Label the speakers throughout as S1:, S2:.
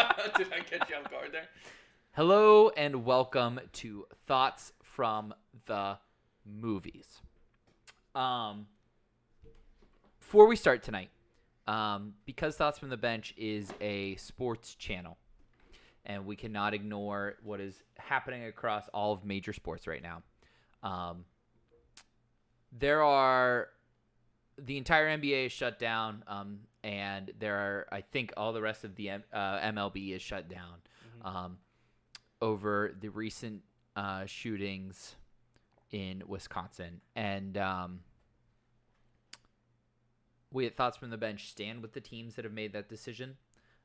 S1: Did I get you off guard there?
S2: Hello and welcome to Thoughts from the Movies. Um, before we start tonight, um, because Thoughts from the Bench is a sports channel, and we cannot ignore what is happening across all of major sports right now. Um, there are the entire NBA is shut down, um, and there are I think all the rest of the M- uh, MLB is shut down um, over the recent uh, shootings in Wisconsin, and um, we at Thoughts from the Bench stand with the teams that have made that decision.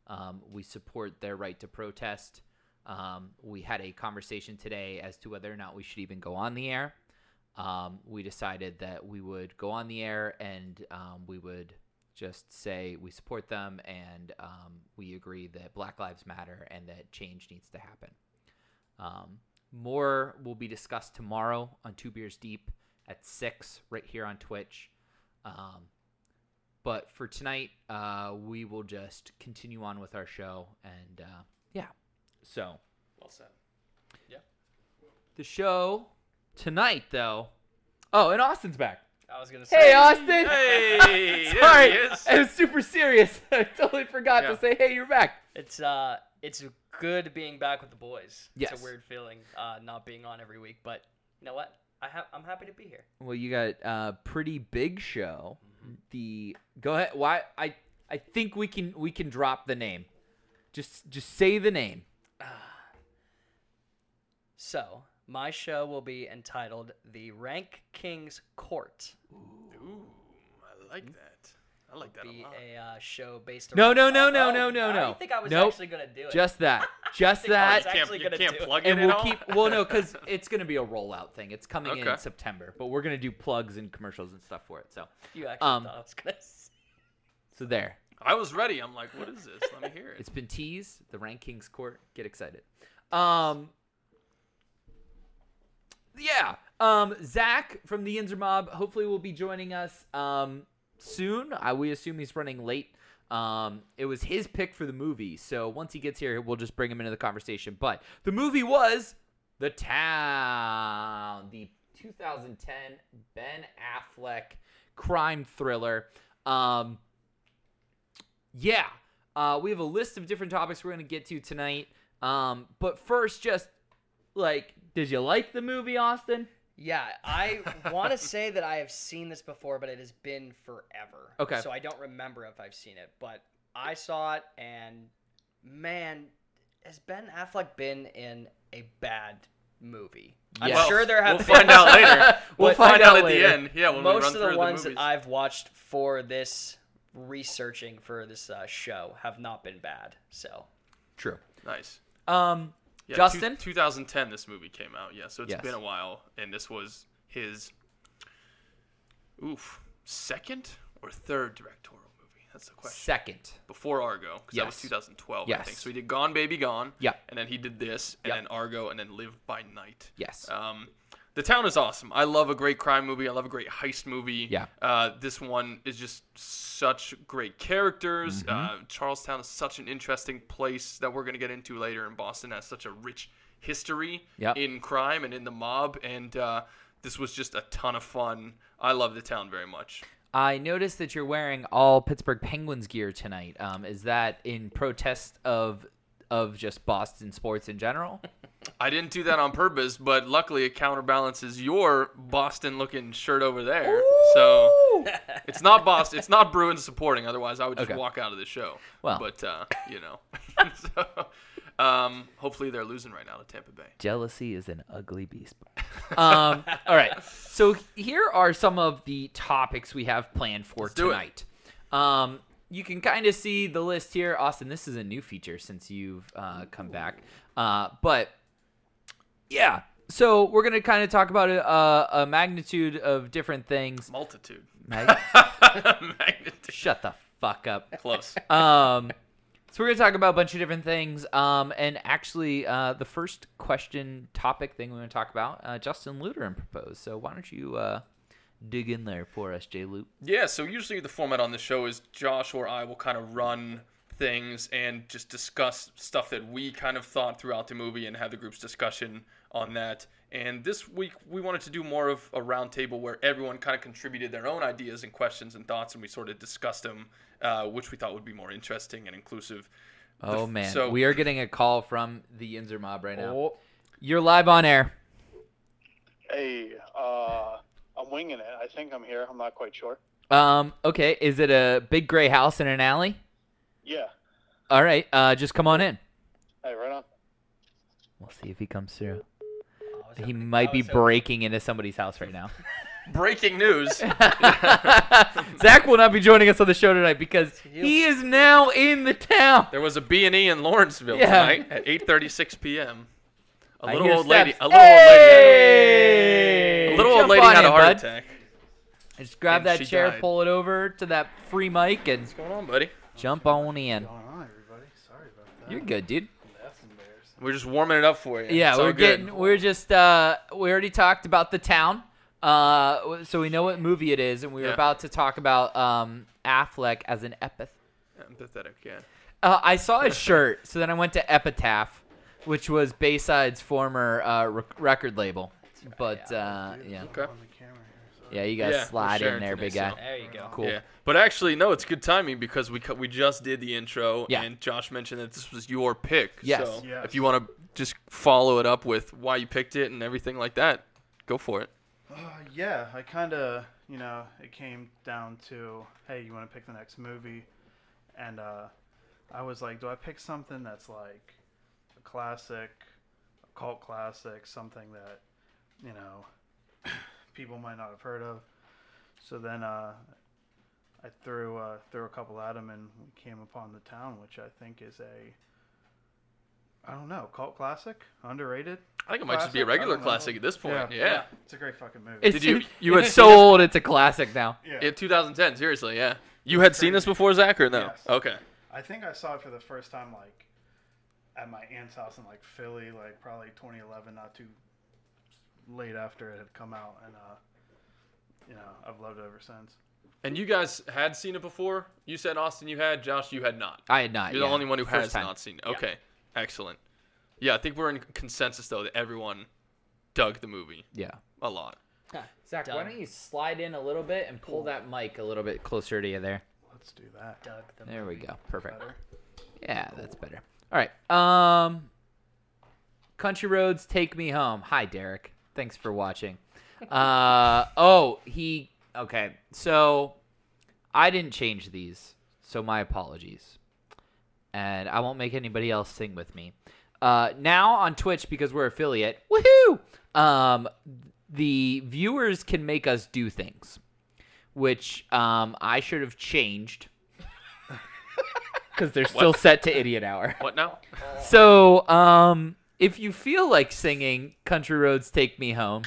S2: Um, we support their right to protest. Um, we had a conversation today as to whether or not we should even go on the air. Um, we decided that we would go on the air and um, we would just say we support them and um, we agree that Black Lives Matter and that change needs to happen. Um, more will be discussed tomorrow on Two Beers Deep at 6 right here on Twitch. Um, but for tonight, uh, we will just continue on with our show. And uh, yeah, so
S1: Well said. Yeah.
S2: The show tonight, though. Oh, and Austin's back.
S3: I was gonna say.
S2: Hey, Austin.
S1: Hey, there
S2: Sorry,
S1: he is.
S2: I was super serious. I totally forgot
S1: Yeah.
S2: to say, "Hey, you're back."
S3: It's uh, it's good being back with the boys.
S2: Yes.
S3: It's a weird feeling, uh, not being on every week, but you know what? I have, I'm happy to be here.
S2: Well, you got a pretty big show.
S1: Mm-hmm.
S2: The go ahead. Why I I think we can we can drop the name. Just just say the name.
S3: So my show will be entitled "The Rank Kings Court."
S1: Ooh, I like that. I like that
S3: Be
S1: a lot.
S3: a uh, show based.
S2: No,
S3: around-
S2: no, no, no,
S3: oh,
S2: no, no,
S3: I
S2: no.
S3: think I was
S2: Nope.
S3: actually gonna do it.
S2: Just that. Just
S3: I
S2: that.
S3: was
S1: You can't,
S3: actually
S1: you
S3: gonna
S1: can't
S3: do it.
S1: plug it
S2: and
S1: in
S2: we'll
S1: all?
S2: keep well no because it's gonna be a rollout thing it's coming in
S1: Okay.
S2: september but we're gonna do plugs and commercials and stuff for it so
S3: you actually
S2: um,
S3: thought I was gonna. Say.
S2: so there
S1: I was ready. I'm like, what is this? Let me hear it.
S2: it's been teased the rankings court get excited um yeah um zach from the Inzer mob hopefully will be joining us um soon. I, we assume he's running late. Um it was his pick for the movie so once he gets here we'll just bring him into the conversation. But the movie was the town the 2010 ben affleck crime thriller. Um yeah uh, we have a list of different topics we're going to get to tonight. Um, but first just like did you like the movie austin
S3: Yeah, I want to say that I have seen this before, but it has been forever.
S2: Okay.
S3: So I don't remember if I've seen it, but I saw it, and man, has Ben Affleck been in a bad movie? I'm
S2: Yes.
S3: sure there have
S1: We'll
S3: been
S1: find out later. We'll
S2: We'll
S1: find,
S2: find
S1: out,
S2: out
S1: at
S2: later.
S1: the end. Yeah, when we
S3: Most
S1: run
S3: of
S1: through
S3: the
S1: movies.
S3: Most of the ones that I've watched for this researching for this uh, show have not been bad. So
S2: true
S1: Nice.
S2: um
S1: Yeah,
S2: Justin?
S1: two- 2010, this movie came out. Yeah, so it's
S2: Yes.
S1: been a while, and this was his, oof, second or third directorial movie. That's the question.
S2: second
S1: Before Argo, because that was
S2: Yes.
S1: 2012, I
S2: Yes.
S1: think. So he did Gone Baby Gone.
S2: Yep.
S1: And then he did this, and
S2: Yep.
S1: then Argo, and then Live by Night.
S2: yes
S1: Um, the town is awesome. I love a great crime movie. I love a great heist movie.
S2: Yeah.
S1: Uh, this one is just such great characters.
S2: Mm-hmm.
S1: Uh, Charlestown is such an interesting place that we're going to get into later. And Boston has such a rich history
S2: Yep.
S1: in crime and in the mob. And uh, this was just a ton of fun. I love the town very much.
S2: i noticed that you're wearing all pittsburgh penguins gear tonight um is that in protest of of just boston sports in general
S1: I didn't do that on purpose, but luckily it counterbalances your Boston-looking shirt over there. So it's not Boston. It's not Bruins supporting. Otherwise, I would just
S2: Okay.
S1: walk out of the show.
S2: Well.
S1: but uh, you know, so um, hopefully they're losing right now to Tampa Bay.
S2: jealousy is an ugly beast. um, all right. So here are some of the topics we have planned for
S1: do it.
S2: tonight. Um, you can kind of see the list here, Austin. This is a new feature since you've uh, come back. Uh, but yeah, so we're gonna kind of talk about a, a, a magnitude of different things.
S1: Multitude.
S2: Mag-
S1: Magnitude.
S2: Shut the fuck up.
S1: Close.
S2: Um, so we're gonna talk about a bunch of different things. Um, and actually, uh, the first question topic thing we're gonna talk about, uh, Justin Luteran proposed. So why don't you uh, dig in there for us, Jay Loop?
S1: Yeah, so usually the format on the show is Josh or I will kind of run things and just discuss stuff that we kind of thought throughout the movie and have the group's discussion on that. And this week we wanted to do more of a roundtable where everyone kind of contributed their own ideas and questions and thoughts, and we sort of discussed them, uh, which we thought would be more interesting and inclusive.
S2: Oh
S1: f-
S2: man,
S1: so-
S2: we are getting a call from the Inzer mob right now.
S3: Oh,
S2: You're live on air.
S4: Hey, uh, I'm winging it. I think I'm here. I'm not quite sure.
S2: Um, okay, is it a big gray house in an alley?
S4: Yeah.
S2: All right, uh, just come on in.
S4: Hey, right on.
S2: We'll see if he comes through.
S3: I
S2: He might be breaking into somebody's house right now.
S1: Breaking news.
S2: Zach will not be joining us on the show tonight because he is now in the town.
S1: There was a B&E in Lawrenceville
S2: Yeah.
S1: tonight at 8:36 p.m. A
S2: I
S1: little
S2: hear
S1: old lady.
S2: steps.
S1: A little old lady.
S2: Hey!
S1: Had a, a little old lady
S2: on
S1: had a heart
S2: bud.
S1: attack.
S2: Just grab
S1: And
S2: that chair,
S1: died.
S2: pull it over to that free mic, and
S1: What's going on, buddy?
S2: jump on in.
S5: going on, everybody? Sorry about that.
S2: You're good, dude.
S5: That's embarrassing.
S1: We're just warming it up for you.
S2: Yeah,
S1: It's
S2: we're
S1: good.
S2: getting. We're just. Uh, we already talked about the town. Uh, so we know what movie it is, and we were
S1: Yeah.
S2: about to talk about um Affleck as an epith.
S1: empathetic. Yeah.
S2: Uh, I saw his shirt, so then I went to Epitaph, which was Bayside's former uh, rec- record label. But uh, yeah,
S1: Okay.
S5: On the camera here, so.
S2: yeah, you guys
S1: Yeah, we're
S2: slide in there, big guy.
S1: so-
S3: There you go.
S2: Cool.
S1: Yeah, but actually, no, it's good timing because we cu- we just did the intro,
S2: Yeah.
S1: and Josh mentioned that this was your pick.
S2: Yes.
S1: So
S5: Yes.
S1: if you want to just follow it up with why you picked it and everything like that, go for it.
S5: Uh, yeah, I kind of, you know, it came down to, hey, you want to pick the next movie? And uh, I was like, do I pick something that's like a classic, a cult classic, something that, you know, people might not have heard of? So then uh, I threw uh, threw a couple at him and we came upon the town, which I think is a, I don't know, cult classic, underrated.
S1: I think it might just be a regular
S5: don't know.
S1: classic at this point. Yeah.
S5: Yeah. It's a great fucking movie.
S2: It's,
S1: Did you- you had
S2: it's so
S1: it?
S2: old, it's a classic now.
S5: yeah.
S1: In 2010, seriously, yeah. You had seen this before, Zach, or no?
S5: Yes.
S1: Okay.
S5: I think I saw it for the first time like at my aunt's house in like Philly, like probably 2011, not too late after it had come out, and uh, you know I've loved it ever since.
S1: And you guys had seen it before? You said Austin, you had. Josh, you had not.
S2: I had not.
S1: You're
S2: yeah.
S1: the only one who
S2: First
S1: has
S2: time.
S1: not seen it. Okay, excellent. Yeah, I think we're in consensus though that everyone dug the movie
S2: Yeah.
S1: a lot.
S2: Zach,
S3: Done.
S2: why don't you slide in a little bit and pull that mic a little bit closer to you there?
S5: Let's do that.
S3: Doug the
S2: There we go. Perfect.
S5: Better.
S2: Yeah, that's better. All right. Um, Country Roads, take me home. Hi, Derek. Thanks for watching. Uh, oh, he. Okay, so I didn't change these, so my apologies. And I won't make anybody else sing with me. Uh, now on Twitch because we're affiliate. Woohoo! Um, the viewers can make us do things, which um I should have changed because they're still set to idiot hour.
S1: What now?
S2: So, um, if you feel like singing "Country Roads Take Me Home"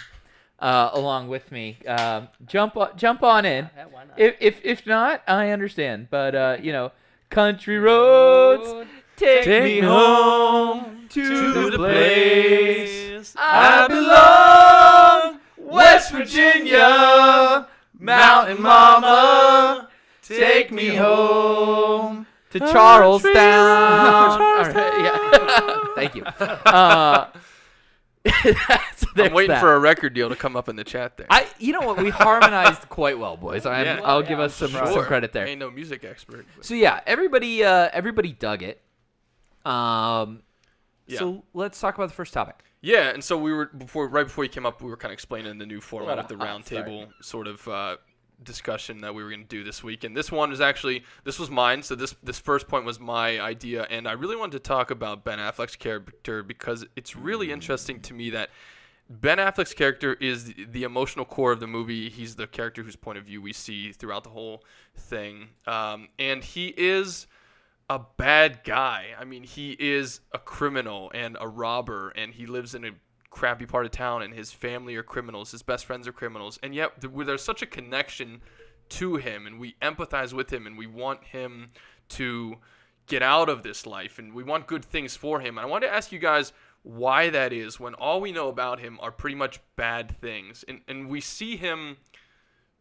S2: uh, along with me, um, jump on, jump on in.
S3: Yeah, why not?
S2: If if if not, I understand. But uh, you know, "Country Roads Take, Me Home to the place I belong, West Virginia, Mountain Mama, take me home to Charlestown. All right, yeah. Thank you. Uh, that's-
S1: I'm waiting
S2: that.
S1: for a record deal to come up in the chat there.
S2: I, you know what? We harmonized quite well, boys. I'm,
S1: Yeah.
S2: I'll
S3: Yeah,
S2: give us some,
S3: sure.
S2: some credit there.
S1: I ain't no music expert. but-
S2: So yeah, everybody, uh, everybody dug it. Um,
S1: Yeah.
S2: so let's talk about the first topic.
S1: Yeah, and so we were before, right before you came up, we were kind of explaining the new format
S2: What
S1: of the
S2: a hot
S1: roundtable sort of uh, discussion that we were going to do this week. And this one is actually this was mine. So this this first point was my idea, and I really wanted to talk about Ben Affleck's character because it's really interesting to me that Ben Affleck's character is the, the emotional core of the movie. He's the character whose point of view we see throughout the whole thing, um, and he is a bad guy. I mean, he is a criminal and a robber, and he lives in a crappy part of town, and his family are criminals. His best friends are criminals, and yet there's such a connection to him, and we empathize with him, and we want him to get out of this life, and we want good things for him. And I want to ask you guys why that is when all we know about him are pretty much bad things, and and we see him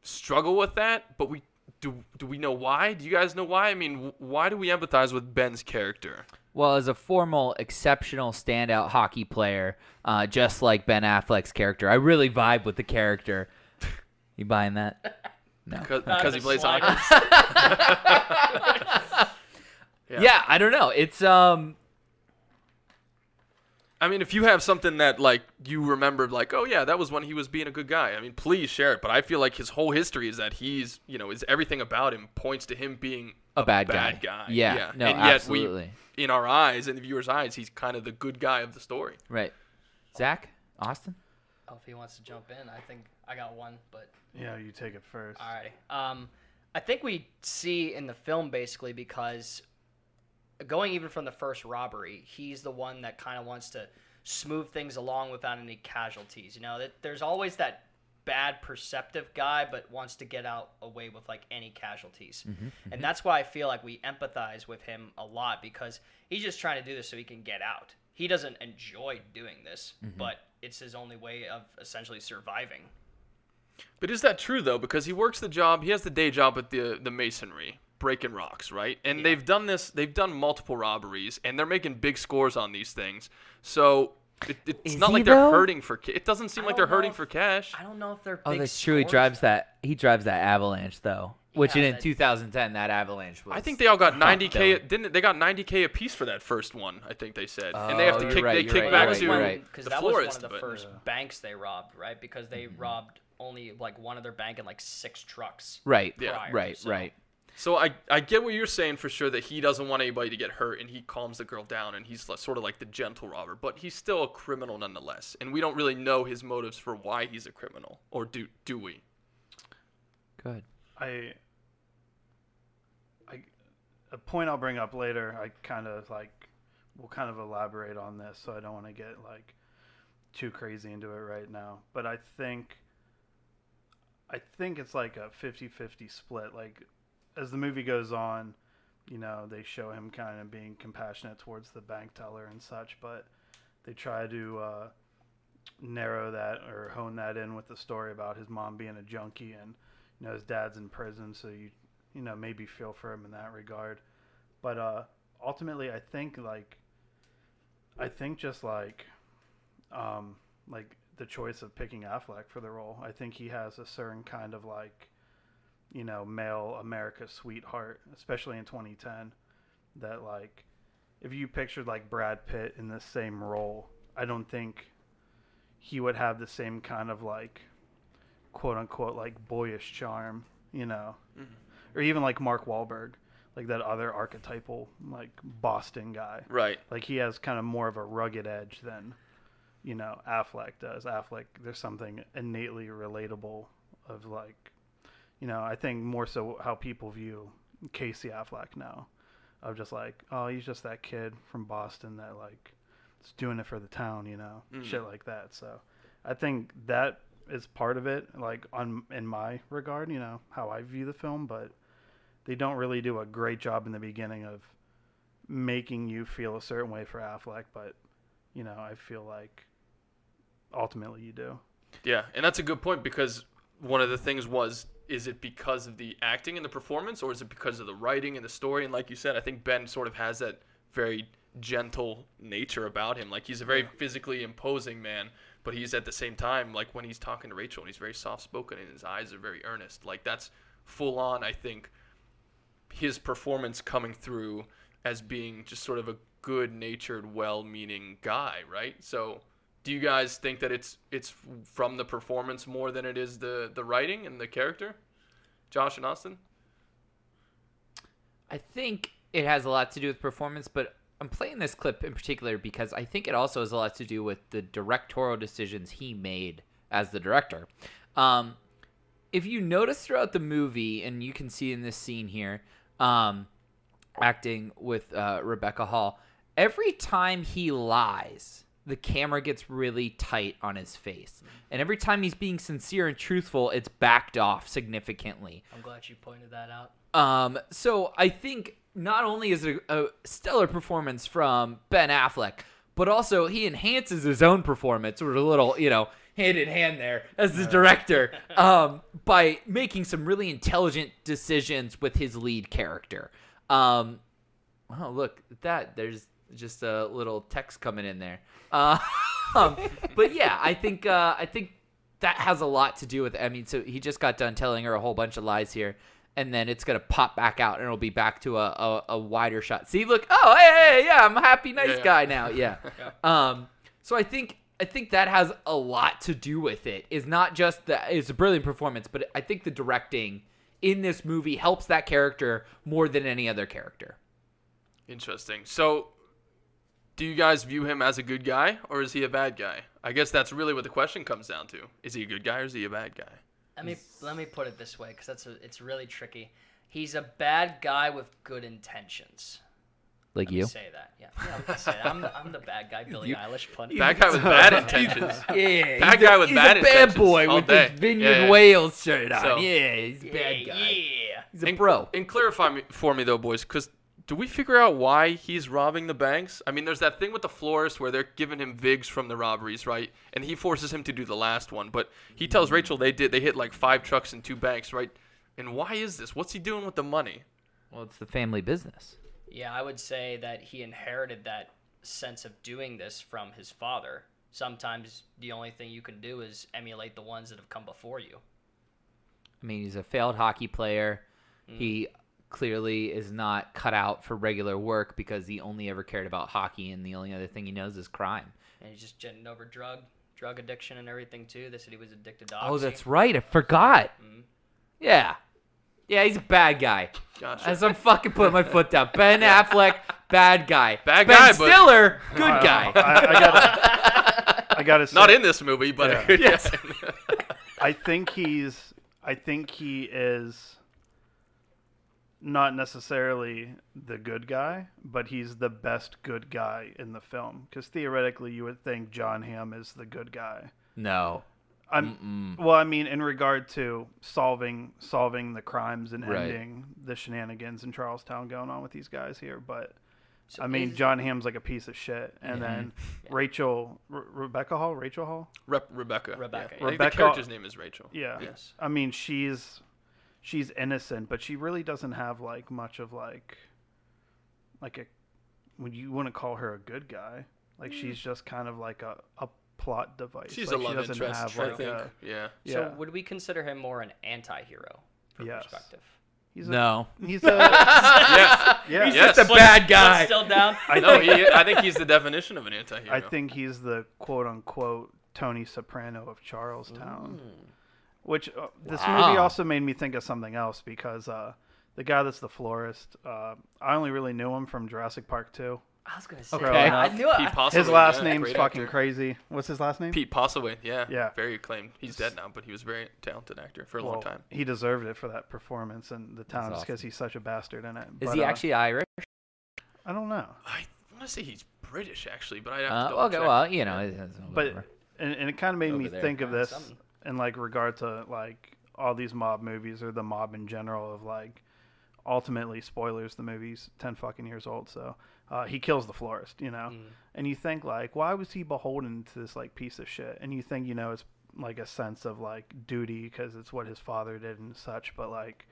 S1: struggle with that, but we do do we know why? Do you guys know why? I mean, why do we empathize with Ben's character?
S2: Well, as a formal, exceptional, standout hockey player, uh, just like Ben Affleck's character, I really vibe with the character. You buying that? No.
S1: Because he plays
S3: sliders.
S1: hockey.
S2: Yeah.
S1: Yeah.
S2: I don't know. It's um
S1: I mean, if you have something that like you remembered, like, oh yeah, that was when he was being a good guy. I mean, please share it. But I feel like his whole history is that he's, you know, is everything about him points to him being
S2: a bad,
S1: bad
S2: guy.
S1: guy.
S2: Yeah.
S1: Yeah.
S2: No,
S1: And yet we-
S2: absolutely.
S1: in our eyes, in the viewer's eyes, he's kind of the good guy of the story.
S2: Right. Zach, Austin.
S3: Oh, if he wants to jump in, I think I got one, but
S5: Yeah, you take it first.
S3: all right. Um, I think we see in the film basically because going even from the first robbery, he's the one that kind of wants to smooth things along without any casualties. You know, that there's always that bad perceptive guy, but wants to get out away with like any casualties. Mm-hmm, mm-hmm. And that's why I feel like we empathize with him a lot because he's just trying to do this so he can get out. He doesn't enjoy doing this, mm-hmm. but it's his only way of essentially surviving.
S1: But is that true though? Because he works the job, he has the day job at the the masonry, breaking rocks, right? And they've done this, they've done multiple robberies, and they're making big scores on these things. So it, it's
S2: Is
S1: not
S2: he,
S1: like they're
S2: though?
S1: hurting for. ca- It doesn't seem
S3: I
S1: like
S3: don't
S1: they're hurting
S3: know
S1: for cash.
S3: I don't know if they're
S2: Oh,
S3: big
S2: that's true. He
S3: scores,
S2: drives that. He drives that Avalanche though, which
S3: Yeah,
S2: in
S3: that-
S2: 2010 that Avalanche was.
S1: I think they all got 90k.
S2: Dylan.
S1: Didn't they got 90k a piece for that first one? I think they said, and they have
S2: Oh,
S1: to
S2: you're
S1: kick.
S2: right,
S1: they
S2: you're
S1: kick
S2: right,
S1: back
S2: you're
S1: to
S2: right, you're right.
S3: because
S1: the
S3: that
S1: florist.
S3: was one of the
S1: but-
S3: first banks they robbed, right? Because they mm-hmm. robbed only like one other bank and like six trucks.
S2: Right.
S1: Yeah.
S3: prior,
S2: Right.
S3: so-
S2: Right.
S1: So I, I get what you're saying for sure that he doesn't want anybody to get hurt and he calms the girl down and he's sort of like the gentle robber, but he's still a criminal nonetheless. And we don't really know his motives for why he's a criminal, or do do we?
S2: Good.
S5: I, I, a point I'll bring up later. I kind of like, we'll kind of elaborate on this, so I don't want to get like too crazy into it right now. But I think, I think it's like a 50-50 split. Like, as the movie goes on, you know, they show him kind of being compassionate towards the bank teller and such, but they try to uh, narrow that or hone that in with the story about his mom being a junkie and you know his dad's in prison so you you know maybe feel for him in that regard. But uh ultimately i think like i think just like um like the choice of picking affleck for the role. I think he has a certain kind of like you know male america sweetheart especially in 2010 that like if you pictured like brad pitt in the same role i don't think he would have the same kind of like quote unquote like boyish charm, you know, mm-hmm. or even like Mark Wahlberg, like that other archetypal like Boston guy.
S1: Right.
S5: Like he has kind of more of a rugged edge than, you know, Affleck does. Affleck, there's something innately relatable of like, you know, I think more so how people view Casey Affleck now, of just like, oh, he's just that kid from Boston that like, is doing it for the town, you know,
S1: Mm.
S5: shit like that. So, I think that is part of it, like on in my regard, you know, how I view the film, but they don't really do a great job in the beginning of making you feel a certain way for Affleck, but you know, I feel like ultimately you do.
S1: Yeah, and that's a good point because one of the things was is it because of the acting and the performance or is it because of the writing and the story? And like you said I think Ben sort of has that very gentle nature about him. Like he's a very physically imposing man but he's at the same time like when he's talking to Rachel and he's very soft spoken and his eyes are very earnest like that's full on I think his performance coming through as being just sort of a good natured well meaning guy right? So do you guys think that it's it's from the performance more than it is the the writing and the character josh and austin
S2: I think it has a lot to do with performance, but I'm playing this clip in particular because I think it also has a lot to do with the directorial decisions he made as the director. Um, if you notice throughout the movie, and you can see in this scene here, um, acting with uh, Rebecca Hall, every time he lies, the camera gets really tight on his face. And every time he's being sincere and truthful, it's backed off significantly.
S3: I'm glad you pointed that out.
S2: Um, so I think not only is it a, a stellar performance from Ben Affleck, but also he enhances his own performance with a little, you know, hand in hand there as the director um, by making some really intelligent decisions with his lead character. Um, oh, look that! There's just a little text coming in there. Uh, um, but yeah, I think uh, I think that has a lot to do with. It. I mean, so he just got done telling her a whole bunch of lies here. And then it's gonna pop back out, and it'll be back to a, a, a wider shot. See, look, oh, hey, hey, yeah, I'm a happy, nice
S1: Yeah, yeah.
S2: guy now. Yeah. Um, so I think I think that has a lot to do with it. Is not just that it's a brilliant performance, but I think the directing in this movie helps that character more than any other character.
S1: Interesting. So, do you guys view him as a good guy or is he a bad guy? I guess that's really what the question comes down to. Is he a good guy or is he a bad guy?
S3: Let me let me put it this way, because that's a, it's really tricky. He's a bad guy with good intentions.
S2: Like
S3: Let me
S2: you.
S3: say that. Yeah, yeah I'm, say that. I'm, the, I'm the bad guy, Billie Eilish. Pun.
S1: Bad guy with bad intentions.
S2: Yeah,
S1: Bad
S2: he's
S1: guy
S2: a,
S1: with
S2: he's
S1: bad
S2: a bad boy
S1: all
S2: with
S1: day.
S2: his Vineyard
S1: Yeah, yeah.
S2: Wales shirt on.
S1: So-
S2: yeah, he's a
S3: Yeah,
S2: bad guy.
S3: yeah.
S2: He's a
S1: and,
S2: bro.
S1: And clarify me, for me though, boys, because do we figure out why he's robbing the banks? I mean, there's that thing with the florist where they're giving him vigs from the robberies, right? And he forces him to do the last one, but he tells Rachel they did they hit like five trucks and two banks, right? And why is this? What's he doing with the money?
S2: Well, it's the family business.
S3: Yeah, I would say that he inherited that sense of doing this from his father. Sometimes the only thing you can do is emulate the ones that have come before you.
S2: I mean, he's a failed hockey player. He mm. Clearly is not cut out for regular work because he only ever cared about hockey, and the only other thing he knows is crime.
S3: And he's just getting over drug drug addiction and everything too. They said he was addicted to oxy.
S2: Oh, that's right. I forgot.
S3: Mhm.
S2: Yeah. Yeah, he's a bad guy.
S1: Gotcha.
S2: As I'm fucking putting my foot down. Ben Affleck, bad guy.
S1: Bad
S2: ben
S1: guy, but-
S2: Stiller, good
S5: I-
S2: guy.
S5: I, I gotta, I gotta say,
S1: Not in this movie, but
S5: Yeah.
S2: Yes.
S5: I think he's. I think he is. Not necessarily the good guy, but he's the best good guy in the film. Because theoretically, you would think Jon Hamm is the good guy.
S2: no.
S5: I'm well. I mean, in regard to solving solving the crimes and
S2: Right.
S5: ending the shenanigans in Charlestown going on with these guys here, but
S3: So
S5: I mean,
S3: is-
S5: Jon Hamm's like a piece of shit, and then Rachel Re- Rebecca Hall, Rachel Hall,
S1: Rep- Rebecca.
S3: Rebecca,
S1: Yeah.
S3: yeah.
S1: I think
S5: Rebecca-
S1: the character's name is Rachel.
S5: yeah.
S1: Yes.
S5: I mean, she's she's innocent, but she really doesn't have like much of like like a when you want to call her a good guy? Like mm. she's just kind of like a, a plot device.
S1: She's
S5: like,
S1: a love
S5: she doesn't
S1: interest,
S5: have
S1: I
S5: like
S1: think.
S5: a
S1: yeah.
S3: So would we consider him more an anti-hero for
S5: Yes.
S3: perspective?
S5: He's a,
S2: No.
S5: He's a
S1: yes.
S5: yeah.
S2: He's
S1: Yes.
S2: just a bad
S3: But
S2: guy.
S3: Still down.
S5: I know.
S1: he, I think he's the definition of an anti-hero.
S5: I think he's the quote unquote Tony Soprano of Charlestown. Mm. Which uh, this movie also made me think of something else because uh, the guy that's the florist, uh, I only really knew him from Jurassic Park 2.
S3: I was gonna say.
S2: Okay.
S3: that. I knew
S1: Pete
S3: it.
S5: His last
S1: yeah,
S5: name's fucking
S1: actor.
S5: crazy. What's his last name?
S1: Pete Postlethwaite, yeah.
S5: Yeah.
S1: Very acclaimed. He's dead now, but he was a very talented actor for a long time.
S5: He deserved it for that performance and the talent
S2: awesome.
S5: because he's such a bastard in it.
S2: Is
S5: But,
S2: he
S5: uh,
S2: actually Irish?
S5: I don't know.
S1: I want to say he's British, actually, but I have to
S2: Uh,
S1: double
S2: okay,
S1: check.
S2: well, you know. it's- it's
S5: But and, and it kind of made
S2: Over
S5: me
S2: there.
S5: think of this
S3: something.
S5: In like regard to like all these mob movies or the mob in general of like ultimately spoilers the movie's 10 fucking years old so uh, he kills the florist you know
S3: Mm.
S5: and you think like why was he beholden to this like piece of shit and you think you know it's like a sense of like duty because it's what his father did and such but like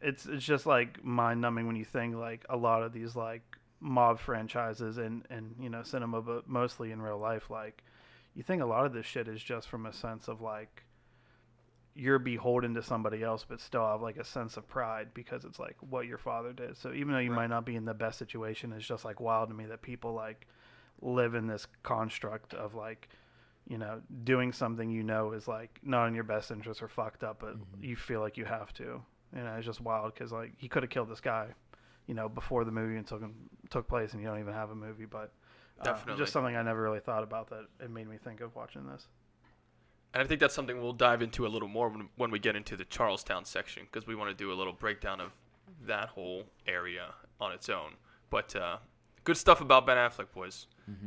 S5: it's it's just like mind numbing when you think like a lot of these like mob franchises and and you know cinema but mostly in real life like you think a lot of this shit is just from a sense of like you're beholden to somebody else but still have like a sense of pride because it's like what your father did. So even though you might not be in the best situation it's just like wild to me that people like live in this construct of like you know doing something you know is like not in your best interest or fucked up but mm-hmm. you feel like you have to. You know it's just wild because like he could have killed this guy you know before the movie and took took place and you don't even have a movie but uh,
S1: Definitely.
S5: just something i never really thought about that it made me think of watching this
S1: And I think that's something we'll dive into a little more when, when we get into the Charlestown section because we want to do a little breakdown of that whole area on its own. But uh, good stuff about Ben Affleck, boys.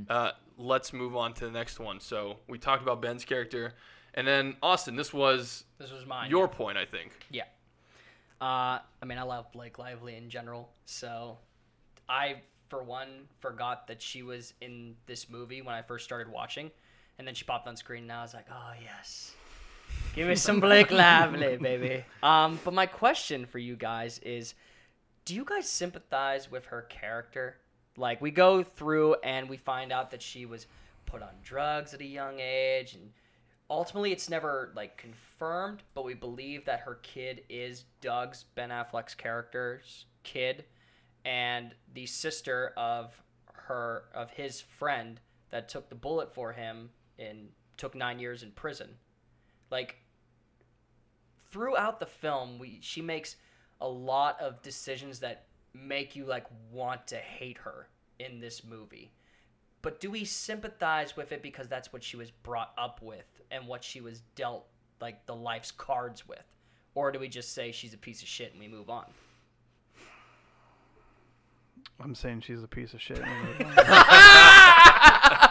S1: Uh, let's move on to the next one. So we talked about Ben's character, and then Austin. This was
S3: This was mine.
S1: your point, I think.
S3: Yeah. Uh, I mean, I love Blake Lively in general, so I, for one, forgot that she was in this movie when I first started watching, and then she popped on screen, and I was like, oh yes, give me some Blake Lively, baby. Um, but my question for you guys is, do you guys sympathize with her character? Like we go through and we find out that she was put on drugs at a young age and ultimately it's never like confirmed but we believe that her kid is doug's ben affleck's character's kid and the sister of her of his friend that took the bullet for him and took nine years in prison. Like throughout the film we she makes a lot of decisions that make you like want to hate her in this movie. But do we sympathize with it because that's what she was brought up with and what she was dealt like the life's cards with? Or do we just say she's a piece of shit and we move on
S5: I'm saying she's a piece of shit.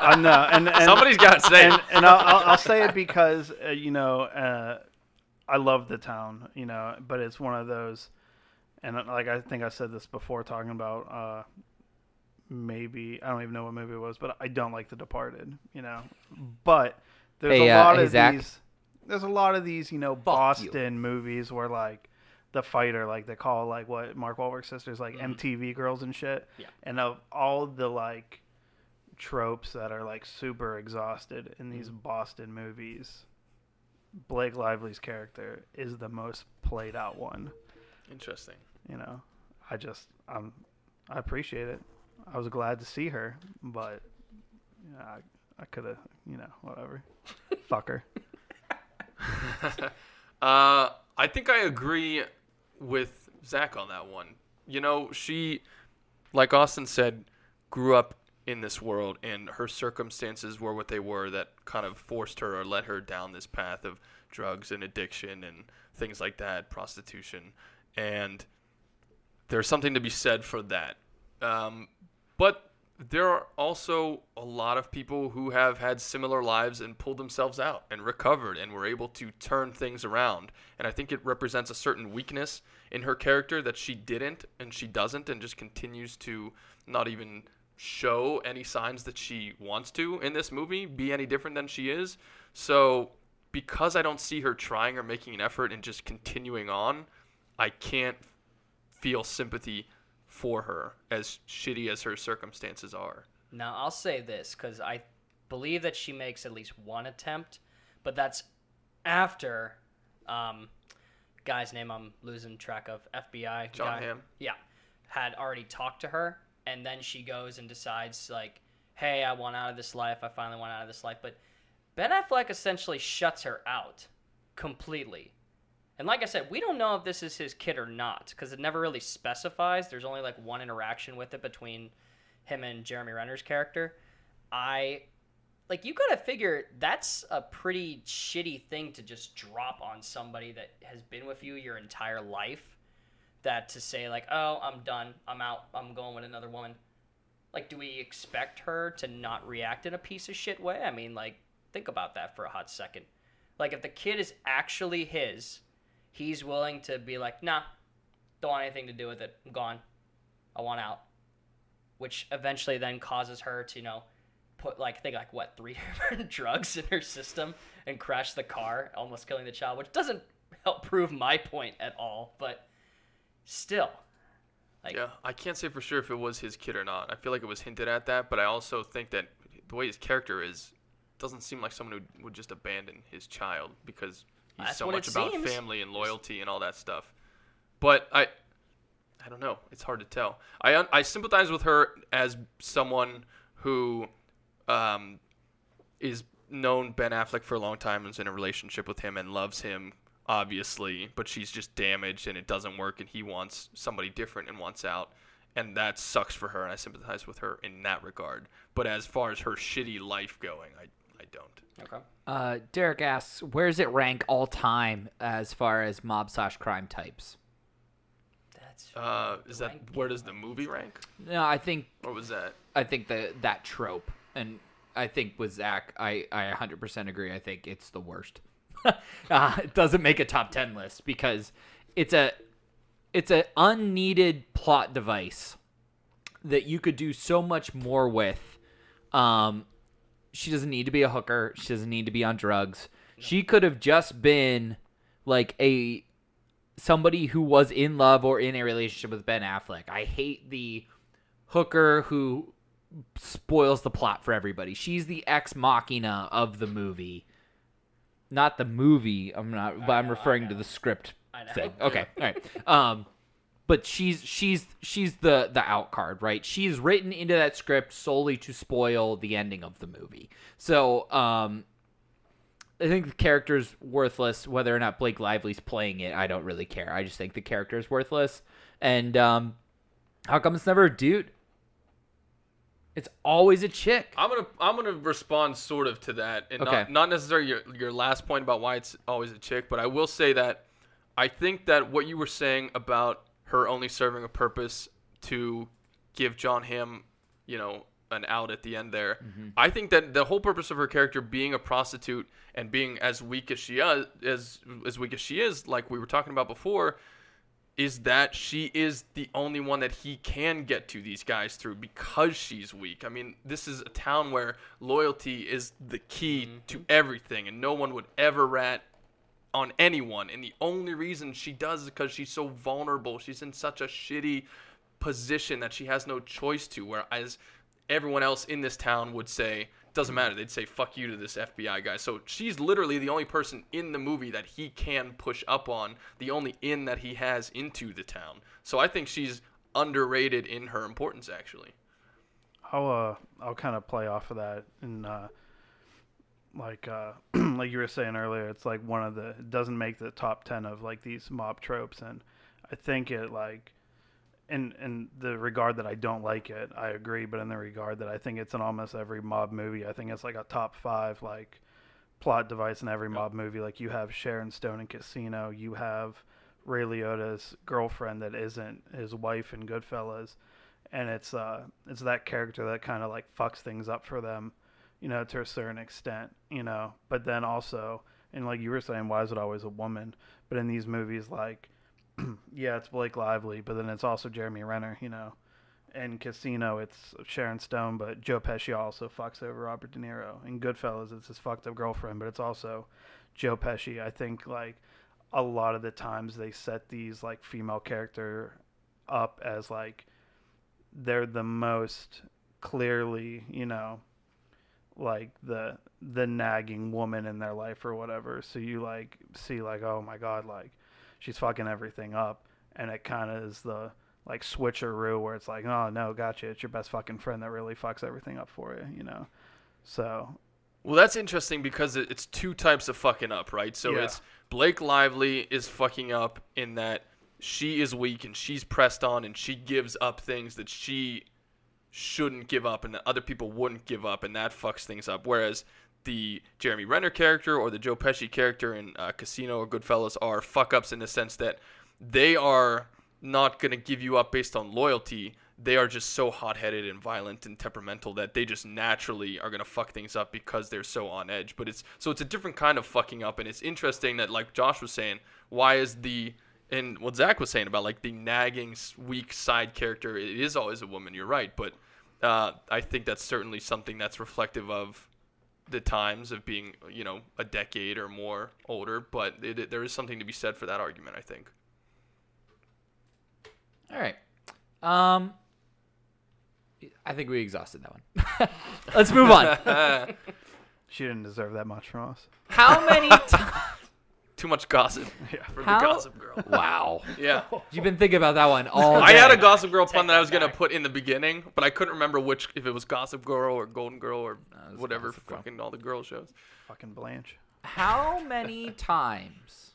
S5: I know, and, and
S1: Somebody's got to say.
S5: and,
S1: it.
S5: and I'll, I'll, I'll say it because uh, you know uh, I love the town, you know, but it's one of those, and uh, like I think I said this before, talking about uh, maybe I don't even know what movie it was, but I don't like The Departed, you know, but there's
S2: Hey,
S5: a
S2: uh,
S5: lot
S2: hey,
S5: of
S2: Zach.
S5: these. There's a lot of these, you know,
S2: Fuck you.
S5: Boston movies where like the fighter, like they call like what Mark Wahlberg's sisters, like MTV girls and shit.
S3: Yeah.
S5: And of all the like tropes that are like super exhausted in these Boston movies, Blake Lively's character is the most played out one.
S1: Interesting.
S5: You know, I just um, I appreciate it. I was glad to see her, but you know, I I could have you know whatever, fuck her.
S1: Uh, I think I agree with Zach on that one. You know, she, like Austin said, grew up in this world, and her circumstances were what they were that kind of forced her or led her down this path of drugs and addiction and things like that, prostitution. And there's something to be said for that. Um, but there are also a lot of people who have had similar lives and pulled themselves out and recovered and were able to turn things around. And I think it represents a certain weakness in her character that she didn't and she doesn't and just continues to not even show any signs that she wants to in this movie be any different than she is. So because I don't see her trying or making an effort and just continuing on, I can't feel sympathy for her as shitty as her circumstances are.
S3: Now, I'll say this because I believe that she makes at least one attempt, but that's after, um, guy's name I'm losing track of, FBI
S1: John
S3: guy,
S1: Hamm.
S3: yeah, had already talked to her, and then she goes and decides like, hey, I want out of this life. I finally want out of this life. But Ben Affleck essentially shuts her out completely. And like I said, we don't know if this is his kid or not because it never really specifies. There's only like one interaction with it between him and Jeremy Renner's character. I like you gotta figure that's a pretty shitty thing to just drop on somebody that has been with you your entire life. That to say like, oh, I'm done, I'm out, I'm going with another woman. Like, do we expect her to not react in a piece of shit way? I mean, like, think about that for a hot second. Like, if the kid is actually his, he's willing to be like, nah, don't want anything to do with it. I'm gone. I want out. Which eventually then causes her to, you know, put like I think like what three different drugs in her system and crash the car, almost killing the child, which doesn't help prove my point at all. But still, like
S1: Yeah, I can't say for sure if it was his kid or not. I feel like it was hinted at that, but I also think that the way his character is doesn't seem like someone who would just abandon his child because he's
S3: That's
S1: so
S3: what
S1: much about
S3: seems.
S1: family and loyalty and all that stuff. But I I don't know. It's hard to tell. I I sympathize with her as someone who um, is known Ben Affleck for a long time and is in a relationship with him and loves him obviously, but she's just damaged and it doesn't work and he wants somebody different and wants out. And that sucks for her and I sympathize with her in that regard. But as far as her shitty life going, I don't.
S3: okay.
S2: Uh, Derek asks, where does it rank all time as far as mob slash crime types?
S3: That's
S1: Uh, is that
S3: Rank
S1: where does the movie rank?
S2: No, I think
S1: What was that?
S2: I think the that trope, and I think with Zach, I I 100% agree. I think it's the worst. uh, it doesn't make a top 10 list because it's a it's a unneeded plot device that you could do so much more with. Um, she doesn't need to be a hooker. She doesn't need to be on drugs. She could have just been like a somebody who was in love or in a relationship with Ben Affleck. I hate the hooker who spoils the plot for everybody. She's the ex machina of the movie. Not the movie. I'm not but I'm referring to the script
S3: I know.
S2: thing. Okay. All right. Um but she's she's she's the the out card, right? She's written into that script solely to spoil the ending of the movie. So, um I think the character's worthless. Whether or not Blake Lively's playing it, I don't really care. I just think the character's worthless. And um, how come it's never a dude? It's always a chick.
S1: I'm gonna I'm gonna respond sort of to that, and
S2: Okay.
S1: not not necessarily your your last point about why it's always a chick, but I will say that I think that what you were saying about her only serving a purpose to give Jon Hamm, you know, an out at the end there. Mm-hmm. I think that the whole purpose of her character being a prostitute and being as weak as she is, as as weak as she is, like we were talking about before, is that she is the only one that he can get to these guys through because she's weak. I mean, this is a town where loyalty is the key mm-hmm. to everything, and no one would ever rat on anyone. And the only reason she does is because she's so vulnerable. She's in such a shitty position that she has no choice to. Whereas everyone else in this town would say, doesn't matter. They'd say, fuck you to this FBI guy. So she's literally the only person in the movie that he can push up on, the only in that he has into the town. So I think she's underrated in her importance, actually.
S5: I'll uh, I'll kind of play off of that and uh, like uh, like you were saying earlier, it's like one of the it doesn't make the top ten of like these mob tropes, and I think it like in in the regard that I don't like it, I agree, but in the regard that I think it's in almost every mob movie, I think it's like a top five like plot device in every mob movie. Like you have Sharon Stone in Casino, you have Ray Liotta's girlfriend that isn't his wife in Goodfellas, and it's uh it's that character that kind of like fucks things up for them, you know, to a certain extent, you know. But then also, and like you were saying, why is it always a woman? But in these movies, like, yeah, it's Blake Lively, but then it's also Jeremy Renner, you know. In Casino, it's Sharon Stone, but Joe Pesci also fucks over Robert De Niro. In Goodfellas, it's his fucked up girlfriend, but it's also Joe Pesci. I think like a lot of the times they set these like female character up as like they're the most clearly, you know, like the the nagging woman in their life or whatever. So you like see like, oh my god, like she's fucking everything up, and it kind of is the like switcheroo where it's like, oh no, gotcha, it's your best fucking friend that really fucks everything up for you, you know. So
S1: Well, that's interesting because it's two types of fucking up, right? So
S5: Yeah.
S1: it's Blake Lively is fucking up in that she is weak and she's pressed on and she gives up things that she shouldn't give up and that other people wouldn't give up, and that fucks things up. Whereas the Jeremy Renner character or the Joe Pesci character in uh, Casino or Goodfellas are fuck ups in the sense that they are not going to give you up based on loyalty. They are just so hot headed and violent and temperamental that they just naturally are going to fuck things up because they're so on edge. But it's so it's a different kind of fucking up. And it's interesting that, like Josh was saying, why is the. And what Zach was saying about like the nagging, weak side character, it is always a woman. You're right, but uh, I think that's certainly something that's reflective of the times of being, you know, a decade or more older. But it, it- there is something to be said for that argument. I think.
S2: All right. Um, I think we exhausted that one. Let's move on.
S5: she didn't deserve that much from us.
S2: How many times?
S1: Too much gossip
S5: Yeah.
S1: for
S2: How-
S1: the Gossip Girl.
S2: Wow.
S1: Yeah.
S2: You've been thinking about that one all day.
S1: I had a. Gossip Girl pun that I was gonna put in the beginning, but I couldn't remember which if it was Gossip Girl or Golden Girl or
S2: it was
S1: whatever
S2: Gossip Girl.
S1: fucking all the girl shows.
S5: Fucking Blanche.
S2: How many times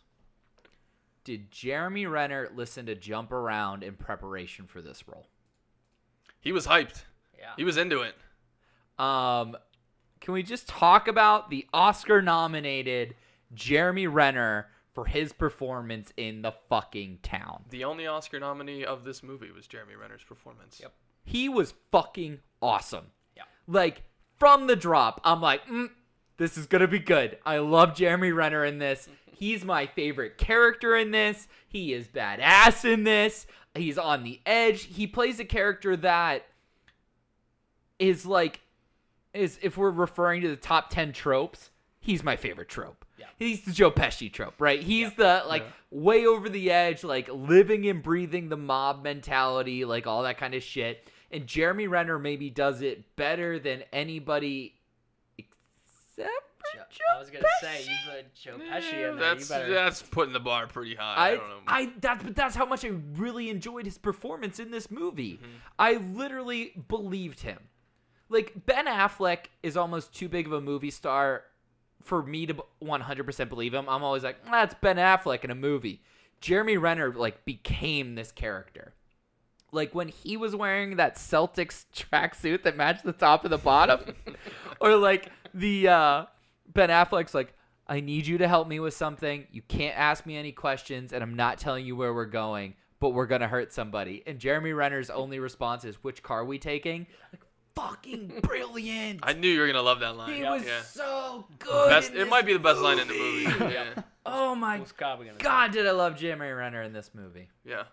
S2: did Jeremy Renner listen to Jump Around in preparation for this role?
S1: He was hyped.
S3: Yeah.
S1: He was into it.
S2: Um, can we just talk about the Oscar nominated Jeremy Renner for his performance in the fucking town?
S1: The only Oscar nominee of this movie was Jeremy Renner's performance.
S3: Yep.
S2: He was fucking awesome.
S3: Yeah.
S2: Like from the drop, I'm like, mm, this is gonna be good. I love Jeremy Renner in this. He's my favorite character in this. He is badass in this. He's on the edge. He plays a character that is like is if we're referring to the top 10 tropes, he's my favorite trope.
S3: Yeah.
S2: He's the Joe Pesci trope, right? He's the like way over the edge, like living and breathing the mob mentality, like all that kind of shit. And Jeremy Renner maybe does it better than anybody except
S3: Joe-
S2: Joe
S3: I was gonna say you put Joe Pesci in there. You
S1: That's
S3: better.
S1: that's putting the bar pretty high. I,
S2: I,
S1: don't know.
S2: I that's but that's how much I really enjoyed his performance in this movie.
S1: Mm-hmm.
S2: I literally believed him. Like Ben Affleck is almost too big of a movie star for me to 100% believe him. I'm always like, that's Ben Affleck in a movie. Jeremy Renner like became this character. Like when he was wearing that Celtics tracksuit that matched the top and the bottom, or like the uh, Ben Affleck's like, I need you to help me with something. You can't ask me any questions, and I'm not telling you where we're going, but we're gonna hurt somebody. And Jeremy Renner's only response is, "Which car are we taking?" Like, fucking brilliant.
S1: I knew you were gonna love that line.
S2: he
S1: yeah.
S2: was so good.
S1: Best,
S2: in
S1: it might be the best line in the movie. Yeah.
S2: Oh my
S3: Who's Cobb say?
S2: god, did I love Jeremy Renner in this movie?
S1: yeah.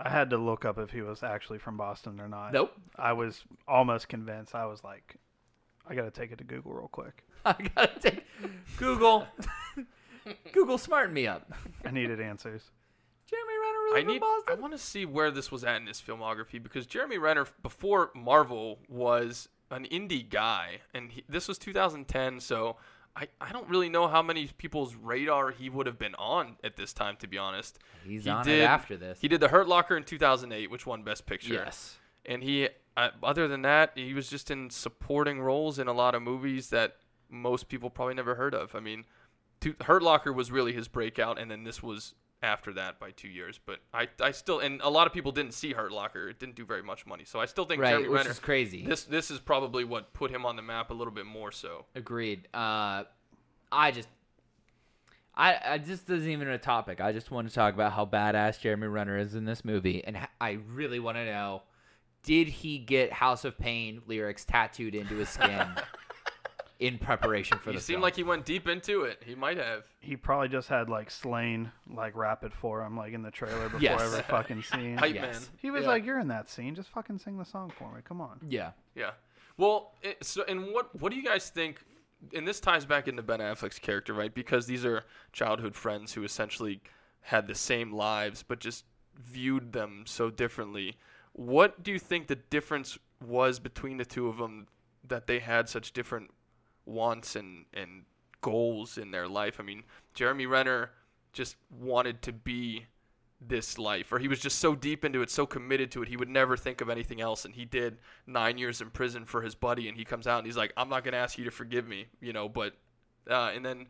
S5: I had to look up if he was actually from Boston or not.
S2: Nope.
S5: I was almost convinced. I was like, I got to take it to Google real quick.
S2: I gotta take Google. Google smarten me up.
S5: I needed answers.
S2: Jeremy Renner really
S1: I
S2: from
S1: need. I want to see where this was at in his filmography because Jeremy Renner before Marvel was an indie guy, and he, this was 2010. So I, I don't really know how many people's radar he would have been on at this time. To be honest,
S2: He's
S1: He
S2: on
S1: did-
S2: it after this.
S1: he did The Hurt Locker in 2008, which won Best Picture.
S2: yes.
S1: and he uh, other than that he was just in supporting roles in a lot of movies that most people probably never heard of i mean to, hurt locker was really his breakout and then this was after that by two years but i, I still and a lot of people didn't see hurt locker it didn't do very much money so i still think
S2: Right,
S1: jeremy
S2: which
S1: renner
S2: is crazy.
S1: this this is probably what put him on the map a little bit more so
S2: Agreed. Uh, I just, I, I just isn't even a topic. I just want to talk about how badass Jeremy Renner is in this movie, and I really want to know: Did he get House of Pain lyrics tattooed into his skin in preparation for
S1: he
S2: the
S1: seemed
S2: film?
S1: like he went deep into it he might have
S5: He probably just had like Slaine like rapid for him like in the trailer before
S2: Yes.
S5: every fucking scene.
S1: hype
S2: Yes.
S1: man
S5: He was
S1: Yeah.
S5: like, "You're in that scene. Just fucking sing the song for me. Come on."
S2: yeah.
S1: Yeah. Well, it, so and what what do you guys think? And this ties back into Ben Affleck's character, right? Because these are childhood friends who essentially had the same lives, but just viewed them so differently. What do you think the difference was between the two of them that they had such different wants and and goals in their life? I mean, Jeremy Renner just wanted to be this life or he was just so deep into it so committed to it he would never think of anything else and he did nine years in prison for his buddy and he comes out and he's like i'm not going to ask you to forgive me you know but uh, and then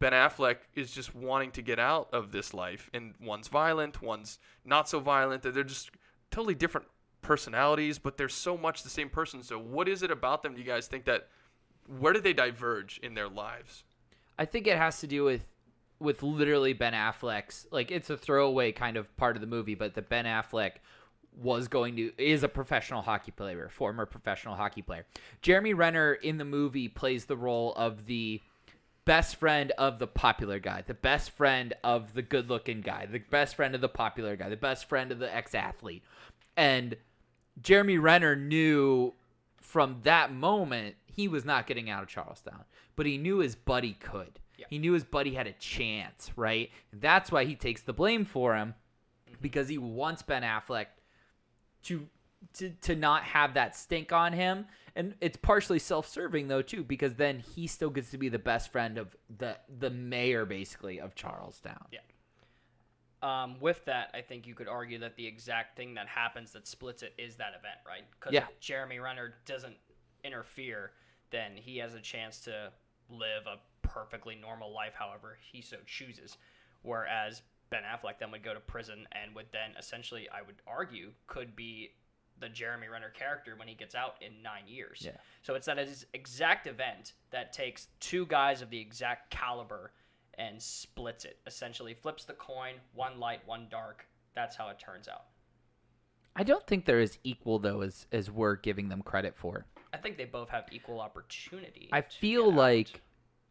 S1: ben affleck is just wanting to get out of this life and one's violent one's not so violent they're just totally different personalities but they're so much the same person so what is it about them do you guys think that where do they diverge in their lives
S2: I think it has to do with with literally Ben Affleck's like it's a throwaway kind of part of the movie, but that Ben Affleck was going to is a professional hockey player, former professional hockey player. Jeremy Renner in the movie plays the role of the best friend of the popular guy, the best friend of the good-looking guy, the best friend of the popular guy, the best friend of the ex-athlete. And Jeremy Renner knew from that moment he was not getting out of Charlestown, but he knew his buddy could.
S3: Yeah.
S2: He knew his buddy had a chance, right? That's why he takes the blame for him because he wants Ben Affleck to to to not have that stink on him. And it's partially self-serving though too because then he still gets to be the best friend of the the mayor basically of Charlestown.
S3: Yeah. Um, with that, I think you could argue that the exact thing that happens that splits it is that event, right? Because
S2: Yeah.
S3: Jeremy Renner doesn't interfere, then he has a chance to live a perfectly normal life, however he so chooses. Whereas Ben Affleck then would go to prison and would then essentially, I would argue, could be the Jeremy Renner character when he gets out in nine years.
S2: Yeah.
S3: So it's that ex- exact event that takes two guys of the exact caliber and splits it. Essentially, flips the coin, one light, one dark. That's how it turns out.
S2: I don't think they're as equal though as as we're giving them credit for.
S3: I think they both have equal opportunity.
S2: I feel
S3: get out.
S2: like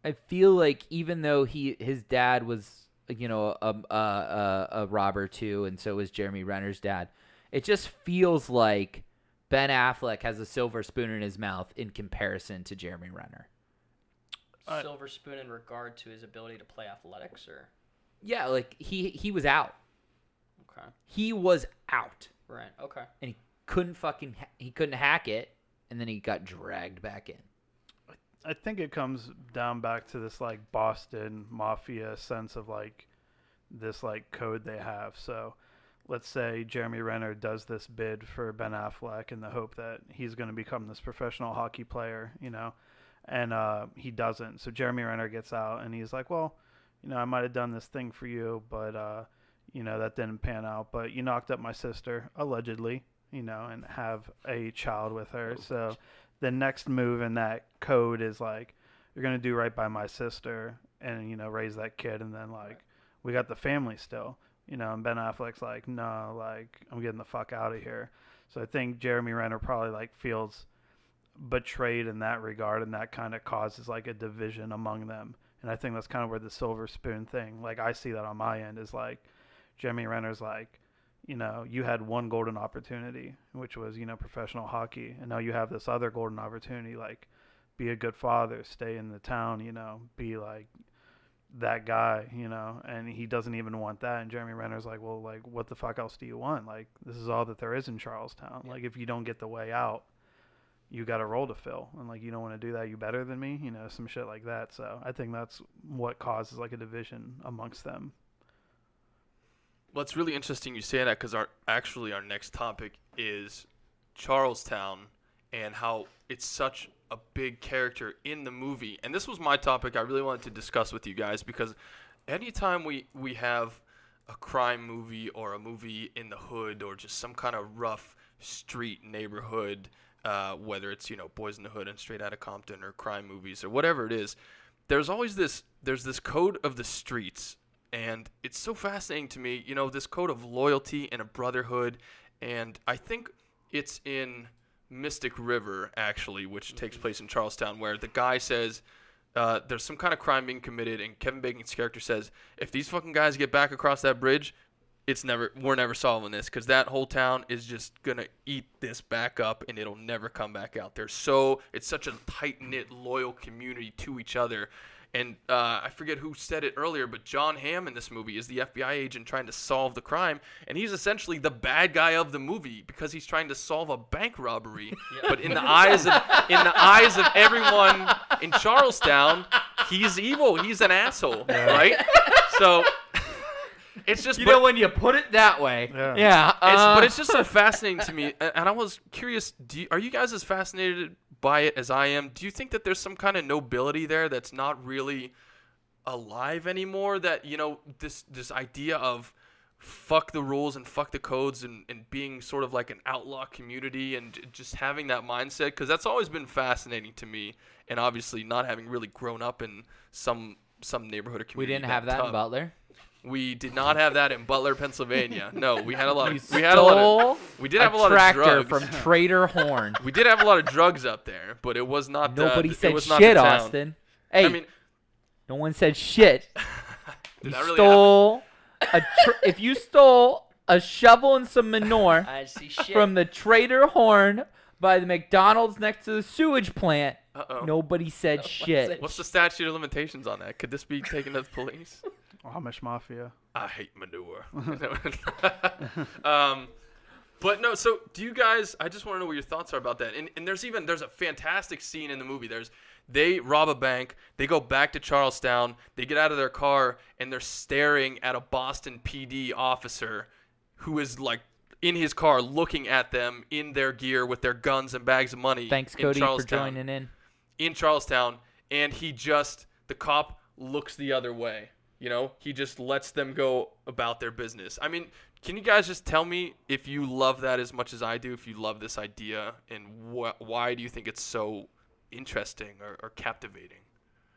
S2: I feel like even though he his dad was you know a a, a, a robber too, and so was Jeremy Renner's dad. It just feels like Ben Affleck has a silver spoon in his mouth in comparison to Jeremy Renner.
S5: Uh,
S3: Silver spoon in regard to his ability to play athletics, or
S2: Yeah, like he he was out.
S3: okay,
S2: He was out,
S3: right, okay.
S2: and he couldn't fucking ha- he couldn't hack it, and then he got dragged back in.
S5: I think it comes down back to this like Boston mafia sense of like this like code they have. So let's say Jeremy Renner does this bid for Ben Affleck in the hope that he's going to become this professional hockey player, you know, and uh, he doesn't. So Jeremy Renner gets out and he's like, well, you know, I might have done this thing for you, but uh, you know that didn't pan out. But you knocked up my sister allegedly, you know, and have a child with her. So the next move in that code is like you're gonna do right by my sister and you know raise that kid and then like we got the family still you know and ben affleck's like no like i'm getting the fuck out of here. So i think jeremy renner probably like feels betrayed in that regard and that kind of causes like a division among them. And i think that's kind of where the silver spoon thing like i see that on my end is like jeremy renner's like you know, you had one golden opportunity, which was, you know, professional hockey. And now you have this other golden opportunity, like be a good father, stay in the town, you know, be like that guy, you know, and he doesn't even want that. And Jeremy Renner's like, well, like, what the fuck else do you want? Like, this is all that there is in Charlestown.
S3: Yeah.
S5: Like, if you don't get the way out, you got a role to fill. And, like, you don't want to do that. You better than me, you know, some shit like that. So I think that's what causes, like, a division amongst them.
S1: Well, it's really interesting you say that because our actually our next topic is Charlestown and how it's such a big character in the movie. And this was my topic I really wanted to discuss with you guys because anytime we we have a crime movie or a movie in the hood or just some kind of rough street neighborhood, uh, whether it's you know Boys in the Hood and Straight Outta Compton or crime movies or whatever it is, there's always this there's this code of the streets and it's so fascinating to me you know this code of loyalty and a brotherhood. And i think it's in mystic river actually which takes place in charlestown where the guy says uh, there's some kind of crime being committed and kevin bacon's character says if these fucking guys get back across that bridge it's never we're never solving this because that whole town is just gonna eat this back up and it'll never come back out they're so it's such a tight-knit loyal community to each other and uh, I forget who said it earlier, but Jon Hamm in this movie is the FBI agent trying to solve the crime, and he's essentially the bad guy of the movie because he's trying to solve a bank robbery. But in the eyes of in the eyes of everyone in Charlestown, he's evil. He's an asshole, right? So it's just
S2: You
S1: but-
S2: know when you put it that way.
S5: Yeah.
S2: Yeah.
S1: it's,
S2: uh,
S1: but it's just so fascinating to me, and I was curious. Do you, are you guys as fascinated by it as I am? Do you think that there's some kind of nobility there that's not really alive anymore? That you know this this idea of fuck the rules and fuck the codes and, and being sort of like an outlaw community and just having that mindset because that's always been fascinating to me and obviously not having really grown up in some some neighborhood or community we
S2: didn't have that in
S1: tough.
S2: Butler.
S1: We did not have that in Butler, Pennsylvania. No, we had a lot of we had a lot of
S2: stole
S1: we did have a, lot
S2: tractor
S1: of drugs.
S2: from Trader Horn.
S1: we did have a lot of drugs up there, but it was not. uh,
S2: Nobody
S1: it
S2: said
S1: was not
S2: shit. Austin. Hey,
S1: I mean,
S2: no one said shit.
S1: did
S2: you
S1: that really
S2: stole a tr- if you stole a shovel and some manure
S3: I see shit.
S2: from the Trader Horn by the McDonald's next to the sewage plant,
S1: Uh oh.
S2: nobody said shit.
S1: What's the statute of limitations on that? Could this be taken to the police?
S5: Amish mafia.
S1: I hate manure. um, but no. So, do you guys? I just want to know what your thoughts are about that. And, and there's even there's a fantastic scene in the movie. There's they rob a bank. They go back to Charlestown. They get out of their car and they're staring at a Boston PD officer who is like in his car looking at them in their gear with their guns and bags of money.
S2: Thanks,
S1: in
S2: Cody, for
S1: Charlestown
S2: joining in.
S1: in Charlestown, and he just the cop looks the other way. You know, he just lets them go about their business. I mean, can you guys just tell me if you love that as much as I do? If you love this idea, and wh- why do you think it's so interesting or, or captivating?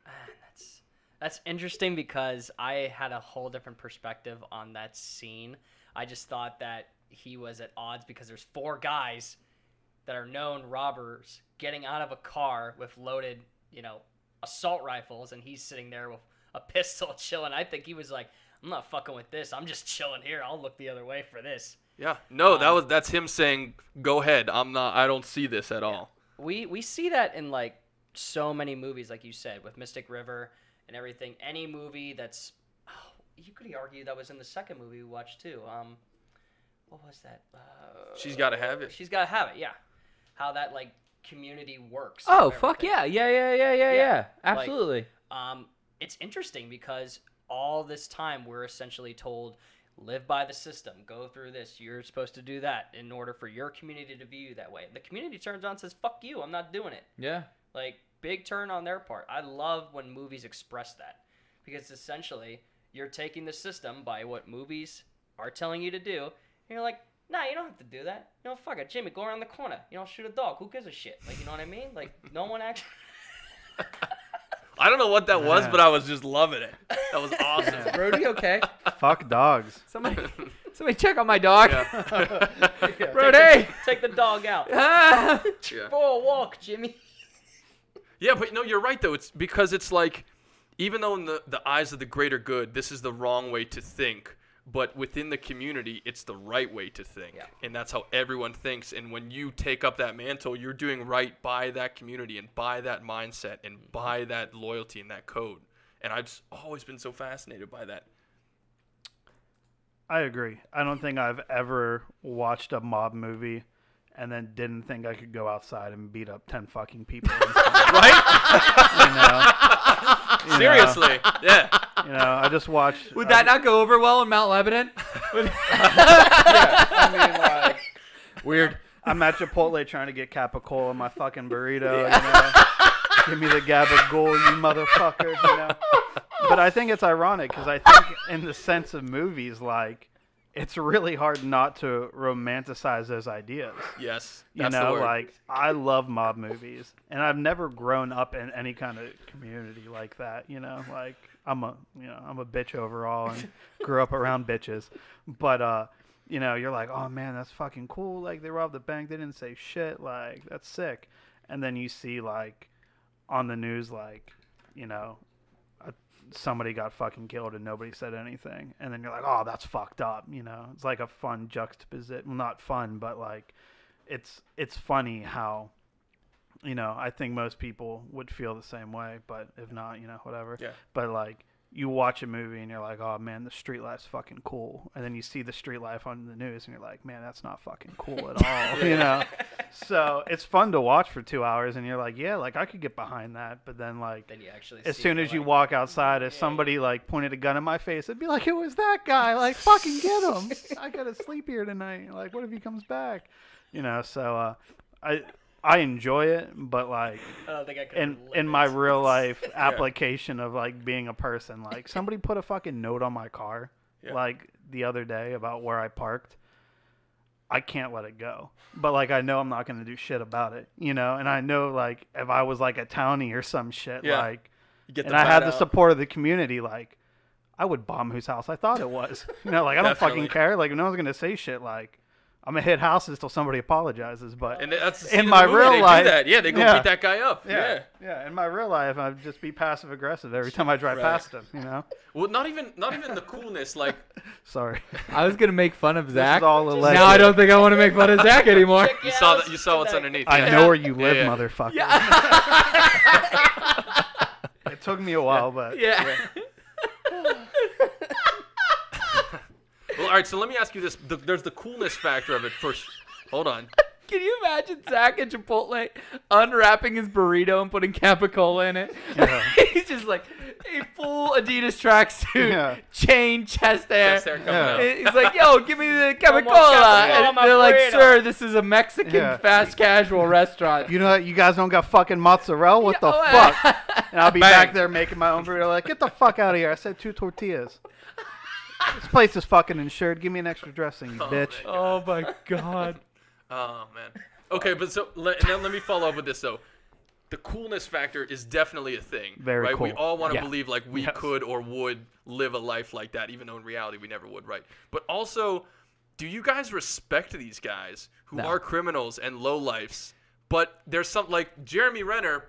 S3: That's that's interesting because I had a whole different perspective on that scene. I just thought that he was at odds because there's four guys that are known robbers getting out of a car with loaded, you know, assault rifles, and he's sitting there with a pistol chilling. I think he was like, "I'm not fucking with this. I'm just chilling here. I'll look the other way for this."
S1: Yeah. No, that
S3: Um,
S1: was that's him saying, "Go ahead. I'm not. I don't see this at all."
S3: We we see that in like so many movies, like you said, with Mystic River and everything. Any movie that's, oh, you could argue that was in the second movie we watched too. Um, what was that? Uh,
S1: She's Gotta Have It.
S3: She's gotta have it. Yeah, how that like community works.
S2: Oh fuck
S3: everything.
S2: yeah, yeah, yeah, yeah, yeah,
S3: Yeah,
S2: yeah.
S3: like-
S2: Absolutely.
S3: Um, it's interesting because all this time we're essentially told live by the system. Go through this. You're supposed to do that in order for your community to view you that way. The community turns on and says fuck you. I'm not doing it.
S2: Yeah.
S3: like big turn on their part. I love when movies express that because essentially you're taking the system by what movies are telling you to do and you're like nah you don't have to do that. You know fuck it. Jimmy go around the corner. You know shoot a dog. Who gives a shit? Like you know what i mean? Like no one actually
S1: I don't know what that was,
S5: Yeah.
S1: but I was just loving it. That was awesome.
S5: Yeah.
S2: Brody, okay?
S5: Fuck dogs.
S2: Somebody, somebody check on my dog.
S1: Yeah.
S2: Brody.
S3: take the dog out
S2: Ah!
S1: Yeah.
S3: for a walk jimmy
S1: Yeah, but no, you're right though. It's because it's like, even though in the the eyes of the greater good, this is the wrong way to think. But within the community, it's the right way to think,
S3: Yeah.
S1: and that's how everyone thinks. And when you take up that mantle, you're doing right by that community and by that mindset and mm-hmm. by that loyalty and that code. And I've always been so fascinated by that.
S5: I agree. I don't think I've ever watched a mob movie and then didn't think I could go outside and beat up ten fucking people.
S1: Right?
S5: you know? You know?
S1: Seriously, yeah.
S5: You know, I just watched.
S2: Would
S5: I
S2: that not go over well in Mount Lebanon?
S5: yeah, I mean, like,
S2: Weird.
S5: I'm at Chipotle trying to get capicola in my fucking burrito. You know, give me the gabagool, you motherfuckers. You know. But I think it's ironic because I think, in the sense of movies, like, it's really hard not to romanticize those ideas.
S1: Yes,
S5: You know, like I love mob movies, and I've never grown up in any kind of community like that. You know, like I'm a you know I'm a bitch overall and grew up around bitches, but uh, you know, you're like, oh man, that's fucking cool. Like they robbed the bank, they didn't say shit. Like that's sick. And then you see like on the news, like you know, somebody got fucking killed and nobody said anything, and then you're like, oh, that's fucked up. You know, it's like a fun juxtaposition. Well, not fun, but like it's it's funny how you know I think most people would feel the same way, but if not, you know, whatever.
S1: Yeah.
S5: But like you watch a movie and you're like, oh man, the street life's fucking cool, and then you see the street life on the news and you're like, man, that's not fucking cool at all, you know. So it's fun to watch for two hours, and you're like, yeah, like I could get behind that, but then like
S3: then you actually
S5: as soon as you
S3: like,
S5: walk outside, if
S3: yeah,
S5: somebody like pointed a gun in my face, it'd be like, it was that guy. Like, fucking get him. I gotta sleep here tonight. Like, what if he comes back? You know. So uh, I I enjoy it, but like
S3: I don't think I could
S5: in in my real life application of like being a person, like somebody put a fucking note on my car,
S1: Yeah.
S5: like the other day about where I parked. I can't let it go. But like I know I'm not gonna do shit about it, you know. And I know like if I was like a townie or some shit,
S1: Yeah.
S5: like and I had
S1: bat
S5: the support of the community, like I would bomb whose house I thought it was. You know, like I don't
S1: Definitely.
S5: fucking care. Like no one's gonna say shit. Like I'm gonna hit houses till somebody apologizes. But
S1: And that's
S5: in my
S1: movie,
S5: real life-
S1: do that. Yeah, they go
S5: yeah.
S1: beat that guy up.
S5: yeah,
S1: yeah.
S5: yeah, In my real life, I'd just be passive aggressive every time I drive
S1: Right.
S5: past him. You know.
S1: Well, not even not even the coolness. Like
S5: Sorry.
S2: I was gonna make fun of
S5: This
S2: Zach.
S5: is all alleged.
S2: now I don't think I want to make fun of Zach anymore.
S1: You saw that. You saw what's underneath.
S5: I
S1: yeah.
S5: know where you live,
S1: yeah.
S5: motherfucker.
S2: Yeah.
S5: It took me a while, but
S2: yeah.
S1: Well, all right. So let me ask you this: the, there's the coolness factor of it. First, hold on.
S2: Can you imagine Zach at Chipotle unwrapping his burrito and putting capicola in it?
S5: Yeah.
S2: He's just like a full Adidas tracksuit,
S5: Yeah.
S2: chain, chest hair.
S1: Chest hair
S5: Yeah.
S2: He's like, "Yo, give me the capicola,"
S3: capicola
S2: and they're like, "Sir, this is a Mexican
S5: Yeah.
S2: fast casual restaurant."
S5: you know, what? you guys don't got fucking mozzarella. What the
S2: oh,
S5: fuck? And I'll be
S1: Bang.
S5: back there making my own burrito. Like, get the fuck out of here! I said two tortillas. This place is fucking insured. Give me an extra dressing, you
S1: Oh,
S5: bitch.
S1: man.
S2: oh my god.
S1: Oh man. Okay, but so let, and then let me follow up with this though. The coolness factor is definitely a thing,
S5: Very
S1: right? We
S5: cool.
S1: all want to
S2: Yeah.
S1: believe like we
S5: Yes.
S1: could or would live a life like that, even though in reality we never would, right? But also, do you guys respect these guys who
S2: No.
S1: are criminals and low lifes? But there's some like Jeremy Renner.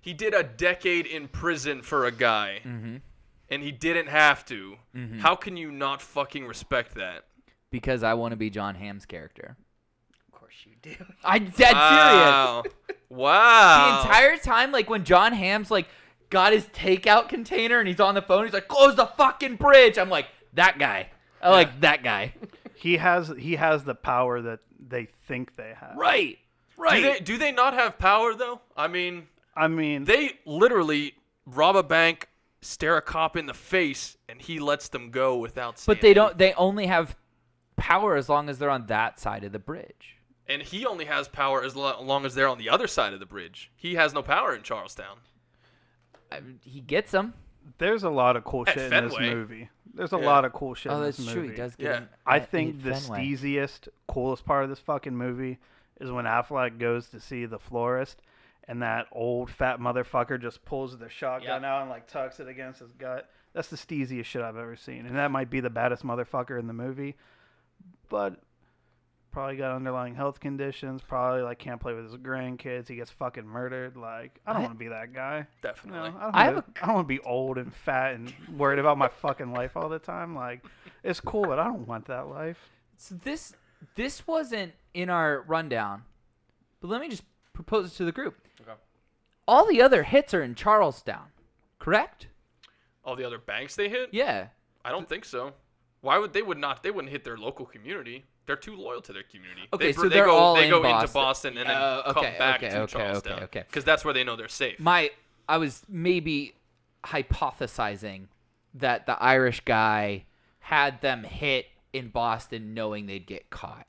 S1: He did a decade in prison for a guy,
S2: Mm-hmm.
S1: And he didn't have to.
S2: Mhm.
S1: How can you not fucking respect that?
S2: because I want to be Jon Hamm's character.
S3: Of course you do.
S2: I'm dead serious.
S1: wow. Wow.
S2: The entire time, like when Jon Hamm's like got his takeout container and he's on the phone, he's like, "Close the fucking bridge." I'm like, that guy. I like that guy.
S5: He has he has the power that they think they have.
S2: Right.
S1: do
S2: Right.
S1: they do they not have power though? I mean,
S5: I mean,
S1: they literally rob a bank, stare a cop in the face, and he lets them go without saying.
S2: but they don't. They only have power as long as they're on that side of the bridge.
S1: And he only has power as lo- long as they're on the other side of the bridge. He has no power in Charlestown.
S2: I mean, he gets them.
S5: there's a lot of cool
S1: At
S5: shit in this movie. There's a
S1: Yeah.
S5: lot of cool shit
S2: Oh,
S5: in
S2: that's
S5: this
S2: true.
S5: movie.
S2: He does get
S1: Yeah.
S2: them.
S5: I
S2: at-
S5: think
S2: at
S5: the
S2: Fenway.
S5: steeziest, coolest part of this fucking movie is when Affleck goes to see the florist, and that old fat motherfucker just pulls the shotgun
S3: Yep.
S5: out and like tucks it against his gut. That's the steeziest shit I've ever seen, and that might be the baddest motherfucker in the movie. But probably got underlying health conditions. Probably like can't play with his grandkids. He gets fucking murdered. Like I don't want to be that guy. You know,
S1: Definitely.
S5: I don't
S2: I
S5: wanna- I don't want to be old and fat and worried about my fucking life all the time. Like, it's cool, but I don't want that life.
S2: So this this wasn't in our rundown, but let me just propose it to the group.
S3: Okay.
S2: All the other hits are in Charlestown, correct?
S1: All the other banks they hit?
S2: Yeah.
S1: I don't think so. Why would they would not? They wouldn't hit their local community. They're too loyal to their community.
S2: Okay,
S1: they,
S2: so
S1: they
S2: they're
S1: go,
S2: all
S1: they
S2: in
S1: go into
S2: Boston.
S1: Boston and then
S2: Oh,
S1: come back
S2: okay,
S1: to
S2: okay,
S1: Charlestown.
S2: okay, okay.
S1: Because that's where they know they're safe.
S2: My I was maybe hypothesizing that the Irish guy had them hit in Boston knowing they'd get caught.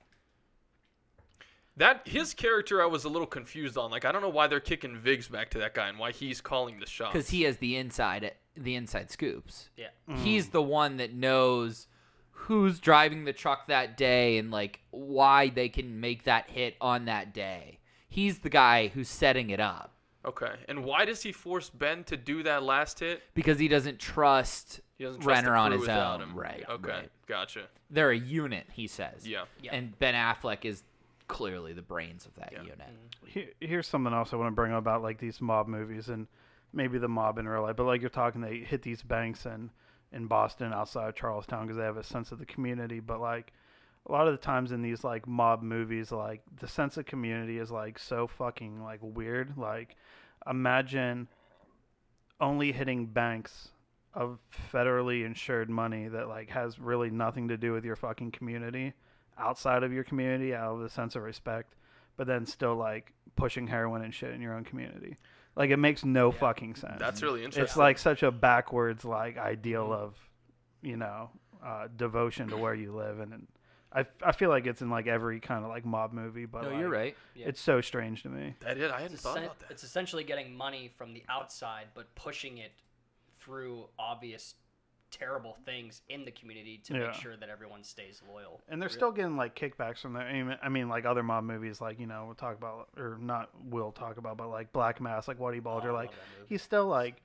S1: That his character, I was a little confused on. Like, I don't know why they're kicking Viggs back to that guy and why he's calling the shots.
S2: because he has the inside the inside scoops.
S3: Yeah.
S2: He's the one that knows who's driving the truck that day and like why they can make that hit on that day. He's the guy who's setting it up
S1: Okay, and why does he force Ben to do that last hit?
S2: because he doesn't trust
S1: He doesn't trust
S2: Renner on his own.
S1: him.
S2: Right.
S1: Okay,
S2: right.
S1: gotcha.
S2: They're a unit, he says.
S1: Yeah.
S3: Yeah.
S2: And Ben Affleck is clearly the brains of that
S1: Yeah.
S2: unit. Mm-hmm.
S5: Here, here's something else I want to bring up about like these mob movies and maybe the mob in real life. But like you're talking, they hit these banks in in Boston outside of Charlestown because they have a sense of the community. But like a lot of the times in these like mob movies, like the sense of community is like so fucking like weird. Like imagine only hitting banks of federally insured money that like has really nothing to do with your fucking community outside of your community out of a sense of respect but then still like pushing heroin and shit in your own community like it makes no fucking sense
S1: That's really interesting.
S5: it's like such a backwards like ideal of you know uh, devotion to where you live and, and I, I feel like it's in like every kind of like mob movie but
S2: No,
S5: like,
S2: you're right.
S3: Yeah.
S5: it's so strange to me
S1: that is. I hadn't
S3: It's,
S1: thought
S3: essen-
S1: about that.
S3: it's essentially getting money from the outside, but pushing it through obvious terrible things in the community to
S5: Yeah.
S3: make sure that everyone stays loyal.
S5: And they're
S3: Re-
S5: still getting like kickbacks from their. I mean, like other mob movies, like you know, we'll talk about or not. We'll talk about, but like Black Mass, like Whitey
S3: Oh,
S5: Bulger,
S3: I
S5: like
S3: love that movie.
S5: he's still like,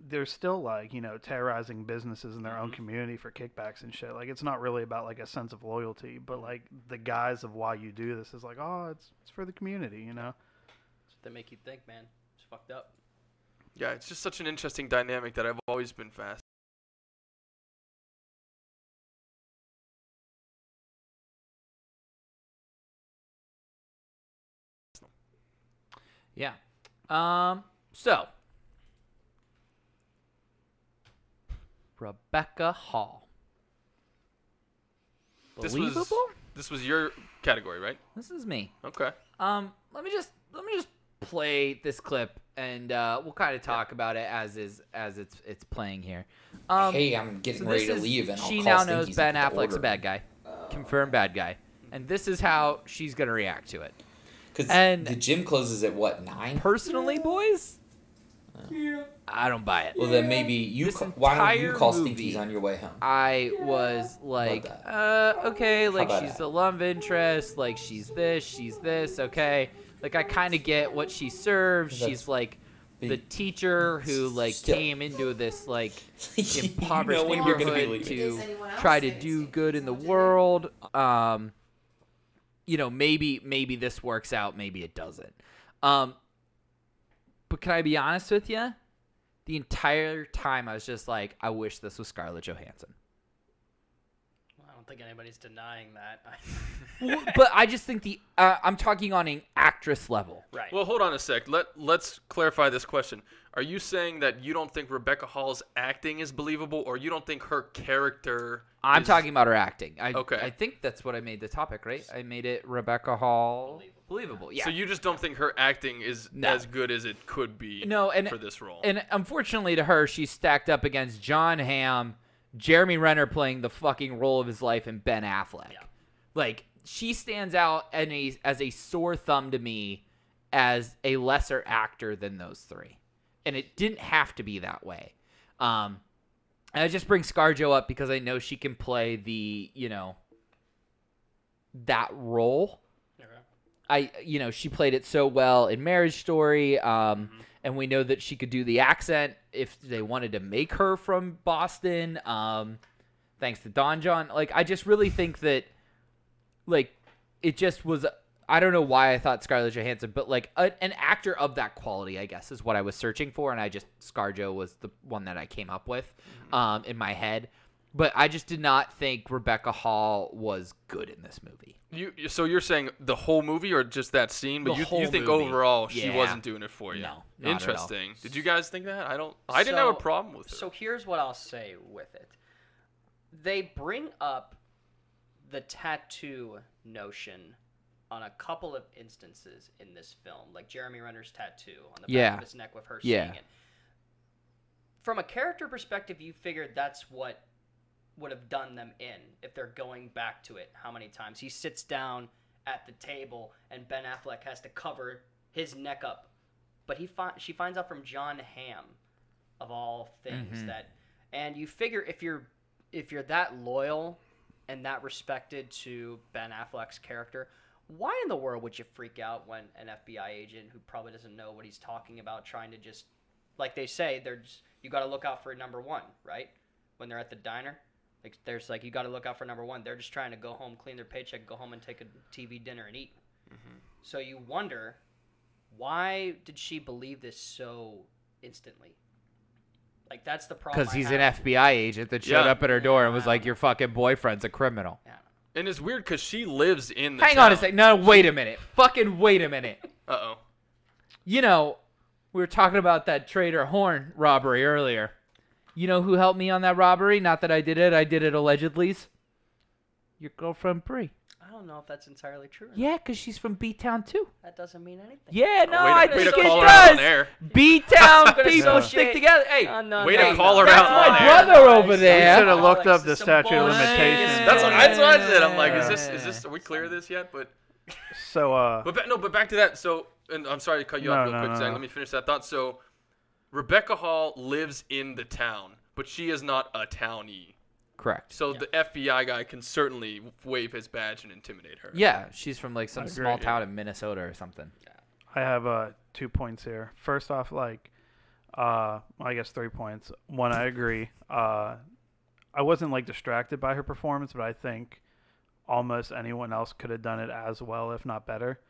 S5: they're still like you know terrorizing businesses in their own
S3: Mhm.
S5: community for kickbacks and shit. Like it's not really about like a sense of loyalty, but like the guise of why you do this is like, oh, it's it's for the community, you know.
S3: That's what they make you think, man. It's fucked up.
S1: Yeah, it's just such an interesting dynamic that I've always been fast.
S2: Yeah. Um. So, Rebecca Hall.
S1: This
S2: Believable.
S1: was this was your category, right?
S2: This is me.
S1: Okay.
S2: Um. Let me just let me just play this clip, and uh, we'll kind of talk about it as is as it's it's playing here. Um,
S6: hey, I'm getting
S2: so
S6: ready to
S2: is-
S6: leave, and I'll
S2: she
S6: call
S2: now knows Ben
S6: put the
S2: Affleck's a bad guy, confirmed bad guy, and this is how she's gonna react to it.
S6: Because
S2: and-
S6: the gym closes at what nine?
S2: Personally, boys, I don't buy it.
S6: Well, then maybe you. Ca- why don't you call
S2: movie-
S6: Stinky's on your way home?
S2: I was like, uh, okay, like she's
S6: that?
S2: the love interest, like she's this, she's this, okay. Like I kind of get what she serves. She's like the teacher who like
S6: Still.
S2: came into this like impoverished
S6: know you're gonna
S2: neighborhood to try to do good in the world. Um, you know, maybe maybe this works out, maybe it doesn't. Um, but can I be honest with you? The entire time I was just like, I wish this was Scarlett Johansson.
S3: I don't think anybody's denying that.
S2: Well, but I just think the uh, I'm talking on an actress level.
S3: right.
S1: Well, hold on a sec. Let Let's clarify this question. Are you saying that you don't think Rebecca Hall's acting is believable, or you don't think her character?
S2: I'm
S1: is-
S2: talking about her acting. I,
S1: Okay.
S2: I think that's what I made the topic, right? I made it Rebecca Hall believable. Yeah.
S1: So you just don't think her acting is
S2: No.
S1: as good as it could be
S2: No, and-
S1: for this role.
S2: and unfortunately to her, she's stacked up against Jon Hamm, Jeremy Renner playing the fucking role of his life, and Ben Affleck.
S3: Yeah.
S2: Like she stands out a, as a sore thumb to me as a lesser actor than those three, and it didn't have to be that way. Um, and I just bring ScarJo up because I know she can play the you know that role.
S3: Okay.
S2: I you know she played it so well in Marriage Story, um, and we know that she could do the accent if they wanted to make her from Boston. Um, thanks to Don Jon. Like I just really think that, like, it just was. I don't know why I thought Scarlett Johansson, but like a, an actor of that quality, I guess, is what I was searching for, and I just ScarJo was the one that I came up with um, in my head. But I just did not think Rebecca Hall was good in this movie.
S1: you so you're saying the whole movie or just that scene? But
S2: The
S1: you
S2: whole
S1: you think
S2: movie.
S1: overall she
S2: Yeah.
S1: wasn't doing it for you?
S2: No, not at all.
S1: Interesting. Did you guys think that? I don't. I didn't have a problem with it.
S3: So here's what I'll say with it. They bring up the tattoo notion on a couple of instances in this film, like Jeremy Renner's tattoo on the back
S2: Yeah.
S3: of his neck with her
S2: Yeah.
S3: seeing it. From a character perspective, you figured that's what would have done them in if they're going back to it. How many times he sits down at the table and Ben Affleck has to cover his neck up, but he fi- she finds out from Jon Hamm, of all things
S2: Mhm.
S3: that, and you figure if you're if you're that loyal and that respected to Ben Affleck's character, why in the world would you freak out when an FBI agent who probably doesn't know what he's talking about trying to just like they say they're just, you got to look out for number 1, right? When they're at the diner, like there's like you got to look out for number 1. They're just trying to go home, clean their paycheck, go home and take a TV dinner and eat. So you wonder why did she believe this so instantly? Like that's the problem.
S2: Because he's an. FBI agent that showed
S1: Yeah.
S2: up at her door and was like, "Your fucking boyfriend's a criminal." Yeah.
S1: and it's weird because she lives in the.
S2: Hang on a second. No, wait a minute. Fucking wait a minute.
S1: Uh oh.
S2: You know, we were talking about that Trader Horn robbery earlier. You know who helped me on that robbery? Not that I did it. I did it allegedly. Your girlfriend Brie.
S3: I don't know if that's entirely true. or.
S2: Yeah, because she's from B Town too.
S3: That doesn't mean anything.
S2: Yeah, no,
S1: way
S2: I
S1: to,
S2: think it
S1: call her out on
S2: does.
S1: air.
S2: B Town
S3: gonna
S2: people
S3: associate-
S2: stick together. Hey,
S3: Uh, no,
S1: Way
S3: no,
S1: to call her
S3: no.
S1: out
S2: That's
S1: on
S2: my
S1: air.
S2: brother over
S5: You
S2: there.
S5: should have looked
S3: Alex,
S5: up the
S3: some
S5: statute of
S3: bullshit.
S5: limitations.
S1: That's what, that's what I said. I'm like, is this is this? Are we clear of this yet? But
S5: So, uh,
S1: but ba- no, but back to that. So, and I'm sorry to cut you
S5: No,
S1: off real
S5: no,
S1: quick,
S5: no,
S1: Zach.
S5: no.
S1: Let me finish that thought. So, Rebecca Hall lives in the town, but she is not a townie.
S2: Correct.
S1: So the FBI guy can certainly wave his badge and intimidate her.
S2: Yeah, she's from like some
S5: I agree,
S2: small
S5: yeah.
S2: town in Minnesota or something.
S5: I have uh, two points here. First off, like, uh, I guess three points. One, I agree. Uh, I wasn't like distracted by her performance, but I think almost anyone else could have done it as well, if not better.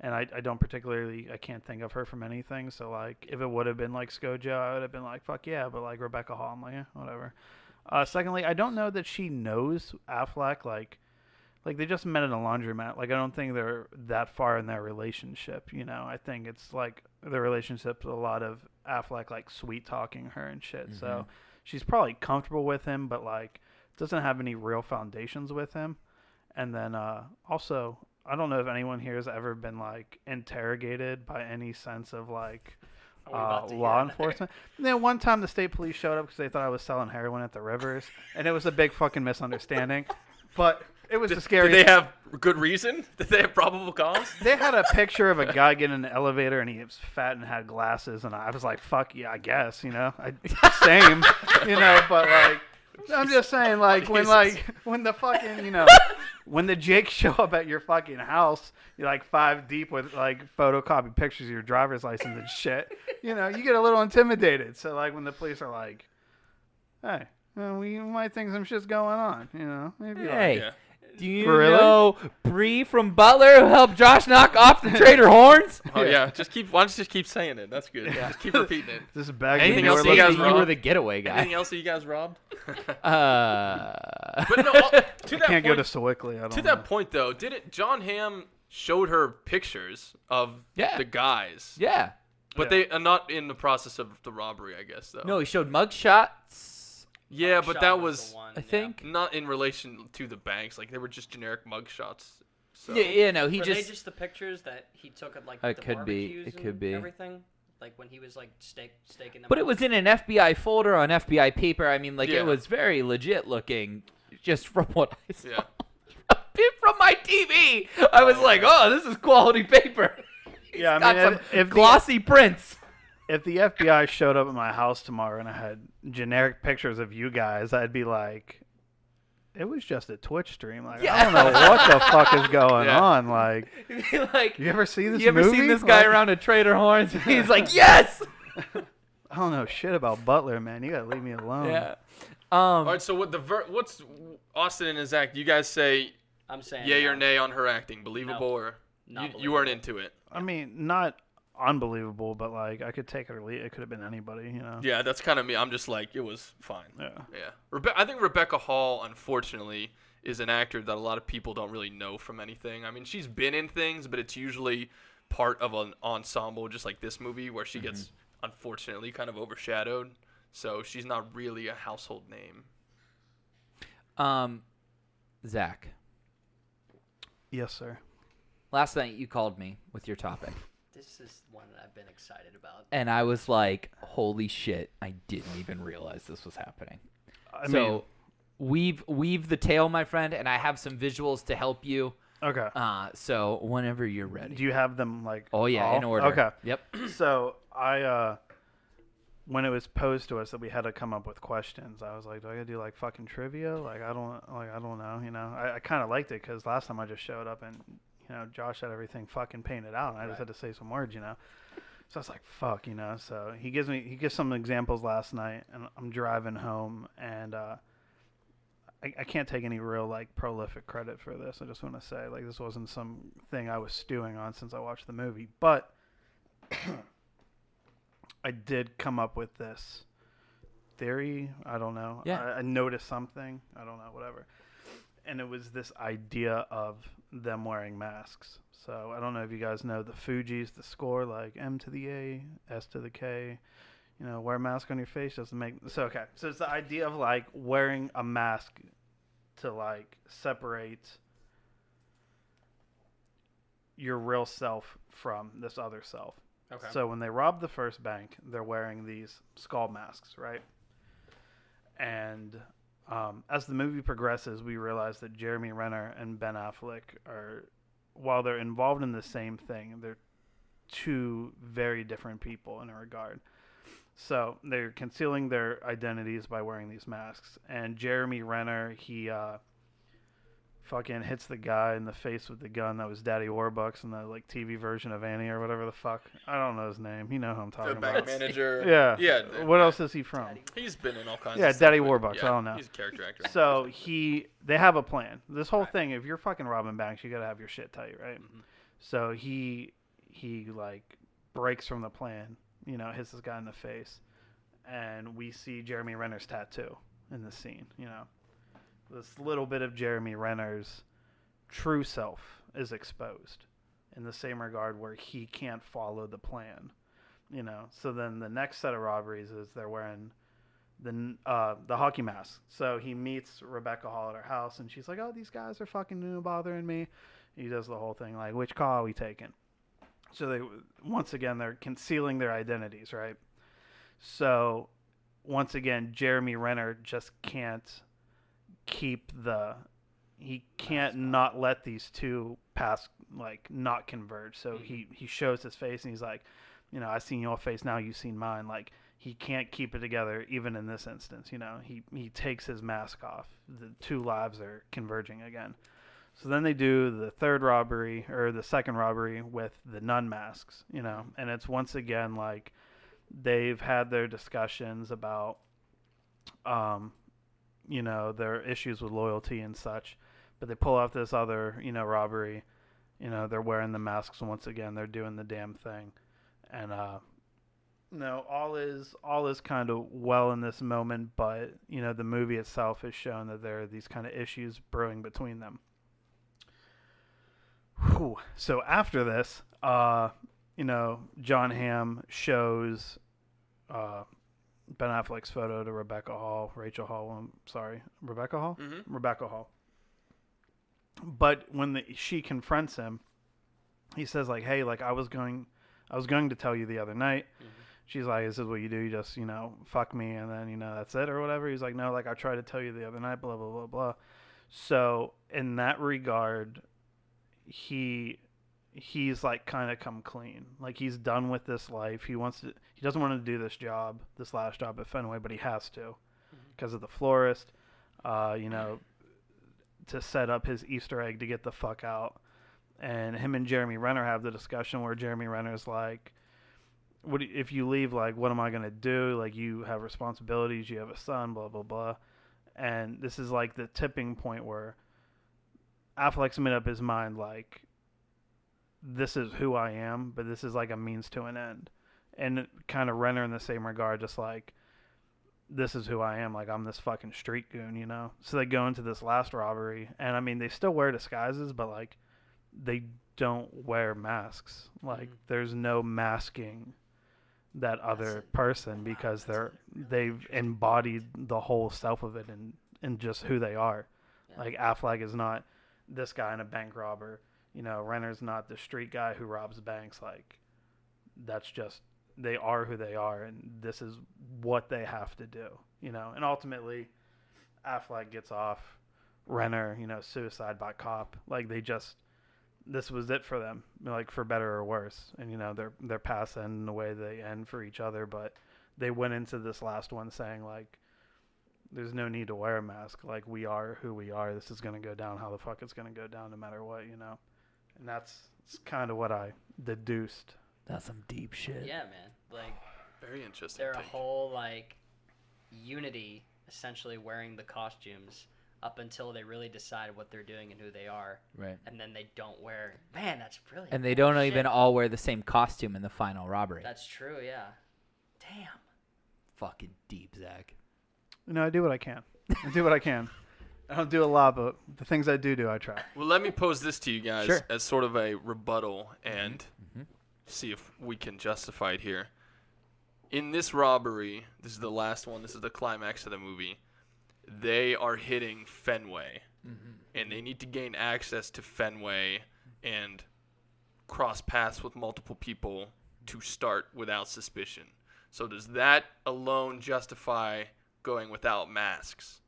S5: And I, I don't particularly, I can't think of her from anything. So like, if it would have been like ScoJo, I would have been like, fuck yeah. But like Rebecca Hall, I'm like, yeah, whatever. Uh, secondly, I don't know that she knows Affleck. Like, like they just met in a laundromat. Like I don't think they're that far in their relationship. You know, I think it's like the relationship's a lot of Affleck like sweet talking her and shit. So she's probably comfortable with him, but like doesn't have any real foundations with him. And then uh, also, I don't know if anyone here has ever been like interrogated by any sense of like uh, law
S3: enforcement.
S5: enforcement. then one time the state police showed up because they thought I was selling heroin at the rivers, and it was a big fucking misunderstanding. But it was
S1: Did,
S5: the scary.
S1: did they have good reason? Did they have probable cause?
S5: They had a picture of a guy getting in an elevator and he was fat and had glasses, and I was like, "Fuck yeah, I guess," you know, I, same, you know. But like, I'm just saying, like when like when the fucking you know when the Jakes show up at your fucking house, you're like five deep with like photocopy pictures of your driver's license and shit. You know, you get a little intimidated. So like when the police are like, "Hey." uh, we might think some shit's going on, you know. Maybe like,
S2: Hey,
S1: Yeah.
S2: Do you
S5: Really?
S2: know Bree from Butler who helped Josh knock off the Trader Horns?
S1: Oh yeah, just keep. Why don't you just keep saying it? That's good. Just keep repeating it.
S5: This is back.
S1: Anything else you guys
S5: looking-
S2: you were
S1: robbed?
S2: the getaway guy.
S1: Anything else that you guys robbed?
S2: Uh,
S1: but no, uh, to that
S5: Can't
S1: point,
S5: go to Sewickley. I don't
S1: to
S5: know.
S1: that point though, didn't Jon Hamm showed her pictures of
S2: Yeah.
S1: the guys?
S2: yeah.
S1: But
S5: Yeah.
S1: they are not in the process of the robbery, I guess though.
S2: No, he showed mug shots.
S1: Yeah, but that
S3: the
S1: was
S3: one,
S2: I
S3: yeah.
S2: think.
S1: not in relation to the banks. Like they were just generic mugshots. So
S2: Yeah, yeah, no, he
S3: Were
S2: just.
S3: they just the pictures that he took at like
S2: It
S3: the
S2: could be, it could be.
S3: everything? Like when he was like steak staking them.
S2: But it was in an FBI folder on FBI paper. I mean, like
S1: Yeah.
S2: it was very legit looking, just from what I saw.
S1: Yeah.
S2: from my TV, I was oh, like, "Oh, this is quality paper." He's
S5: Yeah, I
S2: got
S5: mean,
S2: some
S5: if- if the-
S2: glossy prints.
S5: If the FBI showed up at my house tomorrow and I had generic pictures of you guys, I'd be like, it was just a Twitch stream. Like, I don't know what the fuck is going
S1: Yeah.
S5: on. Like,
S2: like,
S5: you ever see this
S2: you ever
S5: movie?
S2: seen this guy
S5: Like,
S2: around a Trader Horns? He's like, "Yes."
S5: I don't know shit about Butler, man. You gotta leave me alone.
S2: Yeah. Um.
S1: All right. So what the ver- what's Austin and his act? You guys say
S3: I'm saying.
S1: yay or
S3: no.
S1: nay on her acting? Believable or
S3: Not
S1: you, you weren't into it?
S5: I mean, not unbelievable, but like I could take it or leave. It could have been anybody, you know.
S1: Yeah, that's kind of me. I'm just like it was fine.
S5: Yeah.
S1: Yeah. Rebe- I think Rebecca Hall, unfortunately, is an actor that a lot of people don't really know from anything. I mean, she's been in things, but it's usually part of an ensemble, just like this movie, where she gets unfortunately kind of overshadowed. So she's not really a household name.
S2: Um. Zach,
S5: Yes, sir.
S2: last night you called me with your topic,
S3: This is one that I've been excited about.
S2: and I was like, "Holy shit! I didn't even realize this was happening."
S5: I
S2: so,
S5: mean,
S2: weave weave the tale, my friend, and I have some visuals to help you.
S5: okay.
S2: Uh, so whenever you're ready.
S5: Do you have them like?
S2: oh yeah, in order.
S5: Okay.
S2: Yep.
S5: So I, uh, when it was posed to us that we had to come up with questions, I was like, do I gotta do like fucking trivia? Like I don't, like I don't know, you know. I, I kind of liked it because last time I just showed up and you know Josh had everything fucking painted out, and I just had to say some words, you know. So I was like, fuck, you know. So he gives me, he gives some examples last night, and I'm driving home, and uh, I, I can't take any real like prolific credit for this. I just want to say, like, this wasn't some thing I was stewing on since I watched the movie, but. I did come up with this theory. I don't know.
S2: Yeah.
S5: I, I noticed something. I don't know. Whatever. And it was this idea of them wearing masks. So I don't know if you guys know the Fugees, the score like M to the A, S to the K. You know, wear a mask on your face doesn't make so okay. So it's the idea of like wearing a mask to like separate your real self from this other self.
S3: Okay.
S5: So when they rob the first bank, they're wearing these skull masks, right? And um, as the movie progresses, we realize that Jeremy Renner and Ben Affleck are, while they're involved in the same thing, they're two very different people in a regard. So they're concealing their identities by wearing these masks. And Jeremy Renner, he uh, fucking hits the guy in the face with the gun that was Daddy Warbucks in the like TV version of Annie or whatever the fuck. I don't know his name. You know who I'm
S1: The
S5: talking
S1: bank
S5: about.
S1: manager.
S5: Yeah.
S1: Yeah.
S5: What else is he from?
S1: He's been in all kinds.
S5: Yeah,
S1: of
S5: Daddy
S1: but
S5: Warbucks,
S1: yeah,
S5: I don't know.
S1: He's a character actor.
S5: So he, they have a plan. This whole
S1: Right.
S5: thing, if you're fucking robbing banks, you gotta have your shit tight, right?
S1: Mhm.
S5: So he, he like breaks from the plan. You know, hits this guy in the face, and we see Jeremy Renner's tattoo in the scene. You know, this little bit of Jeremy Renner's true self is exposed in the same regard where he can't follow the plan. You know, so then the next set of robberies is they're wearing the uh, the hockey mask. So he meets Rebecca Hall at her house, and she's like, "Oh, these guys are fucking new bothering me." He does the whole thing like, "Which call are we taking?" So they once again they're concealing their identities, right? So once again, Jeremy Renner just can't keep the he can't not let these two pass like not converge. So he he shows his face and he's like, you know, I seen your face now, you've seen mine. Like he can't keep it together even in this instance. You know, he he takes his mask off. The two lives are converging again. So then they do the third robbery or the second robbery with the nun masks. You know, and it's once again like they've had their discussions about um you know their issues with loyalty and such but they pull off this other, you know, robbery. You know, they're wearing the masks once again. They're doing the damn thing, and uh, no, all is all is kind of well in this moment, but you know, the movie itself has shown that there are these kind of issues brewing between them. Whew. So after this, uh, you know, Jon Hamm shows uh, Ben Affleck's photo to Rebecca Hall, Rachel Hall. I'm sorry, Rebecca Hall,
S1: Mm-hmm.
S5: Rebecca Hall. But when the, she confronts him, he says like, "Hey, like I was going, I was going to tell you the other night." She's like, "This is what you do. You just, you know, fuck me, and then you know that's it or whatever." He's like, "No, like I tried to tell you the other night." Blah blah blah blah. So in that regard, he he's like kind of come clean. Like he's done with this life. He wants to. He doesn't want to do this job, this last job at Fenway, but he has to because of the florist. Uh, you know, to set up his Easter egg to get the fuck out. And him and Jeremy Renner have the discussion where Jeremy Renner's like, "What do- if you leave? Like, what am I gonna do? Like, you have responsibilities. You have a son. Blah blah blah." And this is like the tipping point where Affleck's made up his mind. Like, this is who I am, but this is like a means to an end. And kind of Renner in the same regard, just like this is who I am. Like I'm this fucking street goon, you know. So they go into this last robbery, and I mean they still wear disguises, but like they don't wear masks. Like
S3: Mhm.
S5: there's no masking that other person because they're they've embodied the whole self of it and and just who they are.
S3: Yeah.
S5: Like Affleck is not this guy in a bank robber. You know, Renner's not the street guy who robs banks. Like that's just they are who they are, and this is what they have to do. You know, and ultimately, Affleck gets off. Renner, you know, suicide by cop. Like they just this was it for them, like for better or worse. And you know, their their paths end the way they end for each other, but they went into this last one saying like there's no need to wear a mask. Like we are who we are. This is gonna go down how the fuck it's gonna go down no matter what, you know. And that's, that's kind of what I deduced.
S2: That's some deep shit.
S3: Yeah, man. Like
S1: Very interesting.
S3: they're a
S1: take.
S3: whole like unity, essentially wearing the costumes up until they really decide what they're doing and who they are,
S2: Right.
S3: and then they don't wear. Man, that's brilliant.
S2: And they don't
S3: Shit.
S2: even all wear the same costume in the final robbery.
S3: That's true. Yeah. Damn.
S2: fucking deep, Zach.
S5: You know, I do what I can. I do what I can. I don't do a lot, but the things I do do, I try.
S1: Well, let me pose this to you guys
S2: Sure.
S1: as sort of a rebuttal and
S2: Mhm.
S1: see if we can justify it here. In this robbery, this is the last one, this is the climax of the movie. They are hitting Fenway, and they need to gain access to Fenway and cross paths with multiple people to start without suspicion. So, does that alone justify going without masks?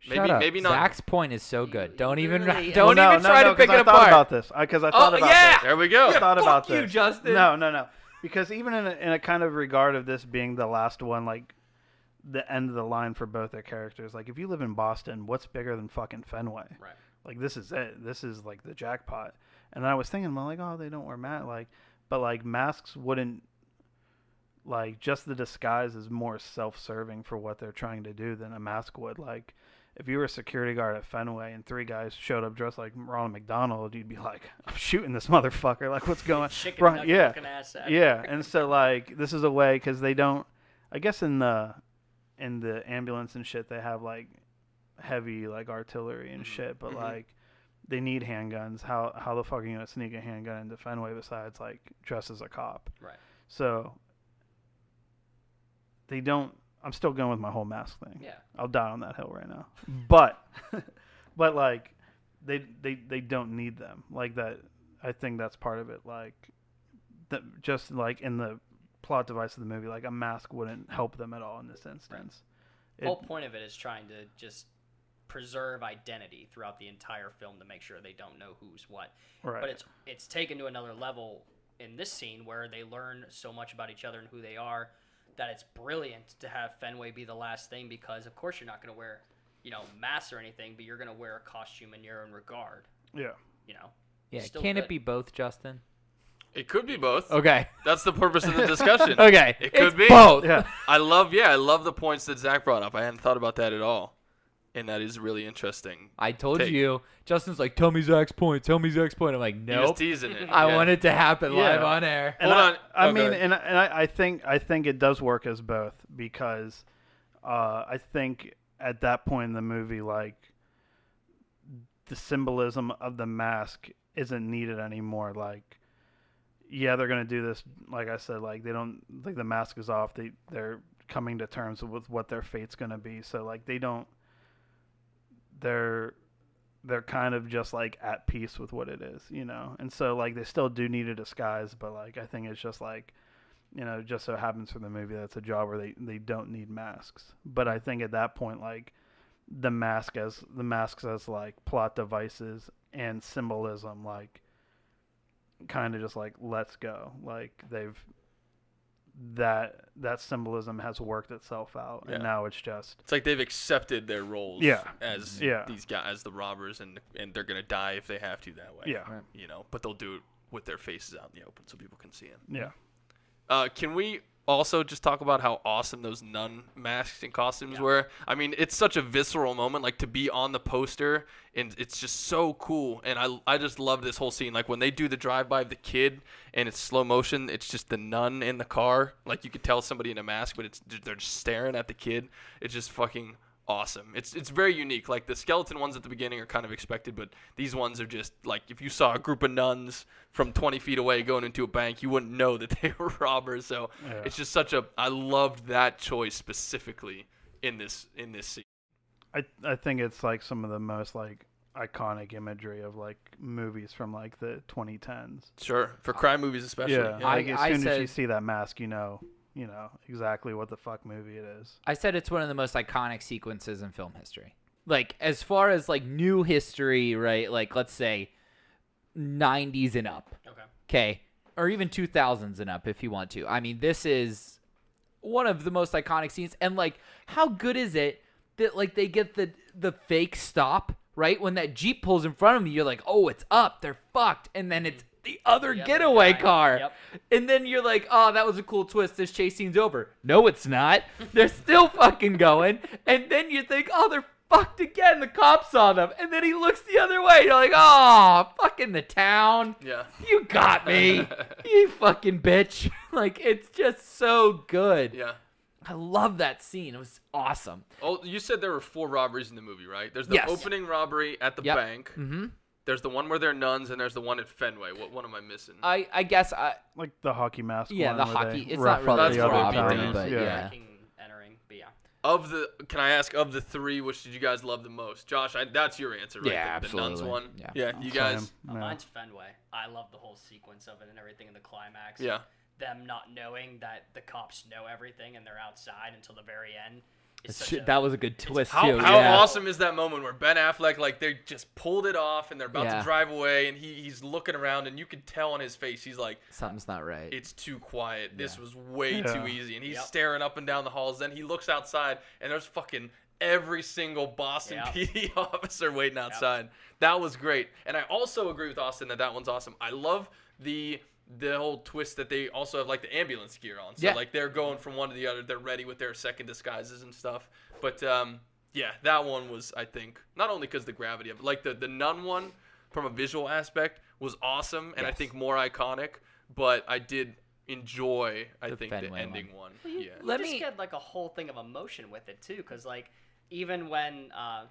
S2: Shut
S1: Maybe-
S2: up.
S1: maybe not-
S2: Zach's point is so good. Don't even
S3: literally-
S2: don't
S5: Well, no,
S2: even
S5: no,
S2: try
S5: no,
S2: to pick
S5: 'cause
S2: it
S5: I thought
S2: apart.
S5: about this. Because I oh, thought
S2: oh
S5: about
S2: yeah.
S5: this.
S1: There we go.
S5: I thought
S2: Fuck
S5: about
S2: you,
S5: this.
S2: Justin.
S5: No, no, no. Because even in a, in a kind of regard of this being the last one, like the end of the line for both their characters, like if you live in Boston, what's bigger than fucking Fenway?
S3: Right.
S5: Like this is it. This is like the jackpot. And then I was thinking, well, like, oh, they don't wear masks, like, but like masks wouldn't, like, just the disguise is more self-serving for what they're trying to do than a mask would. Like, if you were a security guard at Fenway and three guys showed up dressed like Ronald McDonald, you'd be like, I'm shooting this motherfucker. Like, what's going?
S3: Chicken
S5: Right, yeah.
S3: ass
S5: yeah and so like this is a way because they don't i guess in the in the ambulance and shit they have like heavy like artillery and
S1: Mhm.
S5: shit but
S1: Mhm.
S5: like they need handguns how how the fuck are you gonna sneak a handgun into fenway besides like dress as a cop
S3: Right.
S5: so they don't i'm still going with my whole mask thing
S3: Yeah.
S5: I'll die on that hill right now. Mm. But but like they they they don't need them. Like that I think that's part of it. Like that just like in the plot device of the movie, like a mask wouldn't help them at all in this instance.
S3: The
S5: It-
S3: whole point of it is trying to just preserve identity throughout the entire film to make sure they don't know who's what.
S5: right.
S3: But it's it's taken to another level in this scene where they learn so much about each other and who they are that it's brilliant to have Fenway be the last thing because of course you're not going to wear, you know, masks or anything, but you're going to wear a costume in your own regard,
S5: yeah.
S3: you know.
S2: Yeah.
S3: Still
S2: Can
S3: good.
S2: it be both, Justin?
S1: It could be both.
S2: Okay.
S1: That's the purpose of the discussion.
S2: Okay.
S1: It could
S2: it's
S1: be.
S2: both.
S5: Yeah.
S1: I love, yeah, I love the points that Zach brought up. I hadn't thought about that at all. And that is really interesting.
S2: I told
S1: Take.
S2: you. Justin's like, tell me Zach's point. Tell me Zach's point. I'm like,
S1: He was
S2: nope.
S1: teasing it.
S2: I
S1: yeah.
S2: want it to happen
S5: Yeah.
S2: live on air.
S5: And
S1: Hold
S5: I,
S1: on.
S5: I
S1: Oh,
S5: mean,
S1: ahead.
S5: and, and I, I think I think it does work as both because uh, I think at that point in the movie, like the symbolism of the mask isn't needed anymore. Like, yeah, they're gonna do this. Like I said, like they don't like the mask is off. They they're coming to terms with what their fate's gonna be. So like they don't. They're they're kind of just like at peace with what it is, you know. And so like they still do need a disguise, but like I think it's just like you know, just so happens for the movie that's a job where they, they don't need masks. But I think at that point like the mask as the masks as like plot devices and symbolism like kind of just like let's go. Like they've that that symbolism has worked itself out
S1: Yeah.
S5: and now it's just
S1: It's like they've accepted their roles
S5: Yeah.
S1: as
S5: Yeah.
S1: these guys, as the robbers, and and they're gonna die if they have to that way.
S5: yeah.
S1: You know, but they'll do it with their faces out in the open so people can see them.
S5: Yeah.
S1: Uh, can we also just talk about how awesome those nun masks and costumes were? I mean, it's such a visceral moment, like to be on the poster, and it's just so cool. And I, I just love this whole scene. Like when they do the drive by of the kid, and it's slow motion. It's just the nun in the car. Like you could tell somebody in a mask, but it's they're just staring at the kid. It's just fucking awesome. It's it's very unique. Like the skeleton ones at the beginning are kind of expected, but these ones are just like if you saw a group of nuns from 20 feet away going into a bank, you wouldn't know that they were robbers. So
S5: Yeah.
S1: it's just such a. I loved that choice specifically in this in this scene.
S5: I I think it's like some of the most like iconic imagery of like movies from like the 2010s.
S1: Sure, for crime movies especially.
S5: yeah,
S1: Yeah.
S2: I-
S5: like as
S2: I
S5: soon as you see that mask, you know, you know exactly what the fuck movie it is.
S2: I said it's one of the most iconic sequences in film history. Like as far as like new history, right? Like let's say 90s and up.
S3: Okay.
S2: Okay. Or even 2000s and up if you want to. I mean, this is one of the most iconic scenes and like how good is it that like they get the the fake stop, right? When that Jeep pulls in front of me, you're like, "Oh, it's up. They're fucked." And then it's the other
S3: The
S2: getaway
S3: guy.
S2: car.
S3: Yep.
S2: And then you're like, "Oh, that was a cool twist. This chase scene's over." No, it's not. They're still fucking going. And then you think, "Oh, they're fucked again. The cops saw them." And then he looks the other way. You're like, "Oh, fucking the town."
S1: yeah.
S2: You got me. you fucking bitch. Like it's just so good.
S1: Yeah.
S2: I love that scene. It was awesome.
S1: Oh, you said there were four robberies in the movie, right? There's the
S2: Yes.
S1: opening robbery at the
S2: Yep.
S1: bank.
S2: Mm-hmm.
S1: There's the one where they're nuns, and there's the one at Fenway. What one am I missing?
S2: I I guess I
S5: Like the hockey mask.
S2: Yeah,
S5: one
S2: the hockey-
S5: They
S2: it's not
S5: up
S1: really
S5: the other
S1: robbery,
S2: but
S5: yeah.
S2: yeah.
S3: Entering, but yeah.
S1: Of the, can I ask of the three, which did you guys love the most? Josh, I, that's your answer, right?
S2: Yeah,
S1: the, the nuns one.
S2: Yeah.
S1: you guys.
S5: Yeah.
S3: Mine's Fenway. I love the whole sequence of it and everything in the climax.
S1: Yeah,
S3: Them not knowing that the cops know everything and they're outside until the very end. Is
S2: Shit,
S3: a,
S2: that was a good twist
S1: how,
S2: too.
S1: how
S2: yeah.
S1: awesome is that moment where Ben Affleck like they just pulled it off and they're about
S2: Yeah.
S1: to drive away and he, he's looking around and you can tell on his face he's like
S2: Something's not right.
S1: it's too quiet. This was way
S5: Yeah.
S1: too easy and he's
S3: Yep.
S1: staring up and down the halls. Then he looks outside and there's fucking every single Boston
S3: Yep.
S1: PD officer waiting outside. That was great. And I also agree with Austin that that one's awesome. I love the the whole twist that they also have like the ambulance gear on. So
S2: Yeah.
S1: like they're going from one to the other. They're ready with their second disguises and stuff. But um, yeah, that one was I think not only because the gravity of it, like the the nun one from a visual aspect was awesome and I think more iconic. But I did enjoy I
S2: The
S1: think the ending one.
S3: Well, you,
S1: Yeah.
S3: you
S2: Let
S3: just
S2: me-
S3: get like a whole thing of emotion with it too, because like even when uh,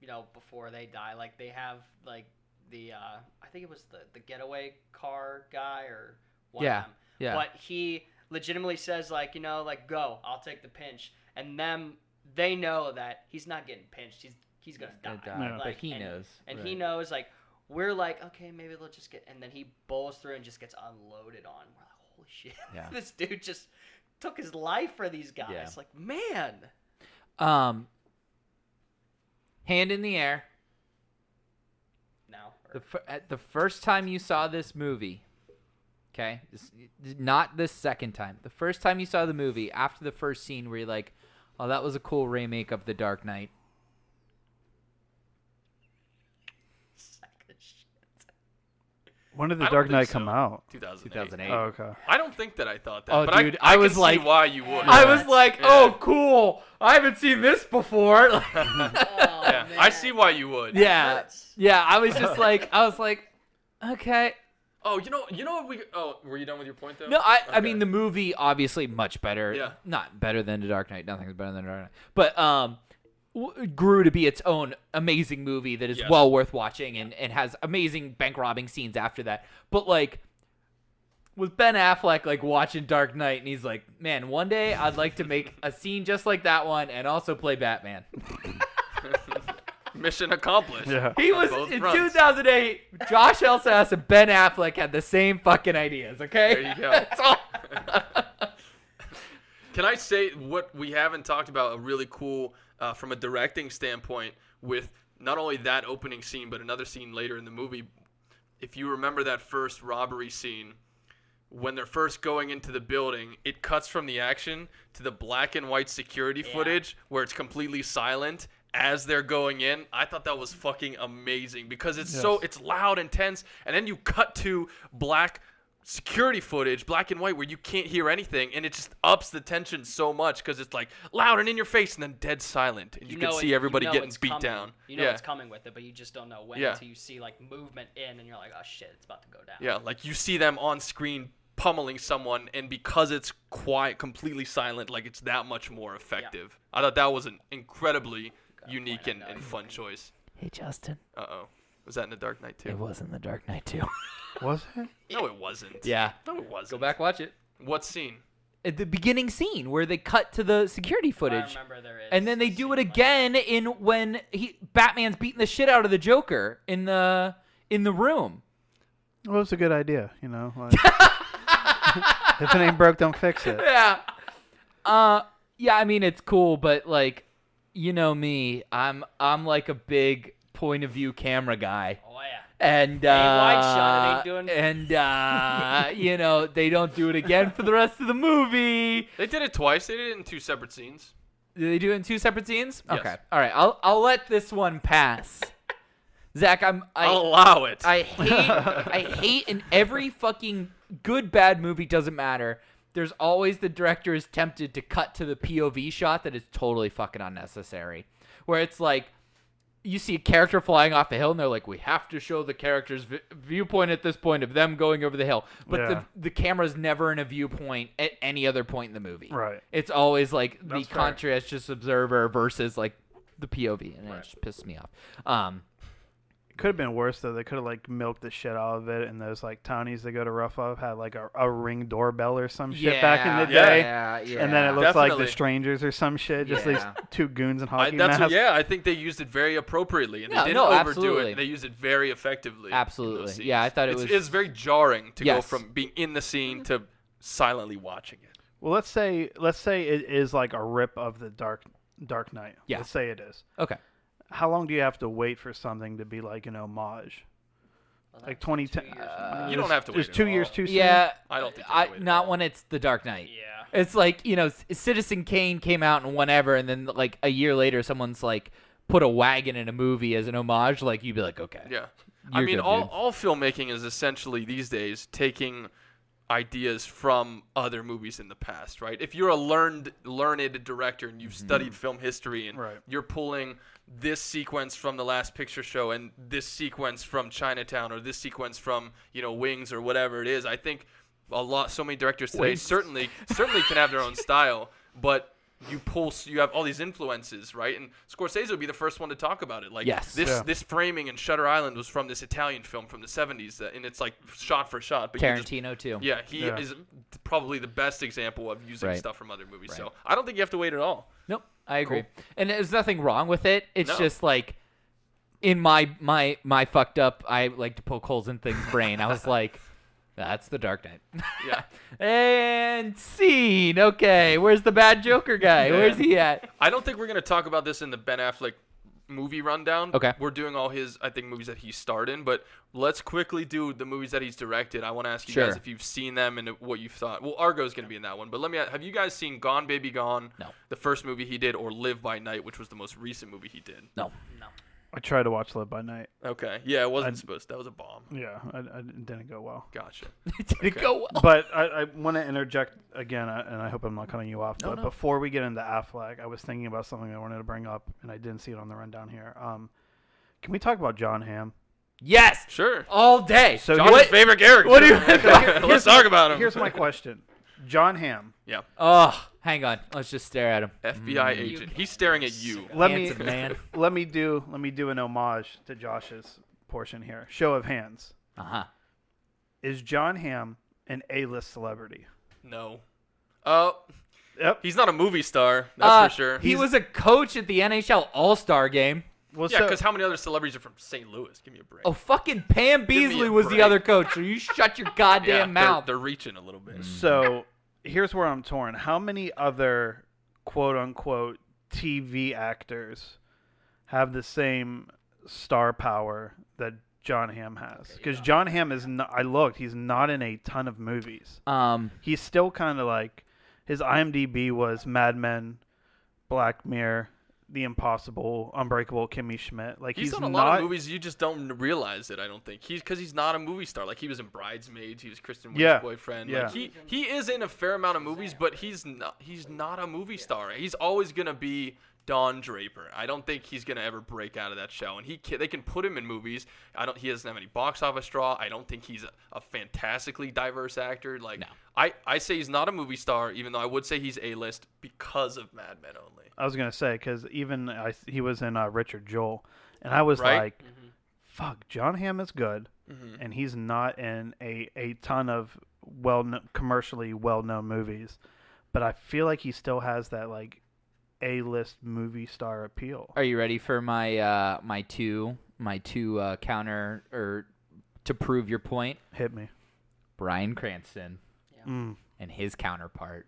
S3: you know before they die, like they have like the uh, I think it was the the getaway car guy or one
S2: Yeah, yeah.
S3: But he legitimately says like you know like go, I'll take the pinch, and them they know that he's not getting pinched. He's he's gonna die.
S2: Die,
S5: Yeah.
S2: but he
S3: and-
S2: knows.
S3: and he knows like we're like okay maybe they'll just get and then he bowls through and just gets unloaded on we're like holy shit
S2: Yeah.
S3: this dude just took his life for these guys
S2: Yeah.
S3: like man
S2: Um, hand in the air. The at the first time you saw this movie, okay, this, not the second time. The first time you saw the movie, after the first scene, where you're like, "Oh, that was a cool remake of The Dark Knight."
S3: sack of shit.
S5: When did the
S1: don't
S5: Dark Knight
S1: so.
S5: come out?
S1: 2008.
S2: 2008.
S5: Oh, okay.
S1: I don't think that I thought that.
S2: Oh,
S1: but
S2: dude,
S1: I,
S2: I
S1: I,
S2: was
S1: can
S2: like-
S1: see why you would.
S2: I was like,
S1: Yeah.
S2: oh, cool. I haven't seen this before.
S3: Oh,
S1: yeah, I see why you would.
S2: yeah,
S3: hurts.
S2: yeah. I was just like, I was like, okay.
S1: Oh, you know, you know what we? Oh, were you done with your point though?
S2: No, I, I mean the movie obviously much better.
S1: Yeah.
S2: Not better than The Dark Knight. Nothing's better than The Dark Knight. But um, w- grew to be its own amazing movie that is
S1: Yes.
S2: well worth watching and, and has amazing bank robbing scenes after that. But like. With Ben Affleck like watching Dark Knight and he's like, man, one day I'd like to make a scene just like that one and also play Batman.
S1: Mission accomplished.
S5: Yeah.
S2: He was in
S1: fronts.
S2: 2008. Josh Elsas and Ben Affleck had the same fucking ideas. Okay,
S1: There you go.
S2: That's all.
S1: Can I say what we haven't talked about? A really cool, uh, from a directing standpoint, with not only that opening scene, but another scene later in the movie. If you remember that first robbery scene, when they're first going into the building, it cuts from the action to the black and white security
S3: Yeah.
S1: footage where it's completely silent as they're going in. I thought that was fucking amazing because it's so it's loud and tense, and then you cut to black security footage, black and white, where you can't hear anything, and it just ups the tension so much because it's like loud and in your face, and then dead silent, and you, can
S3: know it-
S1: see everybody
S3: know
S1: getting beat
S3: coming.
S1: down.
S3: You know
S1: yeah.
S3: it's coming with it, but you just don't know when
S1: Yeah.
S3: until you see like movement in, and you're like, oh shit, it's about to go down.
S1: Yeah, like you see them on screen pummeling someone, and because it's quiet, completely silent, like it's that much more effective. I thought that was an incredibly unique
S3: point
S1: and, and fun choice.
S2: Hey Justin,
S1: Uh oh, was that in the Dark Knight too?
S2: it was in The Dark Knight too.
S5: Was it?
S1: No, it wasn't.
S2: yeah,
S1: No, it wasn't.
S2: go back watch it.
S1: What scene?
S2: At the beginning scene where they cut to the security footage.
S3: I
S2: footage.
S3: remember there is.
S2: And then they do
S3: scene
S2: it
S3: like
S2: again in when he Batman's beating the shit out of the Joker in the in the room.
S5: Well, it was a good idea, you know. Like, if it ain't broke, don't fix it.
S2: yeah. Uh yeah, I mean it's cool, but like you know me, I'm I'm like a big point of view camera guy.
S3: Oh yeah.
S2: And
S3: Hey,
S2: uh
S3: wide shot, it ain't doing-
S2: and uh you know, they don't do it again for the rest of the movie.
S1: They did it twice. They did it in two separate scenes.
S2: Do they do it in two separate scenes?
S1: Yes.
S2: Okay. All right. I'll I'll let this one pass. Zach, I'm I
S1: I'll allow it.
S2: I hate I hate in every fucking good bad movie doesn't matter. There's always the director is tempted to cut to the POV shot that is totally fucking unnecessary. Where it's like you see a character flying off a hill and they're like we have to show the character's vi- viewpoint at this point of them going over the hill. But
S5: Yeah.
S2: the the camera's never in a viewpoint at any other point in the movie.
S5: Right.
S2: It's always like
S5: That's
S2: the
S5: fair.
S2: conscientious observer versus like the POV and it just pisses me off. Um
S5: could have been worse though. They could have like milked the shit out of it, and those like townies they go to rough up had like a, a ring doorbell or some shit back in the
S2: yeah,
S5: day.
S2: Yeah, yeah.
S5: And then it looks like the strangers or some shit, just
S2: Yeah.
S5: these two goons in
S1: I,
S5: hockey
S1: that's what,
S5: masks.
S1: yeah, I think they used it very appropriately, and
S2: No,
S1: they didn't
S2: no,
S1: overdo
S2: absolutely.
S1: it. They used it very effectively.
S2: Absolutely. Yeah, I thought it
S1: it's,
S2: was-
S1: It's very jarring to go from being in the scene to silently watching it.
S5: Well, let's say let's say it is like a rip of the Dark Dark Knight.
S2: Yeah.
S5: Let's say it is.
S2: Okay.
S5: How long do you have to wait for something to be like an homage?
S3: Well,
S5: Like
S3: that's
S5: 2010.
S3: years
S2: Uh,
S1: You don't have to
S5: Is
S1: wait at
S5: two
S1: all.
S5: years too soon?
S2: Yeah.
S1: I don't think you
S2: I
S1: to wait
S2: not
S1: all.
S2: when it's The Dark Knight.
S3: Yeah.
S2: It's like, you know, Citizen Kane came out and whatever and then like a year later someone's like put a wagon in a movie as an homage like you'd be like, "Okay."
S1: Yeah. I mean,
S2: good,
S1: all,
S2: dude.
S1: all filmmaking is essentially these days taking ideas from other movies in the past, right? If you're a learned learned director and you've
S2: Mm-hmm.
S1: studied film history and
S5: Right.
S1: you're pulling this sequence from the last picture show and this sequence from Chinatown or this sequence from, you know, Wings or whatever it is, I think a lot so many directors today
S2: Wings.
S1: certainly certainly can have their own style, but you pull you have all these influences, right? And Scorsese would be the first one to talk about it. Like
S2: Yes.
S1: this
S5: Yeah.
S1: this framing in Shutter Island was from this Italian film from the 70s, that, and it's like shot for shot. But you just-
S2: Tarantino too.
S1: yeah, he
S5: Yeah.
S1: is probably the best example of using
S2: Right.
S1: stuff from other movies.
S2: Right.
S1: So I don't think you have to wait at all.
S2: Nope, I agree. And there's nothing wrong with it. It's
S1: No.
S2: just like in my my my fucked up I like to poke holes in things brain. I was like that's the Dark Knight.
S1: Yeah.
S2: and scene. Okay, where's the bad Joker guy?
S1: Yeah.
S2: Where's he at?
S1: I don't think we're gonna talk about this in the Ben Affleck movie rundown.
S2: Okay.
S1: We're doing all his, I think, movies that he starred in, but let's quickly do the movies that he's directed. I want to ask you guys if you've seen them and what you've thought. Well, Argo's gonna be in that one, but let me. a- Have you guys seen Gone Baby Gone?
S2: No.
S1: The first movie he did, or Live by Night, which was the most recent movie he did.
S2: No.
S3: No.
S5: I tried to watch Live by Night.
S1: Okay. Yeah, it wasn't
S5: I-
S1: supposed. That was a bomb.
S5: Yeah, I, I it didn't go well.
S1: Gotcha.
S2: it didn't
S1: Okay.
S2: go well.
S5: But I, I want to interject again, and I hope I'm not cutting you off.
S1: No,
S5: but
S1: no.
S5: before we get into Affleck, I was thinking about something I wanted to bring up, and I didn't see it on the rundown here. Um, can we talk about Jon Hamm?
S2: Yes,
S1: Sure.
S2: all day.
S5: So
S1: John's
S5: what-
S1: favorite character.
S2: what do you-
S1: Let's talk about him.
S5: Here's my question: Jon Hamm. Yeah.
S2: Oh, hang on. Let's just stare at him.
S1: FBI agent. He's staring at you.
S5: Let
S2: Handsome
S5: me
S2: man.
S5: let me do let me do an homage to Josh's portion here. Show of hands.
S2: Uh huh.
S5: Is Jon Hamm an A-list celebrity?
S1: No. Oh,
S5: Yep.
S1: he's not a movie star. That's
S2: Uh,
S1: for sure.
S2: He
S5: He's-
S2: was a coach at the NHL All Star game.
S5: Well,
S1: yeah,
S5: so-
S1: because how many other celebrities are from St. Louis? Give me a break.
S2: Oh, fucking Pam
S1: me
S2: Beesly was the other coach. So you shut your goddamn
S1: yeah,
S2: mouth.
S1: They're, they're reaching a little bit.
S5: So here's where I'm torn. How many other quote unquote TV actors have the same star power that Jon Hamm has? Because Jon Hamm is not, I looked, he's not in a ton of movies.
S2: um,
S5: He's still kind of like his IMDb was Mad Men, Black Mirror, The Impossible, Unbreakable, Kimmy Schmidt. Like
S1: He's,
S5: he's,
S1: done a
S5: not
S1: lot of movies. You just don't realize it. I don't think he's because he's not a movie star. Like he was in Bridesmaids. He was Kristen Wiig's
S5: Yeah,
S1: boyfriend.
S5: yeah.
S1: Like he he is in a fair amount of movies, but he's not he's not a movie star. He's always gonna be Don Draper. I don't think he's gonna ever break out of that show. And he can, they can put him in movies. I don't. He doesn't have any box office draw. I don't think he's a, a fantastically diverse actor. Like
S2: No.
S1: I I say he's not a movie star, even though I would say he's a list because of Mad Men only.
S5: I was gonna say because even I, he was in uh, Richard Jewell, and I was
S1: Right?
S5: like, "Fuck, Jon Hamm is good,
S1: Mhm.
S5: and he's not in a, a ton of well commercially well known movies, but I feel like he still has that like a list movie star appeal."
S2: are you ready for my uh my two my two uh counter or to prove your point?
S5: Hit me.
S2: Bryan Cranston
S5: Mm.
S2: and his counterpart.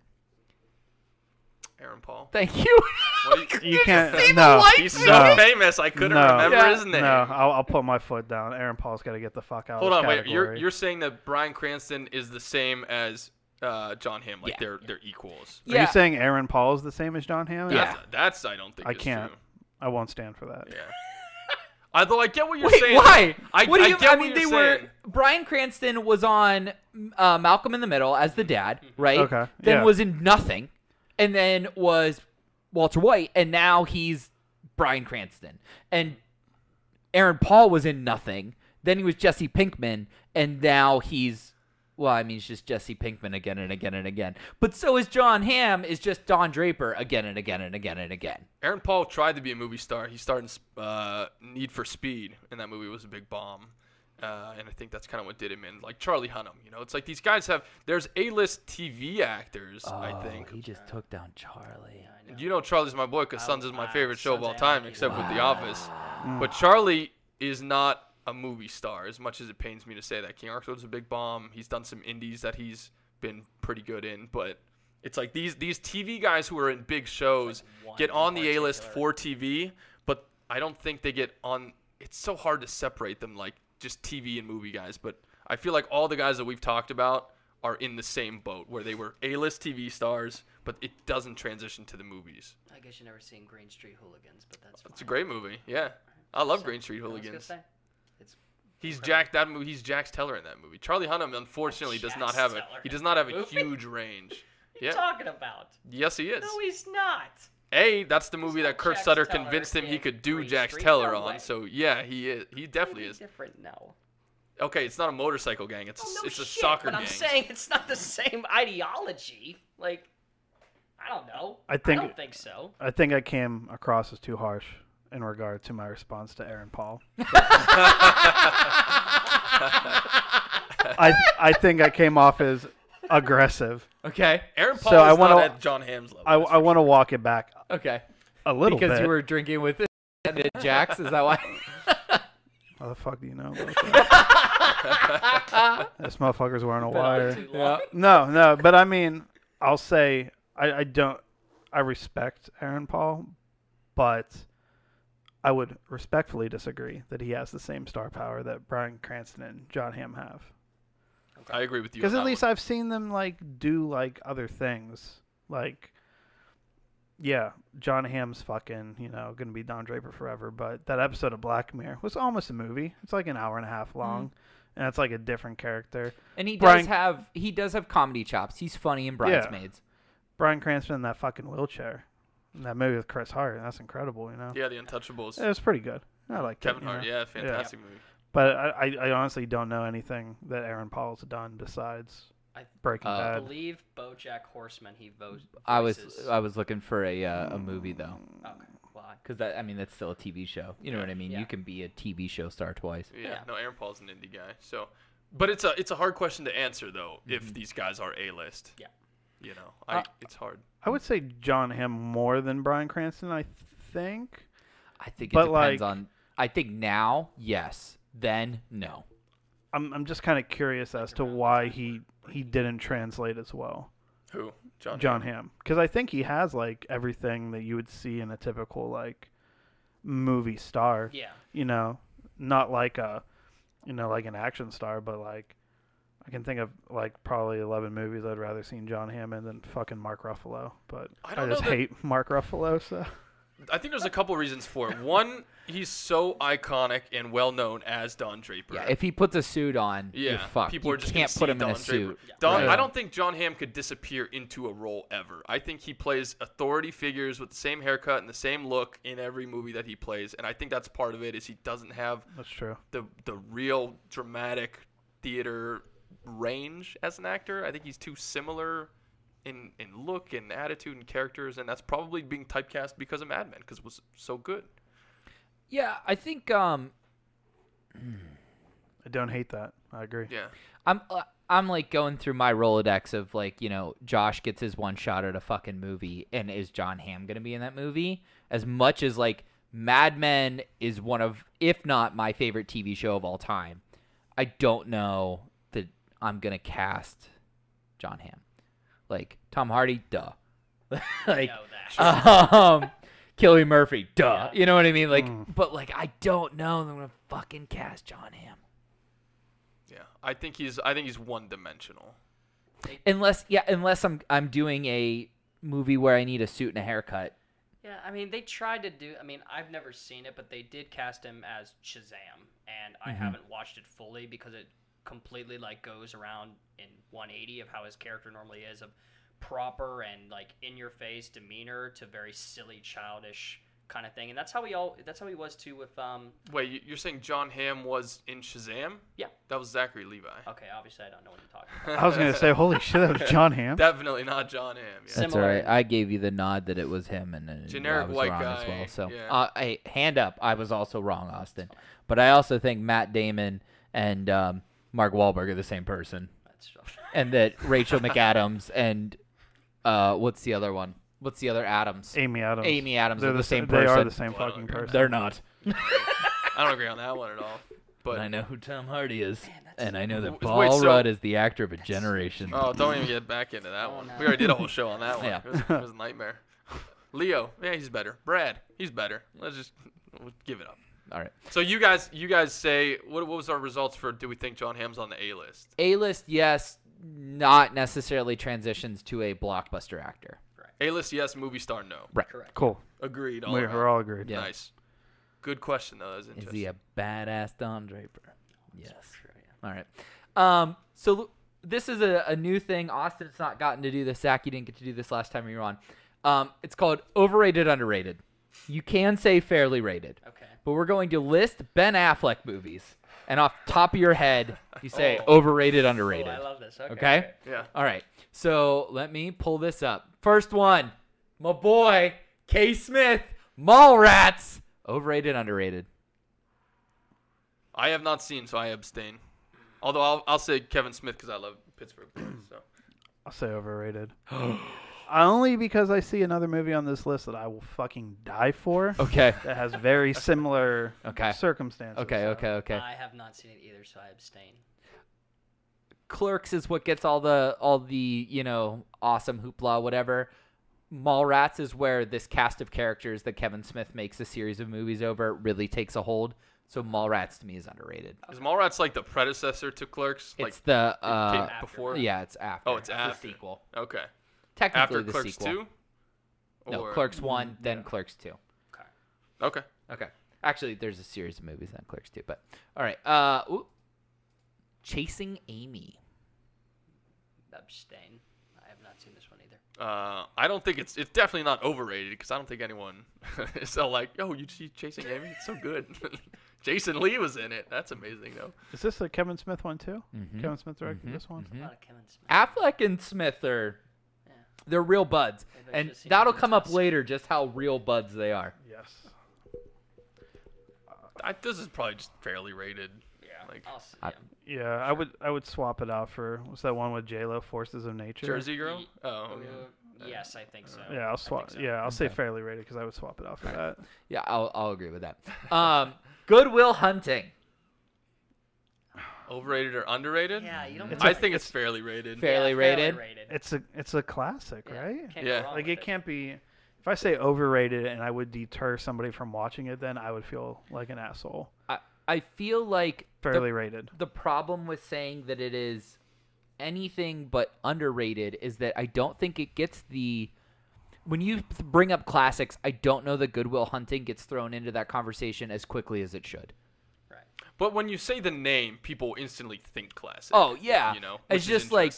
S1: Aaron Paul.
S2: Thank you.
S1: What do
S5: You can't.
S2: see
S5: no,
S1: He's so
S5: No.
S1: famous. I couldn't
S5: No.
S1: remember
S2: Yeah.
S1: his name.
S5: no. I'll, I'll put my foot down. Aaron Paul's got to get the fuck out.
S1: Hold
S5: of
S1: on,
S5: this
S1: wait. You're you're saying that Bryan Cranston is the same as uh, Jon Hamm, like
S2: Yeah.
S1: they're they're equals.
S5: Are you saying Aaron Paul is the same as Jon Hamm?
S2: Yeah.
S1: That's, that's I don't think.
S5: I
S1: is
S5: can't.
S1: True.
S5: I won't stand for that.
S1: Yeah. Although I get what you're
S2: Wait,
S1: saying.
S2: why?
S1: I,
S2: what do
S1: I
S2: you?
S1: get
S2: I
S1: what
S2: mean,
S1: you're
S2: they
S1: saying.
S2: were. Bryan Cranston was on uh, Malcolm in the Middle as the dad, right?
S5: Okay,
S2: Then
S5: yeah.
S2: was in Nothing, and then was Walter White, and now he's Bryan Cranston. And Aaron Paul was in Nothing. Then he was Jesse Pinkman, and now he's. Well, I mean, it's just Jesse Pinkman again and again and again. But so is Jon Hamm. Is just Don Draper again and again and again and again.
S1: Aaron Paul tried to be a movie star. He starred in uh, Need for Speed, and that movie was a big bomb. Uh, and I think that's kind of what did him in. Like Charlie Hunnam, you know, it's like these guys have. There's A-list TV actors. I think.
S2: Oh, he just took down Charlie.
S1: You know, Charlie's my boy because Sons is my favorite show of all time,
S3: Anarchy.
S1: except with The Office. But Charlie is not a movie star, as much as it pains me to say that. King Arthur's a big bomb. He's done some indies that he's been pretty good in, but it's like these these TV guys who are in big shows
S3: one
S1: get on the A list for TV, but I don't think they get on. It's so hard to separate them, like just TV and movie guys. But I feel like all the guys that we've talked about are in the same boat, where they were A list TV stars, but it doesn't transition to the movies.
S3: I guess you never seen Green Street Hooligans, but that's.
S1: It's a great movie. Yeah, I love
S3: So,
S1: Green Street
S3: you know what I was
S1: Hooligans.
S3: Gonna say? It's
S1: He's Jack. That movie. He's Jax Teller in that movie. Charlie Hunnam, unfortunately, does not
S3: Jax
S1: have a.
S3: Teller
S1: He
S3: in
S1: does not have a
S3: movie?
S1: huge range.
S3: What are you
S1: Yeah.
S3: talking about?
S1: Yes, he is.
S3: No, he's not.
S1: A. That's the movie that Kurt
S3: Jax
S1: Sutter
S3: Teller
S1: convinced him he
S3: in
S1: could do
S3: Green
S1: Jax
S3: Street?
S1: Teller
S3: No
S1: on.
S3: way.
S1: So yeah, he is. He definitely
S3: Totally
S1: is.
S3: Different, no.
S1: Okay, it's not a motorcycle gang. It's a,
S3: Oh, no
S1: it's a
S3: shit,
S1: soccer
S3: but
S1: gang.
S3: I'm saying it's not the same ideology. Like, I don't know.
S5: I think-
S3: I don't think so.
S5: I think I came across as too harsh in regard to my response to Aaron Paul. I I think I came off as aggressive.
S2: Okay.
S1: Aaron Paul
S5: So
S1: Paul
S5: I wanna-
S1: not at Jon Hamm's level.
S5: I, I want to walk it back
S2: Okay.
S5: a little
S2: because
S5: bit.
S2: you were drinking with the Jax. Is that why?
S5: How the fuck do you know about that? this motherfucker's wearing a wire.
S2: Yeah.
S5: No, no, but I mean, I'll say I, I don't. I respect Aaron Paul, but I would respectfully disagree that he has the same star power that Bryan Cranston and Jon Hamm have.
S1: I agree with you.
S5: Because at least
S1: one.
S5: I've seen them like do like other things, like yeah, Jon Hamm's fucking, you know, gonna be Don Draper forever. But that episode of Black Mirror was almost a movie. It's like an hour and a half mm-hmm. long, and it's like a different character.
S2: And he
S5: Bryan-
S2: does have he does have comedy chops. He's funny in Bridesmaids.
S5: Bryan Cranston in that fucking wheelchair, in that movie with Chris Hart. That's incredible, you know.
S1: Yeah, The Untouchables.
S5: It was pretty good. I like
S1: Kevin
S5: it,
S1: Hart.
S5: know.
S1: Yeah, fantastic movie.
S5: But I, I, I honestly don't know anything that Aaron Paul's done besides
S3: I
S5: Breaking
S2: Uh,
S3: I
S5: Bad.
S3: believe BoJack Horseman. He votes.
S2: I was I was looking for a uh, a movie though,
S3: okay. Well,
S2: because that I mean that's still a TV show. You know what I mean?
S3: Yeah.
S2: You can be a TV show star twice.
S1: Yeah,
S3: Yeah.
S1: no, Aaron Paul's an indie guy. So, but it's a it's a hard question to answer though.
S2: Mm-hmm.
S1: If these guys are A list.
S3: Yeah.
S1: You know, I
S5: Uh,
S1: it's hard.
S5: I would say Jon Hamm more than Bryan Cranston. I think.
S2: I think it
S5: But,
S2: depends
S5: like-
S2: on. I think now, yes. Then no.
S5: I'm I'm just kind of curious as to why he he didn't translate as well.
S1: Who? John.
S5: Jon Hamm, because I think he has like everything that you would see in a typical like movie star.
S3: yeah.
S5: You know, not like a, you know, like an action star, but like I can think of like probably eleven movies I'd rather seen John Hammond than fucking Mark Ruffalo. But
S1: I
S5: I,
S1: don't know
S5: just
S1: that-
S5: hate Mark Ruffalo. So
S1: I think there's a couple reasons for it. One, he's so iconic and well known as Don Draper.
S2: Yeah. If he puts a suit on,
S1: Yeah,
S2: you're fucked.
S1: people
S2: you
S1: are just
S2: can't put him
S1: Don
S2: in a
S1: Draper.
S2: suit.
S1: Don,
S5: Right.
S1: I don't think Jon Hamm could disappear into a role ever. I think he plays authority figures with the same haircut and the same look in every movie that he plays, and I think that's part of it. Is he doesn't have
S5: that's true.
S1: the the real dramatic theater range as an actor. I think he's too similar in in look and attitude and characters, and that's probably being typecast because of Mad Men because it was so good.
S2: Yeah, I think um
S5: I don't hate that. I agree.
S1: Yeah,
S2: I'm uh, I'm like going through my Rolodex of like, you know, Josh gets his one shot at a fucking movie and is Jon Hamm going to be in that movie? As much as like Mad Men is one of if not my favorite TV show of all time. I don't know that I'm going to cast Jon Hamm. Like Tom Hardy, duh. like
S3: know that.
S2: um Cillian Murphy, duh.
S3: Yeah.
S2: You know what I mean? Like
S5: Mm.
S2: but like I don't know I'm going to fucking cast Jon Hamm.
S1: yeah. I think he's I think he's one dimensional.
S2: Unless yeah, unless I'm I'm doing a movie where I need a suit and a haircut.
S3: Yeah, I mean, they tried to do. I mean, I've never seen it, but they did cast him as Shazam, and I
S2: Mm-hmm.
S3: haven't watched it fully because it completely like goes around in 180 of how his character normally is of proper and like in your face demeanor to very silly, childish kind of thing, and that's how he all. That's how he was too with um.
S1: Wait, you- you're saying Jon Hamm was in Shazam?
S3: Yeah.
S1: That was Zachary Levi.
S3: Okay, obviously I don't know what you're talking about.
S5: I was gonna say, holy shit, that was Jon Hamm.
S1: Definitely not Jon Hamm. Yeah.
S2: That's all right. I gave you the nod that it was him, and, and
S1: Generic
S2: I was
S1: white
S2: wrong as
S1: guy,
S2: well. So,
S1: yeah.
S2: uh, hey, hand up. I was also wrong, Austin. But I also think Matt Damon and um, Mark Wahlberg are the same person,
S3: That's
S2: and that Rachel McAdams and uh, what's the other one? What's the other Adams?
S5: Amy Adams.
S2: Amy Adams
S5: They're
S2: are the
S5: s-
S2: same
S5: They
S2: person.
S5: are the same
S1: Well, I
S5: fucking
S1: don't
S5: person.
S2: They're not.
S1: I don't agree on that one at all. But
S2: But I know who Tom Hardy is, and I know that
S1: Wait,
S2: Paul
S1: so-
S2: Rudd is the actor of a generation.
S1: Oh, don't even get back into that one. We already did a whole show on that one.
S2: Yeah.
S1: It, was, it was a nightmare. Leo, yeah, he's better. Brad, he's better. Let's just we'll give it up.
S2: All right.
S1: So you guys, you guys say what? What was our results for? Do we think Jon Hamm's on the A list?
S2: A list, yes, not necessarily transitions to a blockbuster actor.
S1: A list, yes. Movie star, no. Right.
S3: correct.
S5: Cool.
S1: Agreed. All
S5: We're,
S1: around.
S5: we're all agreed.
S2: Yeah.
S1: Nice. Good question though. That was
S2: Is
S1: interesting.
S2: he a badass Don Draper? Yes.
S3: Sure, yeah.
S2: All right. Um, so l- this is a, a new thing. Austin's not gotten to do this. Zach, you didn't get to do this last time you were on. Um, it's called overrated, underrated. You can say fairly rated,
S3: Okay.
S2: but we're going to list Ben Affleck movies, and off top of your head, you say
S1: Oh.
S2: overrated,
S3: Oh,
S2: underrated.
S3: I love this. Okay.
S2: Okay.
S1: Yeah.
S2: All right. So let me pull this up. First one, my boy K. Smith, Mallrats. Overrated, underrated.
S1: I have not seen, so I abstain. Although I'll, I'll say Kevin Smith because I love Pittsburgh. Pirates, so
S5: I'll say overrated. Only because I see another movie on this list that I will fucking die for.
S2: Okay.
S5: That has very similar
S2: Okay.
S5: circumstances.
S2: Okay.
S5: so-
S2: Okay. Okay.
S3: I have not seen it either, so I abstain.
S2: Clerks is what gets all the all the you know awesome hoopla whatever. Mallrats is where this cast of characters that Kevin Smith makes a series of movies over really takes a hold. So Mallrats to me is underrated.
S1: is Mallrats like the predecessor to Clerks?
S2: It's
S1: like
S2: the
S1: came
S2: uh,
S1: before?
S2: yeah, it's after.
S1: Oh, it's
S2: the
S1: after.
S2: sequel.
S1: Okay.
S2: Technically
S1: After
S2: the
S1: Clerks
S2: sequel.
S1: two.
S2: No, Clerks one, then
S5: yeah.
S2: Clerks two.
S1: Okay.
S2: Okay. Okay. Actually, there's a series of movies on Clerks Two, but all right. Uh, ooh. Chasing Amy.
S3: Abstain. I have not seen this one either.
S1: Uh, I don't think it's it's definitely not overrated because I don't think anyone is so like, yo, you see Chasing Amy? It's so good. Jason Lee was in it. That's amazing though.
S5: Is this a Kevin Smith one too?
S2: Mhm.
S5: Kevin Smith directed
S2: Mhm.
S5: this one.
S3: A lot of Kevin Smith.
S2: Affleck and Smith are
S3: Yeah.
S2: They're real buds,
S3: Maybe I
S2: and that'll
S3: it
S2: come up later just how real buds they are.
S5: Yes.
S1: I, this is probably just fairly rated.
S3: Yeah.
S1: Like
S3: I'll s-
S2: I-
S3: yeah.
S5: Yeah, I would I would swap it out for what's that one with J Lo, Forces of Nature.
S1: Jersey Girl.
S3: Ye-
S1: Oh,
S3: Uh,
S1: yeah.
S3: yes, I think so.
S5: Yeah,
S3: I
S5: I'll swap.
S3: so.
S5: Yeah, I'll say fairly rated because I would swap it out for that.
S2: Yeah, I'll I'll agree with that. Um, Good Will Hunting.
S1: Overrated or underrated?
S3: Yeah, you don't.
S5: It's
S1: I
S5: a-
S1: think it's fairly rated.
S2: Fairly
S3: yeah,
S2: rated.
S3: rated.
S5: It's a it's a classic,
S3: Yeah,
S5: right?
S3: can't
S1: Yeah.
S5: Like
S3: with
S5: it can't be. If I say overrated and I would deter somebody from watching it, then I would feel like an asshole.
S2: I I feel like the-
S5: Fairly rated.
S2: the problem with saying that it is anything but underrated is that I don't think it gets the when you bring up classics, I don't know that Good Will Hunting gets thrown into that conversation as quickly as it should.
S3: Right.
S1: But when you say the name, people instantly think classic.
S2: Oh yeah,
S1: You know,
S2: it's just like.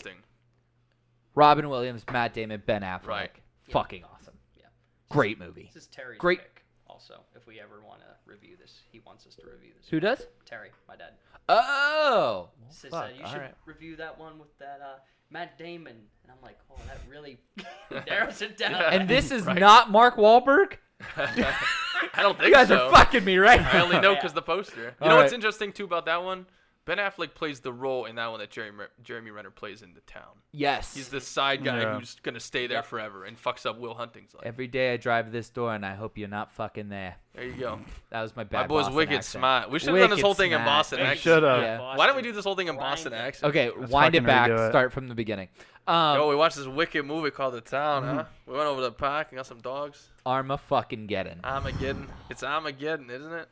S2: Robin Williams, Matt Damon, Ben Affleck.
S1: Right.
S3: Yeah.
S2: Fucking awesome.
S3: Yeah.
S2: Great movie.
S3: This is Terry's
S2: Great-
S3: pick. Also, if we ever want to review this, he wants us to review this.
S2: Who does?
S3: Terry, my dad.
S2: Oh.
S3: Says
S2: fuck,
S3: uh, you
S2: all
S3: should
S2: right.
S3: review that one with that uh, Matt Damon, and I'm like, oh, that really narrows it down.
S1: Yeah.
S2: And this is
S1: Right.
S2: not Mark Wahlberg.
S1: I don't think
S2: You guys
S1: so.
S2: are fucking me right
S1: I only
S2: now.
S1: know
S3: Yeah.
S1: because the poster. You
S2: All
S1: know what's
S2: right.
S1: interesting too about that one? Ben Affleck plays the role in that one that Jeremy Jeremy Renner plays in the town.
S2: Yes.
S1: He's the side guy
S5: Yeah.
S1: who's gonna stay there
S3: Yep.
S1: forever and fucks up Will Hunting's life.
S2: Every day I drive this door, and I hope you're not fucking there.
S1: There you go.
S2: That was my bad.
S1: My boy's
S2: Boston
S1: wicked
S2: accent.
S1: smart. We should have done this whole thing in. Boston accent.
S5: should've.
S2: Yeah.
S1: Why don't we do this whole thing in Boston
S3: Grind
S1: accent?
S2: Okay,
S5: Let's
S2: wind it back.
S5: it.
S2: Start from the beginning. Um,
S1: Yo, we watched this wicked movie called The Town,
S2: Mm-hmm.
S1: huh? We went over to the park and got some dogs.
S2: Arma fucking getting.
S1: Armageddon. It's Armageddon, isn't it?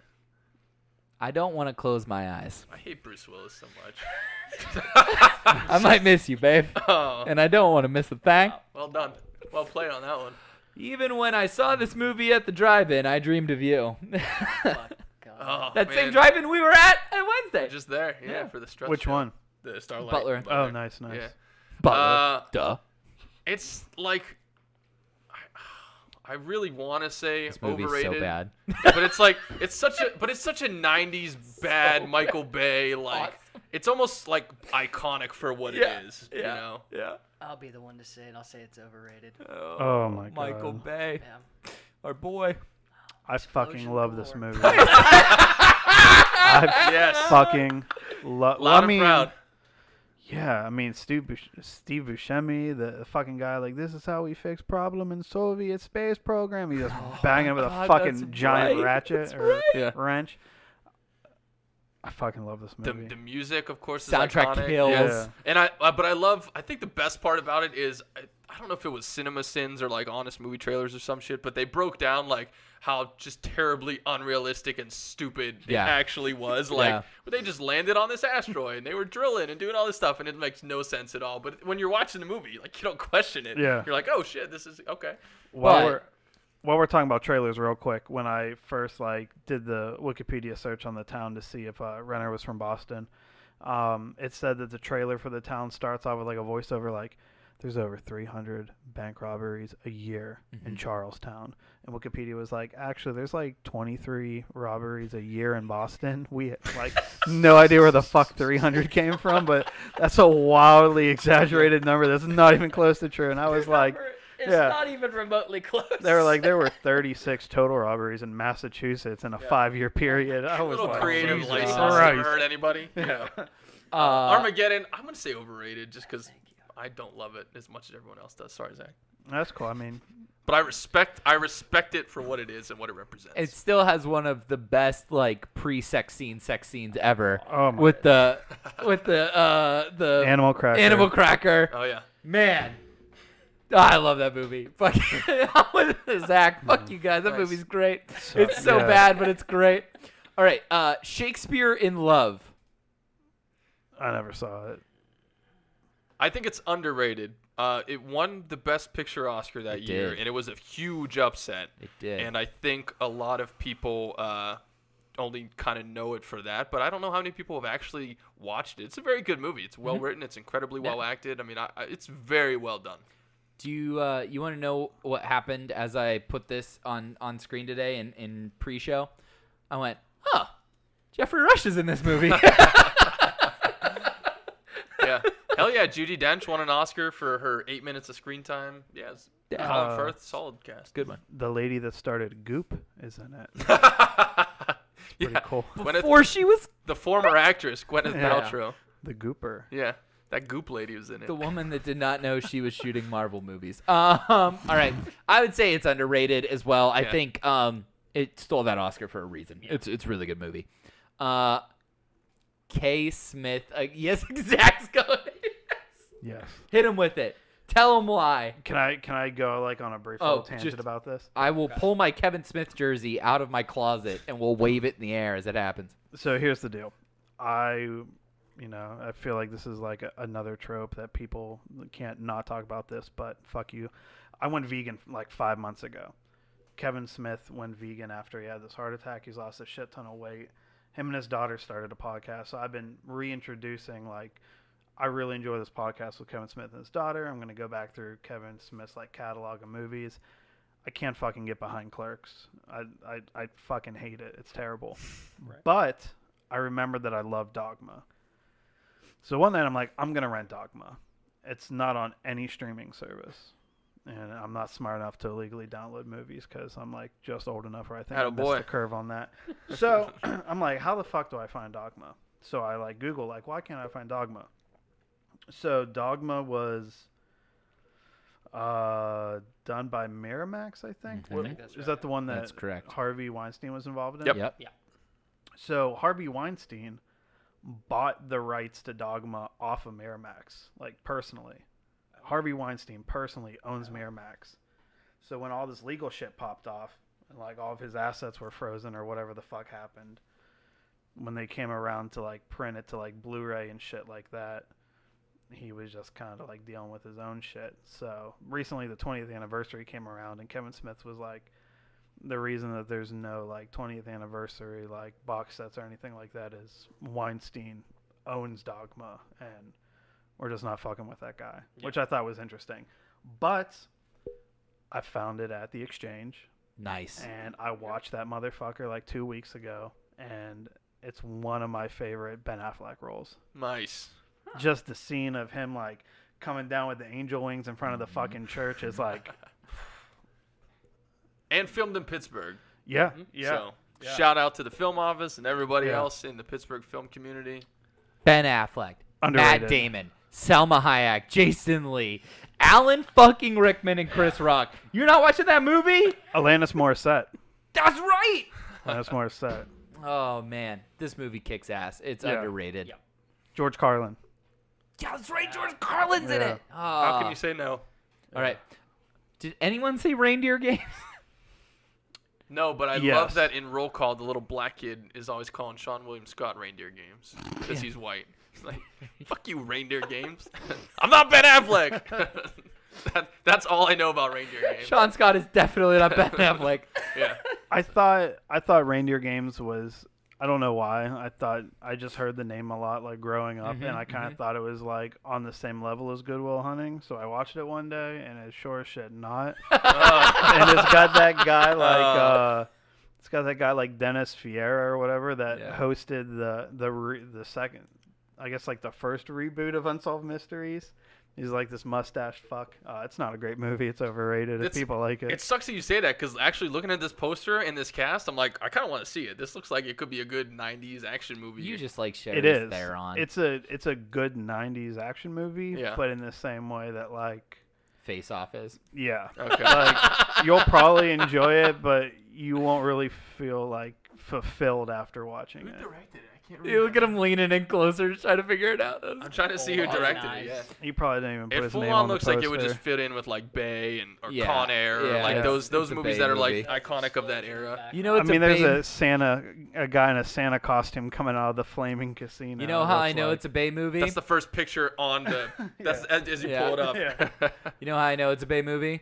S2: I don't want to close my eyes.
S1: I hate Bruce Willis so much.
S2: I might miss you, babe,
S1: oh,
S2: and I don't want to miss a thing.
S1: well done. Well played on that one.
S2: Even when I saw this movie at the drive-in, I dreamed of you.
S3: Fuck,
S1: Oh,
S2: that
S1: man.
S2: same drive-in we were at on Wednesday.
S1: Just there, yeah,
S2: Yeah.
S1: for the stretch.
S5: Which
S1: show.
S5: one?
S1: The Starlight.
S2: Butler.
S5: Oh, nice, nice.
S1: Yeah.
S2: Butler.
S1: Uh,
S2: Duh.
S1: It's like I, I really want to say
S2: This movie's
S1: overrated,
S2: so bad.
S1: but it's like it's such a but it's such a '90s bad Michael Bay like it's almost like iconic for what
S2: Yeah,
S1: it is. You
S2: yeah.
S1: know.
S2: Yeah.
S3: I'll be the one to say it. I'll say it's overrated.
S5: Oh, oh my god.
S2: Michael Bay,
S3: Yeah.
S2: our boy.
S5: I fucking
S3: Explosion
S5: love this movie. I
S1: Yes.
S5: fucking love.
S1: Loud
S5: I mean,
S1: proud.
S5: Yeah. I mean, Steve Bush- Steve Buscemi, the fucking guy, like this is how we fix problem in Soviet space program. He just oh banging with
S2: God,
S5: a fucking giant
S2: right,
S5: ratchet
S2: that's
S5: or
S2: right.
S1: Yeah.
S5: wrench. I fucking love this movie.
S1: the music, of course, is
S2: Soundtrack
S1: iconic.
S2: kills.
S1: Yes. And I, uh, but I love. I think the best part about it is, I, I don't know if it was Cinema Sins or like Honest Movie Trailers or some shit, but they broke down like how just terribly unrealistic and stupid
S2: Yeah.
S1: it actually was. Like,
S2: Yeah.
S1: they just landed on this asteroid and they were drilling and doing all this stuff, and it makes no sense at all. But when you're watching the movie, like you don't question it.
S5: Yeah.
S1: You're like, oh shit, this is okay.
S5: while
S2: But-
S5: we're while we're talking about trailers, real quick, when I first like did the Wikipedia search on the town to see if uh, Renner was from Boston, um, it said that the trailer for the town starts off with like a voiceover like, "There's over 300 bank robberies a year in Charlestown," and Wikipedia was like, "Actually, there's like 23 robberies a year in Boston." We like no idea where the fuck 300 came from, but that's a wildly exaggerated number. That's not even close to true. And I was like.
S3: It's
S5: yeah.
S3: not even remotely close.
S5: They were like, there were 36 total robberies in Massachusetts in a five-year period. I
S1: A
S5: was
S1: little
S5: like,
S1: creative
S5: Jesus
S1: license
S5: Christ.
S1: never hurt anybody.
S5: Yeah.
S2: Uh,
S1: Armageddon, I'm gonna say overrated just because I don't love it as much as everyone else does. Sorry, Zach.
S5: That's cool. I mean,
S1: But I respect I respect it for what it is and what it represents.
S2: it still has one of the best like pre-sex scene sex scenes ever.
S5: oh my,
S2: with the with the uh the
S5: Animal Cracker.
S2: animal cracker.
S1: oh yeah.
S2: Man, Ah, I love that movie. Fuck with Zach. Fuck you guys. That
S1: Nice.
S2: movie's great.
S5: So-
S2: it's so
S5: yeah.
S2: bad, but it's great. All right, uh, Shakespeare in Love.
S5: I never saw it.
S1: I think it's underrated Uh, it won the Best Picture Oscar that
S2: It
S1: year,
S2: did.
S1: and it was a huge upset.
S2: It did.
S1: And I think a lot of people uh, only kind of know it for that, but I don't know how many people have actually watched it. It's a very good movie. It's well written. It's incredibly
S2: Mm-hmm. Yeah.
S1: well acted. I mean, I, I, it's very well done.
S2: Do you uh, you want to know what happened as I put this on on screen today in in pre-show? I went, huh. Geoffrey Rush is in this movie.
S1: Yeah. Hell yeah, Judi Dench won an Oscar for her eight minutes of screen time. Yeah, it's
S2: Yeah.
S1: Colin
S5: Uh,
S1: Firth, solid cast.
S2: Good one.
S5: The lady that started Goop is in it. Pretty
S1: yeah.
S5: cool.
S1: Gwyneth,
S2: Before she was
S1: the former actress Gwyneth
S5: Yeah.
S1: Paltrow.
S5: The Gooper.
S1: Yeah, that Goop lady was in it.
S2: the woman that did not know she was shooting Marvel movies. Um, all right, I would say it's underrated as well. I
S1: Yeah.
S2: think um, it stole that Oscar for a reason. It's it's a really good movie. Uh, K. Smith. Uh, yes, Zach's going.
S5: Yes.
S2: Hit him with it. Tell him why.
S5: Can I can I go like on a brief
S2: Oh,
S5: little tangent
S2: just-
S5: about this?
S2: I will pull my Kevin Smith jersey out of my closet and we'll wave it in the air as it happens.
S5: So here's the deal. I, you know, I feel like this is like a, another trope that people can't not talk about this, but fuck you. I went vegan like five months ago. Kevin Smith went vegan after he had this heart attack. He's lost a shit ton of weight. Him and his daughter started a podcast. So I've been reintroducing like I really enjoy this podcast with Kevin Smith and his daughter. I'm gonna go back through Kevin Smith's like catalog of movies. I can't fucking get behind Clerks. I I, I fucking hate it. It's terrible. But I remembered that I love Dogma. So one night I'm like, I'm gonna rent Dogma. It's not on any streaming service, and I'm not smart enough to legally download movies because I'm like just old enough where I think I missed
S1: Attaboy.
S5: the curve on that. So I'm like, how the fuck do I find Dogma? So I like Google like, why can't I find Dogma? So Dogma was uh, done by Miramax, I think.
S2: Mhm. I
S3: think that's
S5: is
S3: right,
S5: that the one that
S2: That's correct.
S5: Harvey Weinstein was involved in?
S1: Yep.
S2: Yep.
S5: So Harvey Weinstein bought the rights to Dogma off of Miramax, like personally. Harvey Weinstein personally owns Miramax. So when all this legal shit popped off, and like all of his assets were frozen or whatever the fuck happened, when they came around to like print it to like Blu-ray and shit like that, he was just kind of like dealing with his own shit. So recently, the 20th anniversary came around, and Kevin Smith was like, the reason that there's no like 20th anniversary like box sets or anything like that is Weinstein owns Dogma and we're just not fucking with that guy, which I thought was interesting. But I found it at the exchange
S2: Nice.
S5: and I watched that motherfucker like 2 weeks ago and it's one of my favorite Ben Affleck roles.
S1: Nice.
S5: Just the scene of him like coming down with the angel wings in front of the mm-hmm. fucking church is like
S1: And filmed in Pittsburgh.
S5: yeah, yeah.
S1: So
S5: Yeah.
S1: shout out to the film office and everybody
S5: Yeah.
S1: else in the Pittsburgh film community.
S2: Ben Affleck, Matt Damon, Salma Hayek, Jason Lee, Alan fucking Rickman, and Chris Rock. You're not watching that movie?
S5: Alanis Morissette.
S2: That's right.
S5: Alanis Morissette.
S2: Oh man, this movie kicks ass. It's
S5: Yeah.
S2: underrated.
S3: Yeah.
S5: George Carlin.
S2: Yeah, that's right. George Carlin's in
S5: Yeah.
S2: it.
S1: How can
S2: Ah.
S1: you say no?
S2: All right. Did anyone say reindeer games?
S1: No, but I
S5: Yes.
S1: love that in roll call, the little black kid is always calling Seann William Scott reindeer games because he's white. He's like, "Fuck you, reindeer games." I'm not Ben Affleck. that, that's all I know about reindeer games.
S2: Seann Scott is definitely not Ben Affleck.
S1: Yeah.
S5: I thought I thought Reindeer Games was I don't know why. I thought I just heard the name a lot like growing up
S2: Mhm,
S5: and I kind of thought it was like on the same level as Good Will Hunting. So I watched it one day and it's sure as shit not. and it's got that guy like uh it's got that guy like Dennis Farina or whatever that
S2: Yeah.
S5: hosted the the re- the second I guess like the first reboot of Unsolved Mysteries. He's like this mustache fuck. Uh, it's not a great movie. It's overrated. If
S1: It's-
S5: people like it.
S1: It sucks that you say that because actually looking at this poster and this cast, I'm like, I kind of want to see it. This looks like it could be a good '90s action movie.
S2: You just like share
S5: It
S2: Charlize
S5: is.
S2: Theron.
S5: It's a it's a good '90s action movie,
S1: Yeah.
S5: but in the same way that like
S2: Face Off is.
S5: yeah,
S1: okay.
S5: like you'll probably enjoy it, but you won't really feel like fulfilled after watching it.
S1: Who directed it? I
S2: You look at him leaning in closer, trying to figure it out.
S1: I'm trying to see who
S3: Oh,
S1: directed
S3: nice.
S1: it. Yeah.
S5: He probably didn't even put
S1: It
S5: his
S1: full
S5: name
S1: on
S5: on the
S1: looks like it would
S5: poster.
S1: just fit in with like Bay and or
S2: Yeah,
S1: Con Air, or
S2: yeah,
S1: like
S5: it's-
S1: those those
S2: it's a
S1: movies
S2: Bay
S1: that are
S2: movie.
S1: like iconic of that era.
S2: You know,
S5: I
S2: it's
S5: mean,
S2: a
S5: there's
S2: Bay-
S5: a Santa, a guy in a Santa costume coming out of the flaming casino.
S2: You know how I know
S5: like-
S2: it's a Bay movie?
S1: That's the first picture on the. That's as, as you
S2: Yeah.
S1: pull it up.
S5: Yeah.
S2: You know how I know it's a Bay movie?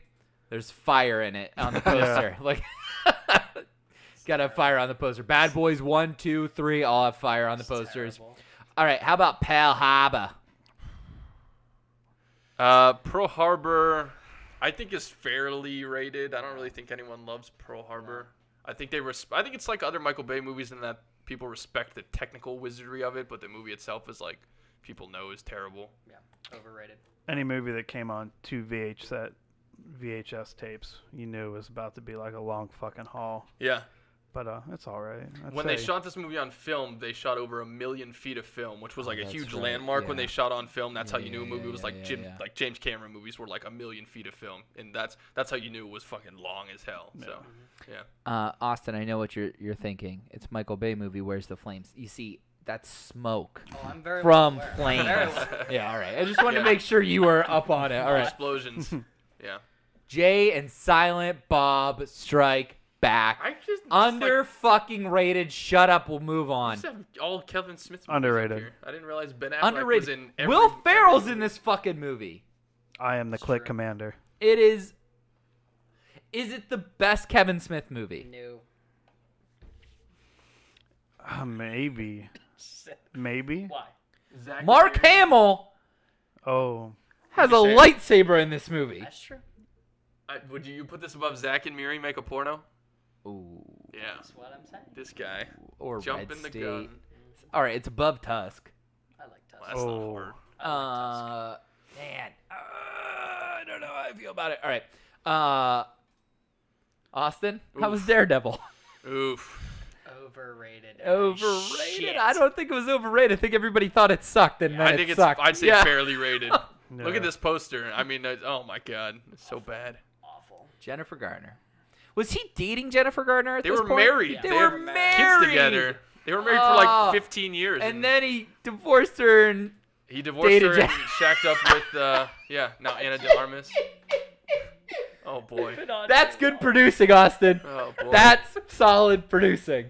S2: There's fire in it on the poster. Like, gotta have fire on the poster. Bad Boys one, two, three, all have fire on the posters.
S3: Terrible.
S2: All right, how about Pearl Harbor?
S1: Uh, Pearl Harbor, I think is fairly rated. I don't really think anyone loves Pearl Harbor. I think they res- I think it's like other Michael Bay movies in that people respect the technical wizardry of it, but the movie itself is like people know is terrible.
S3: Yeah, overrated.
S5: Any movie that came on two VH set, VHS tapes, you knew it was about to be like a long fucking haul.
S1: Yeah.
S5: But uh, it's all right. I'd
S1: when they shot this movie on film, they shot over a million feet of film, which was
S2: Oh,
S1: like a huge
S2: right,
S1: landmark when they shot on film. That's
S2: Yeah,
S1: how you knew a movie
S2: yeah,
S1: was
S2: yeah,
S1: like
S2: yeah,
S1: Jim,
S2: yeah.
S1: like James Cameron movies were like a million feet of film, and that's that's how you knew it was fucking long as hell. So, yeah.
S2: Uh, Austin, I know what you're you're thinking. It's Michael Bay movie. Where's the flames? You see, that's smoke
S3: Oh, I'm very
S2: from
S3: well
S2: flames.
S3: Very well aware.
S2: yeah, all right. I just wanted
S1: Yeah.
S2: to make sure you were up on it. All right.
S1: Explosions. yeah.
S2: Jay and Silent Bob strike back.
S1: I just
S2: Under fucking rated. Shut up. We'll move on.
S1: Just have all Kevin Smith movies up
S5: Underrated.
S1: here. I didn't realize Ben Affleck
S2: Underrated.
S1: was in every,
S2: Will Ferrell's
S1: every
S2: in this fucking movie.
S5: I am the
S3: It's
S5: Click
S3: true.
S5: Commander.
S2: It is. Is it the best Kevin Smith movie?
S3: New.
S5: Uh, maybe. Maybe.
S3: Why?
S1: Zach
S2: Mark Hamill
S5: Oh,
S2: has a lightsaber in this movie.
S3: That's true.
S1: I, would you put this above Zach and Miri make a porno?
S2: Ooh.
S1: Yeah.
S3: That's what I'm saying.
S1: This guy.
S2: Or
S1: Jump
S2: Red
S1: in the
S2: State.
S1: gun.
S2: All right, it's above Tusk.
S3: I like Tusk.
S1: Well, that's
S5: Oh.
S1: not hard.
S2: Uh, man, uh, I don't know how I feel about it. All right, uh, Austin, how was Daredevil?
S1: Oof.
S3: Overrated.
S2: overrated?
S3: Shit.
S2: I don't think it was overrated. I think everybody thought it sucked, and then
S1: I
S2: it
S1: think it's.
S2: sucked.
S1: I'd say
S2: yeah.
S1: fairly rated. Look at this poster. I mean, oh my god, it's so bad.
S3: Awful.
S2: Jennifer Garner. Was he dating Jennifer Garner at
S1: They
S2: this
S1: were
S2: point?
S1: married.
S2: They,
S1: They
S2: were married.
S1: Kids together. They were married for
S2: Oh.
S1: like 15 years.
S2: and then he divorced her, and
S1: he divorced
S2: dated
S1: her
S2: Jen-
S1: and shacked up with. Uh, yeah, now Ana de Armas. Oh boy.
S2: that's good producing, Austin.
S1: Oh boy.
S2: That's solid producing.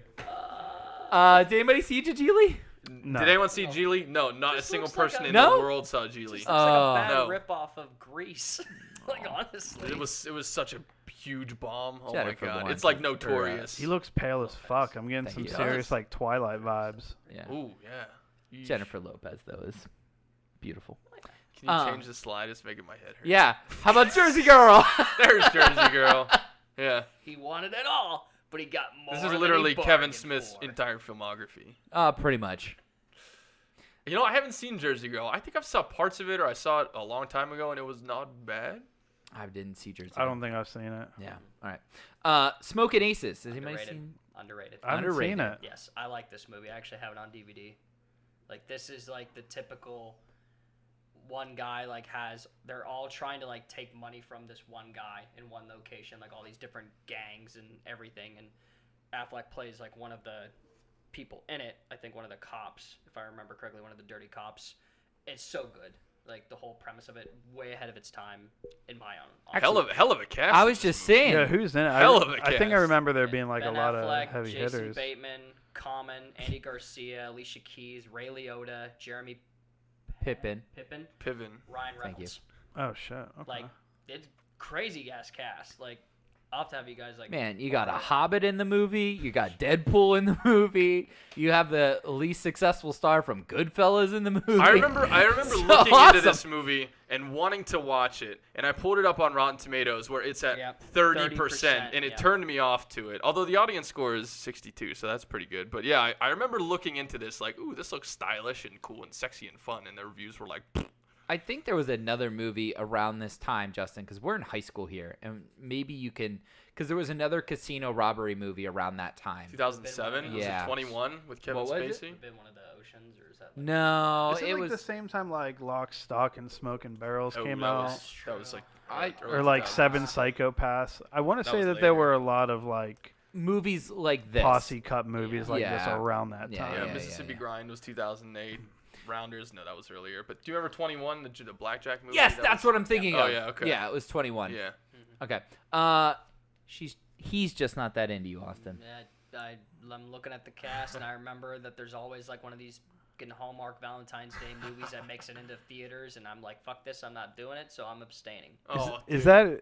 S2: Uh, did anybody see Jajili?
S5: No.
S1: Did anyone see Gigli? No, not a single
S3: looks like
S1: person
S3: a-
S1: in
S2: No?
S1: the world saw Gigli.
S3: It's like a bad
S1: No.
S3: ripoff of Grease. like honestly.
S1: It was it was such a huge bomb. Oh
S2: Jennifer
S1: my god,
S2: Lawrence
S1: it's like
S2: is- or, uh,
S1: notorious.
S5: He looks pale as fuck. I'm getting
S2: Thank
S5: some
S2: you.
S5: serious
S1: Does.
S5: like Twilight vibes.
S2: Yeah.
S1: Ooh yeah. Yeesh.
S2: Jennifer Lopez though is beautiful.
S1: Can you
S2: Um,
S1: change the slide? It's making my head hurt.
S2: Yeah. How about Jersey Girl?
S1: There's Jersey Girl. Yeah.
S3: he wanted it all, but he got more.
S1: This
S3: than
S1: is
S3: he
S1: literally Kevin
S3: bargained
S1: Smith's
S3: for.
S1: entire filmography.
S2: uh, pretty much.
S1: You know, I haven't seen Jersey Girl. I think I've saw parts of it, or I saw it a long time ago, and it was not bad.
S2: I didn't see Jersey.
S5: I
S2: Girl.
S5: don't think I've seen it.
S2: Yeah. All right. Uh, Smoking Aces. Has anybody
S3: Underrated.
S2: seen?
S3: Underrated.
S5: I haven't
S2: Underrated.
S5: seen it.
S3: Yes, I like this movie. I actually have it on DVD. Like this is like the typical one guy like has they're all trying to like take money from this one guy in one location, like all these different gangs and everything and Affleck plays like one of the people in it. I think one of the cops, if I remember correctly, one of the dirty cops. It's so good. Like the whole premise of it, way ahead of its time, in my own.
S1: hell of hell of a cast.
S2: I was just
S1: movie.
S2: saying.
S5: Yeah, who's in it?
S1: Hell
S5: I,
S1: of a
S5: I think I remember there
S3: Yeah,
S5: being like
S3: ben
S5: a lot
S3: Affleck,
S5: of heavy
S3: Jason
S5: hitters.
S3: Bateman, Common, Andy Garcia, Alicia Keys, Ray Liotta, Jeremy
S2: Pippin.
S3: Pippin,
S1: Piven.
S3: Ryan
S2: Thank you.
S3: Reynolds.
S5: Oh shit. Okay.
S3: Like it's crazy ass cast. Like I'll have to have you guys like
S2: Man, you got a Hobbit in the movie. You got Deadpool in the movie. You have the least successful star from Goodfellas in the movie.
S1: I remember I remember
S2: So
S1: looking
S2: awesome.
S1: into this movie and wanting to watch it, and I pulled it up on Rotten Tomatoes where it's at
S3: Yep,
S1: thirty percent,
S3: 30%,
S1: and it
S3: yeah.
S1: turned me off to it. Although the audience score is sixty-two, so that's pretty good. But yeah, I, I remember looking into this like, ooh, this looks stylish and cool and sexy and fun, and the reviews were like,
S2: I think there was another movie around this time, Justin, because we're in high school here, and maybe you can, because there was another casino robbery movie around that time.
S1: two thousand seven, was
S2: Yeah.
S1: it twenty-one with Kevin
S2: What was
S1: Spacey?
S3: been one of the oceans or is that like,
S2: No,
S5: Is it,
S2: it
S5: like
S2: was.
S5: the same time like Lock, Stock, and Smoking Barrels
S1: Oh,
S5: came
S1: that
S5: out,
S1: was, that was like
S2: I-
S5: or like Seven Psychopaths? I want to say
S1: was
S5: that there were a lot of like
S2: movies like this.
S5: posse cut movies like this around that
S2: Yeah,
S5: time.
S1: Yeah,
S2: yeah,
S1: Mississippi
S2: yeah.
S1: Grind was 2008. Rounders, no, that was earlier. But do you remember 21, the, the blackjack movie?
S2: Yes,
S1: That
S2: that's
S1: was-
S2: what I'm thinking
S1: Oh,
S2: of.
S1: yeah, okay.
S2: Yeah, it was 21.
S1: Yeah.
S2: Okay. Uh, she's he's just not that into you, Austin.
S3: Yeah, I, I'm looking at the cast, and I remember that there's always like one of these fucking Hallmark Valentine's Day movies that makes it into theaters, and I'm like, fuck this, I'm not doing it, so I'm abstaining.
S1: Oh,
S5: Is
S1: dude.
S5: that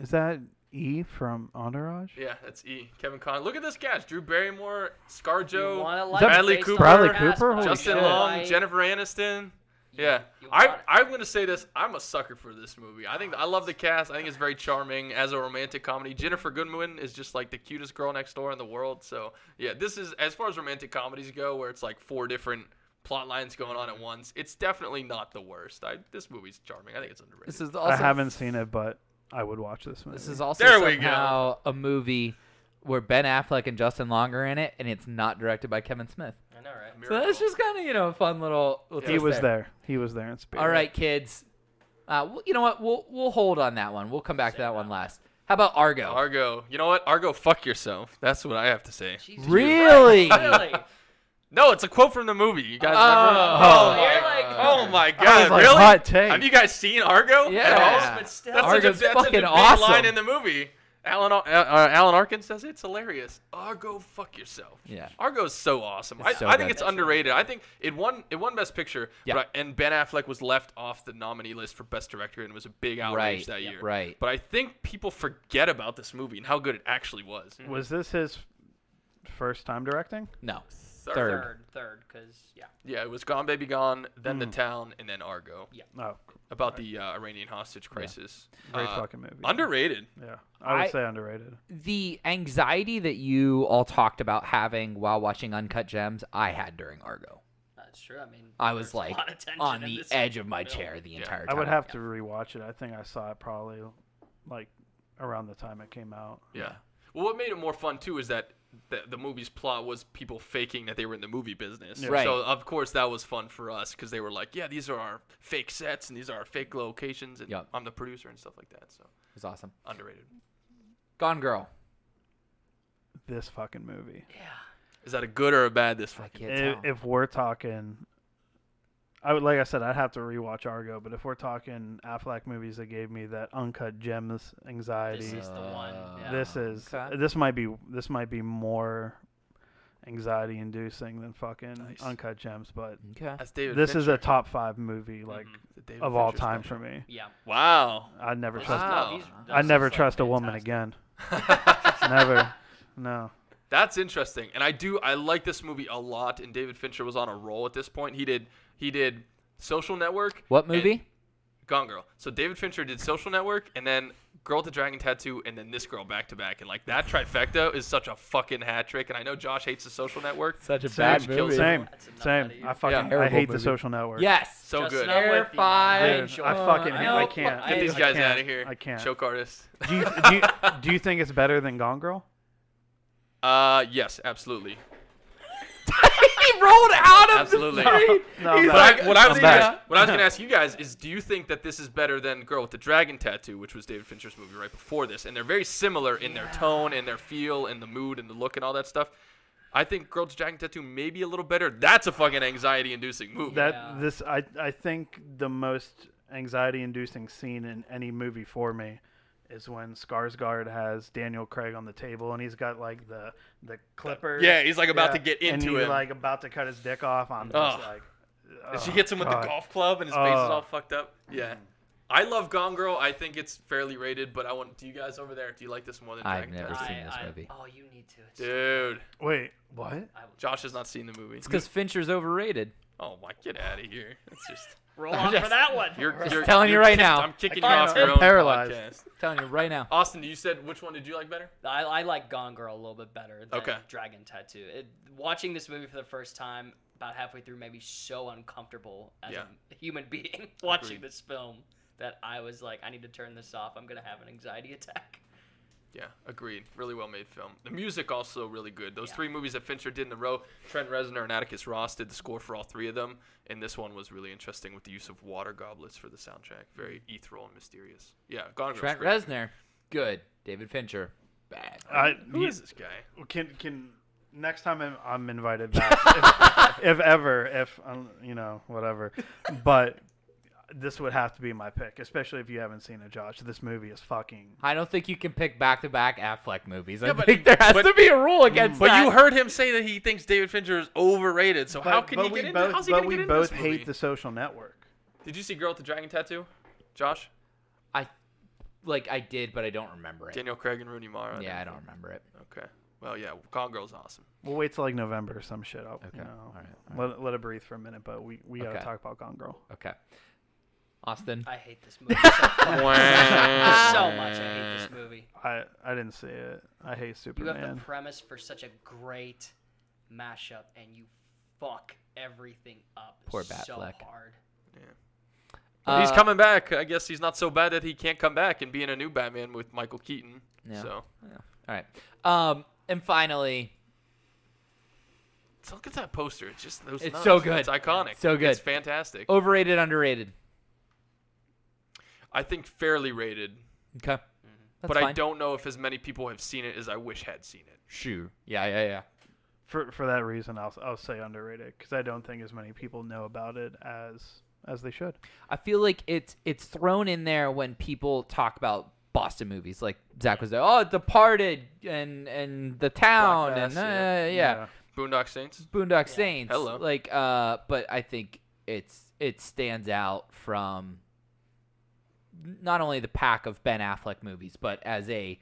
S5: is that E from Entourage?
S1: Yeah, that's E. Kevin Conn. Look at this cast: Drew Barrymore, ScarJo,
S3: wanna like it
S1: Bradley Cooper?
S5: Bradley Cooper?
S1: Justin
S5: shit.
S1: Long,
S3: I-
S1: Jennifer Aniston.
S3: you-
S1: Yeah,
S3: you
S1: I I'm gonna say this. I'm a sucker for this movie. I think I love the cast. I think it's very charming as a romantic comedy. Ginnifer Goodwin is just like the cutest girl next door in the world. So yeah, this is as far as romantic comedies go, where it's like four different plot lines going on at once. It's definitely not the worst. I this movie's charming. I think it's underrated.
S2: This is also
S5: I haven't seen it, but I would watch this movie.
S2: This is also
S1: There we go.
S2: somehow a movie where Ben Affleck and Justin Long are in it, and it's not directed by Kevin Smith.
S3: I know, right?
S2: So that's just kind of you know a fun little. little
S5: he
S2: twist
S5: was there. He was there in spirit.
S2: All right, kids. Uh, well, you know what? We'll we'll hold on that one. We'll come back to that one last. How about Argo?
S1: Argo. You know what? Argo, fuck yourself. That's what I have to say.
S3: Jesus
S2: Really?
S3: Christ, really?
S1: No, it's a quote from the movie. You guys
S2: Oh.
S1: remember?
S2: Oh,
S1: my,
S3: you're like-
S1: oh my
S5: I
S1: god,
S5: was like,
S1: really?
S5: hot take.
S1: Have you guys seen Argo?
S2: Yeah.
S1: At all?
S3: But still.
S1: That's
S2: Argo's
S1: such a, that's
S2: fucking
S1: such a big
S2: awesome.
S1: line in the movie. Alan uh, uh, Alan Arkin says it's hilarious. Argo, fuck yourself.
S2: Yeah.
S1: Argo's so awesome. I,
S2: so
S1: I think
S2: good.
S1: it's underrated. I think it won it won Best Picture,
S2: Yeah.
S1: but I- and Ben Affleck was left off the nominee list for Best Director and it was a big outrage
S2: Right,
S1: that
S2: yeah,
S1: year.
S2: right.
S1: But I think people forget about this movie and how good it actually was.
S5: Was this his first time directing?
S2: No.
S1: Third.
S2: Third.
S3: Third, third, because yeah,
S1: Yeah, it was Gone Baby Gone, then The
S5: Mm.
S1: Town, and then Argo.
S5: Oh,
S1: About the uh, Iranian hostage crisis.
S5: great
S1: Uh,
S5: fucking movie.
S1: Underrated.
S5: Yeah, I would
S2: I-
S5: say underrated.
S2: The anxiety that you all talked about having while watching Uncut Gems, I had during Argo.
S3: that's true. I mean,
S2: I was
S3: there's a
S2: like
S3: lot of tension
S2: on
S3: in
S2: the
S3: this
S2: edge of my
S3: film.
S2: chair the
S1: Yeah.
S2: entire
S5: I
S2: time.
S5: would have to rewatch it. I think I saw it probably like around the time it came out.
S1: Yeah. Well, what made it more fun too is that the, the movie's plot was people faking that they were in the movie business.
S5: Yeah.
S2: Right.
S1: So of course that was fun for us because they were like, yeah, these are our fake sets and these are our fake locations, and
S2: Yup.
S1: I'm the producer and stuff like that. So
S2: It was awesome.
S1: underrated.
S2: Gone Girl.
S5: This fucking movie.
S3: Yeah.
S1: Is that a good or a bad? This fucking.
S2: can't
S5: If, if we're talking, I would like I said I'd have to rewatch Argo. But if we're talking Affleck movies that gave me that uncut gems anxiety,
S3: This is the one. Yeah.
S5: this is
S2: Okay.
S5: this might be this might be more anxiety inducing than fucking
S1: Nice.
S5: uncut gems. But
S2: okay.
S1: That's David.
S5: this is a top five movie like
S3: Mhm.
S5: Of all
S1: Fincher
S5: time
S1: special.
S5: for me.
S3: Yeah.
S1: Wow.
S5: I'd never
S3: This
S5: trust.
S1: Wow.
S5: I'd never
S3: is, like,
S5: trust a woman again. Never. No.
S1: That's interesting, and I do I like this movie a lot. And David Fincher was on a roll at this point. He did he did Social Network.
S2: What
S1: and-
S2: movie?
S1: Gone Girl. So David Fincher did Social Network, and then Girl with the Dragon Tattoo, and then this girl back to back, and like that trifecta is such a fucking hat trick. And I know Josh hates the Social Network.
S2: Such a
S5: Same.
S2: bad movie.
S1: it.
S5: Same. Same.
S3: out of you.
S5: I fucking I
S2: Terrible
S5: hate the social network.
S2: Yes.
S1: So
S3: Just
S1: good.
S3: not with you, man. I
S5: Dude, I fucking
S3: I
S5: hate- I can't.
S1: Get these
S5: I
S1: guys
S5: can't.
S1: out of here.
S5: I can't.
S1: Choke artists.
S5: Do you, do, you, do you think it's better than Gone Girl?
S1: Uh, yes, absolutely.
S2: He rolled out of
S1: Absolutely.
S2: the screen.
S5: No,
S2: He's
S5: I'm
S1: But
S2: like,
S1: I, what I was gonna ask, what I was gonna ask you guys is, do you think that this is better than Girl with the Dragon Tattoo, which was David Fincher's movie right before this? And they're very similar in their tone and their feel and the mood and the look and all that stuff. I think Girl with the Dragon Tattoo may be a little better. That's a fucking anxiety-inducing movie.
S5: That
S3: Yeah.
S5: this I I think the most anxiety-inducing scene in any movie for me is when Skarsgård has Daniel Craig on the table and he's got like the the clippers.
S1: yeah, he's like about
S5: Yeah,
S1: to get
S5: and
S1: into
S5: he's
S1: it.
S5: like about to cut his dick off. on am
S1: just
S5: like.
S1: and she
S5: oh,
S1: hits him with
S5: God.
S1: the golf club, and his face is
S5: Oh.
S1: all fucked up. Mm. Yeah. I love Gone Girl. I think it's fairly rated, but I want. Do you guys over there? Do you like this more than
S2: I've
S1: Dragon
S2: never
S1: Tattoo?
S2: seen
S3: I-
S2: this
S3: I-
S2: movie.
S3: Oh, you need to. It's so
S1: Dude,
S5: Wait, what?
S1: Josh has not seen the movie.
S2: It's because Fincher's overrated.
S1: Oh my, get out of here! It's just.
S3: Roll on for that one.
S1: You're,
S2: Just
S1: you're
S2: telling you
S1: you're
S2: right
S1: kicked-
S2: now.
S1: I'm kicking
S3: I
S1: you
S3: can't.
S1: off your
S5: I'm
S1: own
S5: paralyzed.
S1: podcast.
S2: telling you right now.
S1: Austin, you said which one did you like better?
S3: I, I like Gone Girl a little bit better than
S1: Okay.
S3: Dragon Tattoo. It, watching this movie for the first time, about halfway through, made me so uncomfortable as
S1: Yeah.
S3: a human being watching
S1: Agreed.
S3: this film that I was like, I need to turn this off. I'm gonna have an anxiety attack.
S1: Yeah, agreed. Really well made film. The music also really good. Those
S3: Yeah.
S1: three movies that Fincher did in a row, Trent Reznor and Atticus Ross did the score for all three of them, and this one was really interesting with the use of water goblets for the soundtrack. Very ethereal and mysterious. Yeah, Gone Girl's
S2: Trent
S1: great.
S2: Reznor, good. David Fincher, bad.
S5: I,
S1: Who
S5: he-
S1: is this guy?
S5: Can can next time I'm, I'm invited back, if, if ever, if um, you know whatever, but this would have to be my pick, especially if you haven't seen it, Josh. This movie is fucking.
S2: I don't think you can pick back-to-back Affleck movies. I
S1: Yeah, but-
S2: think there has
S1: but-
S2: to be a rule against
S1: But
S2: that.
S1: you heard him say that he thinks David Fincher is overrated. So how can
S5: you
S1: he
S5: we
S1: get into?
S5: both,
S1: how's he
S5: but we
S1: get
S5: both
S1: this
S5: hate
S1: movie?
S5: the Social Network.
S1: Did you see Girl with the Dragon Tattoo? Josh,
S2: I like I did, but I don't remember it.
S1: Daniel Craig, and Rooney Mara.
S2: Yeah, I don't remember it.
S1: Okay. Well, yeah, Gone Girl's awesome.
S5: We'll wait till like November or some shit up.
S2: Okay,
S5: You know,
S2: all right, all
S5: Let, let it breathe for a minute, but we, we gotta talk about Gone Girl.
S2: Okay. Austin.
S3: I hate this movie so, fucking- so much. I hate this movie.
S5: I I didn't see it. I hate Superman.
S3: You have
S5: Superman.
S3: the premise for such a great mashup, and you fuck everything up
S2: Poor
S3: so
S2: Batfleck.
S3: hard.
S1: But he's
S2: Uh,
S1: coming back. I guess he's not so bad that he can't come back and be in a new Batman with Michael Keaton.
S2: Yeah.
S1: So
S2: All right. Um, and finally,
S1: so look at that poster. It's just those.
S2: It's
S1: nuts.
S2: so good.
S1: It's iconic.
S2: So good.
S1: It's fantastic.
S2: overrated, underrated.
S1: I think fairly rated,
S2: Okay. That's
S1: but I
S2: fine.
S1: don't know if as many people have seen it as I wish had seen it.
S2: Sure. Yeah, yeah, yeah.
S5: For for that reason, I'll I'll say underrated because I don't think as many people know about it as as they should.
S2: I feel like it's it's thrown in there when people talk about Boston movies. Like Zach was there. Oh, Departed and and The Town
S1: Black
S2: and
S1: Mass,
S2: uh,
S1: yeah.
S2: yeah.
S1: Boondock Saints.
S2: Boondock Saints.
S1: Hello.
S2: Like uh but I think it's it stands out from not only the pack of Ben Affleck movies, but as a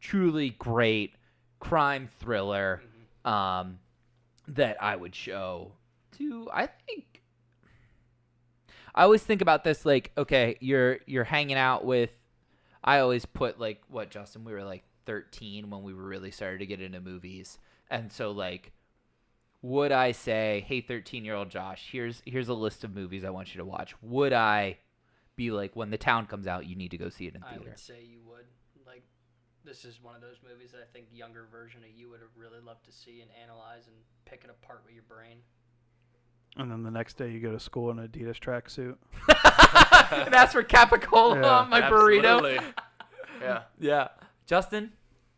S2: truly great crime thriller um that I would show to I think I always think about this like okay, you're you're hanging out with I always put like what Justin we were like 13 when we were really started to get into movies. And so like would I say, "Hey 13-year-old Josh, here's here's a list of movies I want you to watch." Would I be like when the town comes out, you need to go see it in theater.
S3: I would say you would. Like, this is one of those movies that I think younger version of you would have really loved to see and analyze and pick it apart with your brain.
S5: And then the next day you go to school in an Adidas tracksuit.
S2: and ask for capicola
S5: Yeah.
S2: on my burrito.
S1: Yeah.
S2: Yeah. Justin,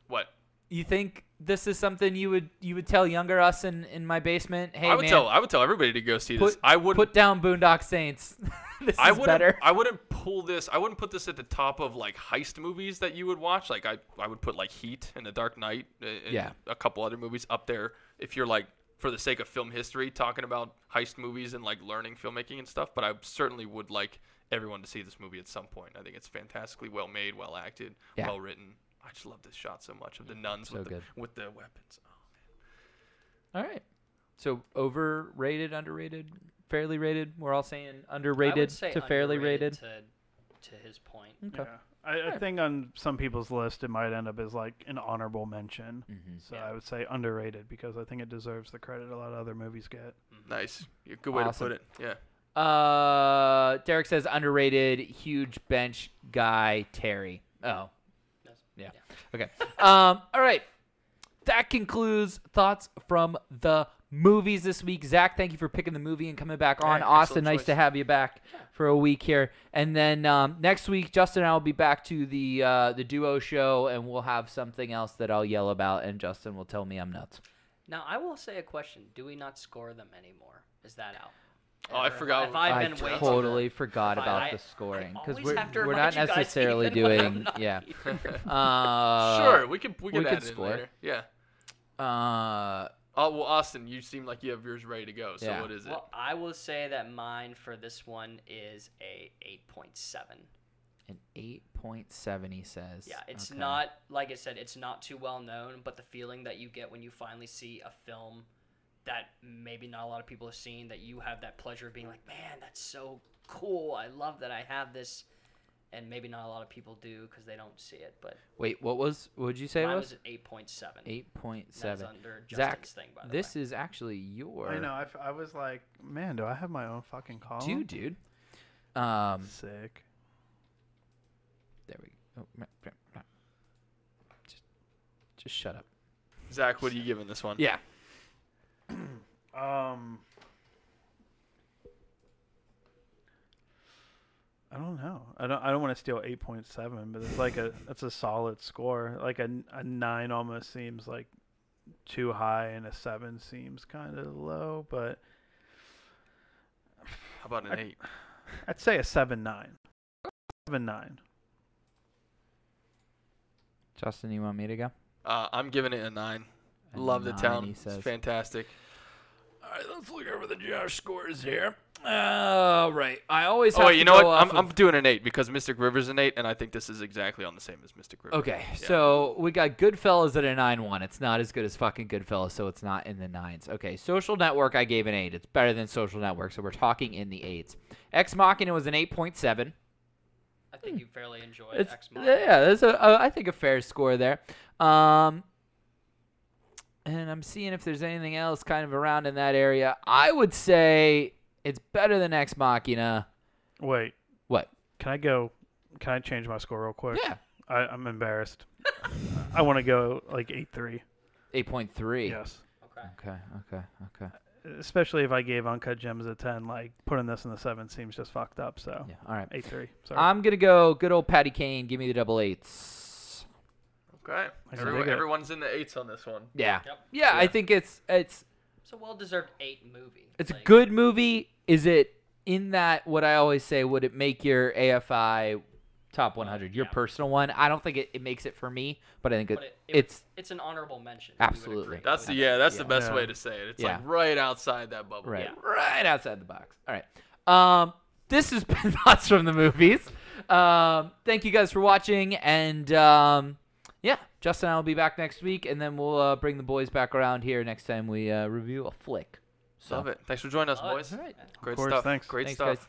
S1: What?
S2: you think this is something you would you would tell younger us in, in my basement? Hey
S1: I would
S2: man,
S1: tell. I would tell everybody to go see this. I would.
S2: put down Boondock Saints. this
S1: I
S2: is
S1: wouldn't.
S2: better.
S1: I wouldn't pull this. I wouldn't put this at the top of like heist movies that you would watch. Like I, I would put like Heat and The Dark Knight uh, and
S2: Yeah.
S1: a couple other movies up there. If you're like for the sake of film history, talking about heist movies and like learning filmmaking and stuff. But I certainly would like everyone to see this movie at some point. I think it's fantastically well made, well acted,
S2: Yeah.
S1: well written. I just love this shot so much of the nuns
S2: So
S1: with the
S2: good.
S1: with the weapons. Oh.
S2: All right. So overrated, underrated, fairly rated. We're all saying
S3: I
S2: underrated
S3: would say
S2: to fairly rated.
S3: To, to his point.
S2: Okay.
S5: Yeah. I, I think on some people's list it might end up as like an honorable mention.
S2: Mhm.
S5: So
S3: Yeah.
S5: I would say underrated because I think it deserves the credit a lot of other movies get.
S1: Nice. Good way
S2: Awesome.
S1: to put it. Yeah.
S2: Uh, Derek says underrated, huge bench guy Terry. Oh,
S3: Yes.
S2: Yeah. Okay. Um. All right. That concludes thoughts from the movies this week. Zach, thank you for picking the movie and coming back on.
S1: Hey,
S2: Austin, nice
S1: choice.
S2: to have you back for a week here. And then um, next week, Justin and I will be back to the uh, the duo show, and we'll have something else that I'll yell about, and Justin will tell me I'm nuts.
S3: Now, I will say a question. Do we not score them anymore? Is that out?
S1: Oh, I forgot
S3: Have I
S2: I
S3: been way
S2: totally
S3: good?
S2: forgot
S3: I-
S2: about
S3: I-
S2: the scoring
S3: I
S2: because
S3: always
S2: we're
S3: have to
S2: we're
S3: remind
S2: not
S3: you guys
S2: necessarily
S3: even when I'm
S2: doing
S3: not
S2: yeah.
S3: here.
S2: Uh,
S1: sure, we could we
S2: we
S1: could
S2: could
S1: add it in
S2: score.
S1: later. Yeah.
S2: Uh,
S1: Oh well, Austin, you seem like you have yours ready to go. So
S2: Yeah.
S1: what is it?
S3: Well, I will say that mine for this one is a 8.7.
S2: an eight point seven, he says.
S3: Yeah, it's
S2: Okay.
S3: not like I said, it's not too well known, but the feeling that you get when you finally see a film that maybe not a lot of people have seen, that you have that pleasure of being like, man, that's so cool. I love that I have this, and maybe not a lot of people do because they don't see it. But
S2: Wait, what was? What would you say it
S3: mine
S2: was?
S3: was an 8.7.
S2: Eight point
S3: under Justin's
S2: Zach,
S3: thing, by the
S2: This
S3: way.
S2: is actually your.
S5: I know. I, f- I was like, man, do I have my own fucking column?
S2: Do you, dude? Um,
S5: Sick.
S2: there we go. Oh. Just, just shut up.
S1: Zach, what are you giving this one?
S2: Yeah.
S5: Um. I don't know. I don't. I don't want to steal eight point seven, but it's like a. That's a solid score. Like a, a nine almost seems like too high, and a seven seems kind of low. But
S1: How about an
S5: I-
S1: eight?
S5: I'd say a seven nine. Seven nine.
S2: Justin, you want me to go?
S1: Uh, I'm giving it a nine.
S2: A
S1: Love the town.
S2: he
S1: It's fantastic.
S2: All right, let's look over the Josh scores here. All right, I always.
S1: Oh
S2: have
S1: wait,
S2: to
S1: you know what? I'm,
S2: off
S1: I'm doing an eight because Mystic River's an eight, and I think this is exactly on the same as Mystic River.
S2: Okay,
S1: Yeah.
S2: so we got Goodfellas at a nine one. It's not as good as fucking Goodfellas, so it's not in the nines. Okay, Social Network I gave an eight. It's better than Social Network, so we're talking in the eights. Ex Machina was an eight point seven.
S3: I think you fairly enjoyed
S2: It's
S3: Ex Machina.
S2: yeah, that's a, a I think a fair score there. Um, and I'm seeing if there's anything else kind of around in that area. I would say it's better than Ex Machina.
S5: Wait.
S2: What?
S5: Can I go? Can I change my score real quick?
S2: Yeah,
S5: I, I'm embarrassed. I want to go like eight three.
S2: eight point three.
S5: Yes.
S3: Okay.
S2: Okay. Okay. Okay.
S5: Especially if I gave Uncut Gems a ten, like putting this in the seven seems just fucked up. So
S2: Yeah. All right.
S5: eight three. Sorry.
S2: I'm gonna go good old Patty Kane. Give me the double eights.
S1: Okay. Everyone, everyone's in the eights on this one.
S2: Yeah.
S3: Yep.
S2: Yeah, I think it's it's
S3: It's a well-deserved eight movie.
S2: it's a
S3: Like,
S2: good movie. Is it in that what I always say? Would it make your AFI top 100, your
S3: Yeah.
S2: personal one? I don't think it, it makes it for me, but I think it,
S3: But it- it would-
S2: it's
S3: It's an honorable mention. we would
S2: Absolutely.
S3: agree.
S1: That's the yeah.
S3: that.
S1: That's the best
S5: Yeah.
S1: way to say it. It's
S2: Yeah.
S1: like right outside that bubble.
S2: right
S3: Yeah.
S2: right outside the box. All right. Um, this has been thoughts from the movies. Um, thank you guys for watching, and um, yeah, Justin and I will be back next week, and then we'll uh, bring the boys back around here next time we uh, review a flick. So,
S1: Love it. Thanks for joining us, boys.
S2: All right.
S1: Great
S5: course,
S1: stuff.
S5: thanks.
S1: Great
S2: Thanks,
S1: stuff.
S2: guys.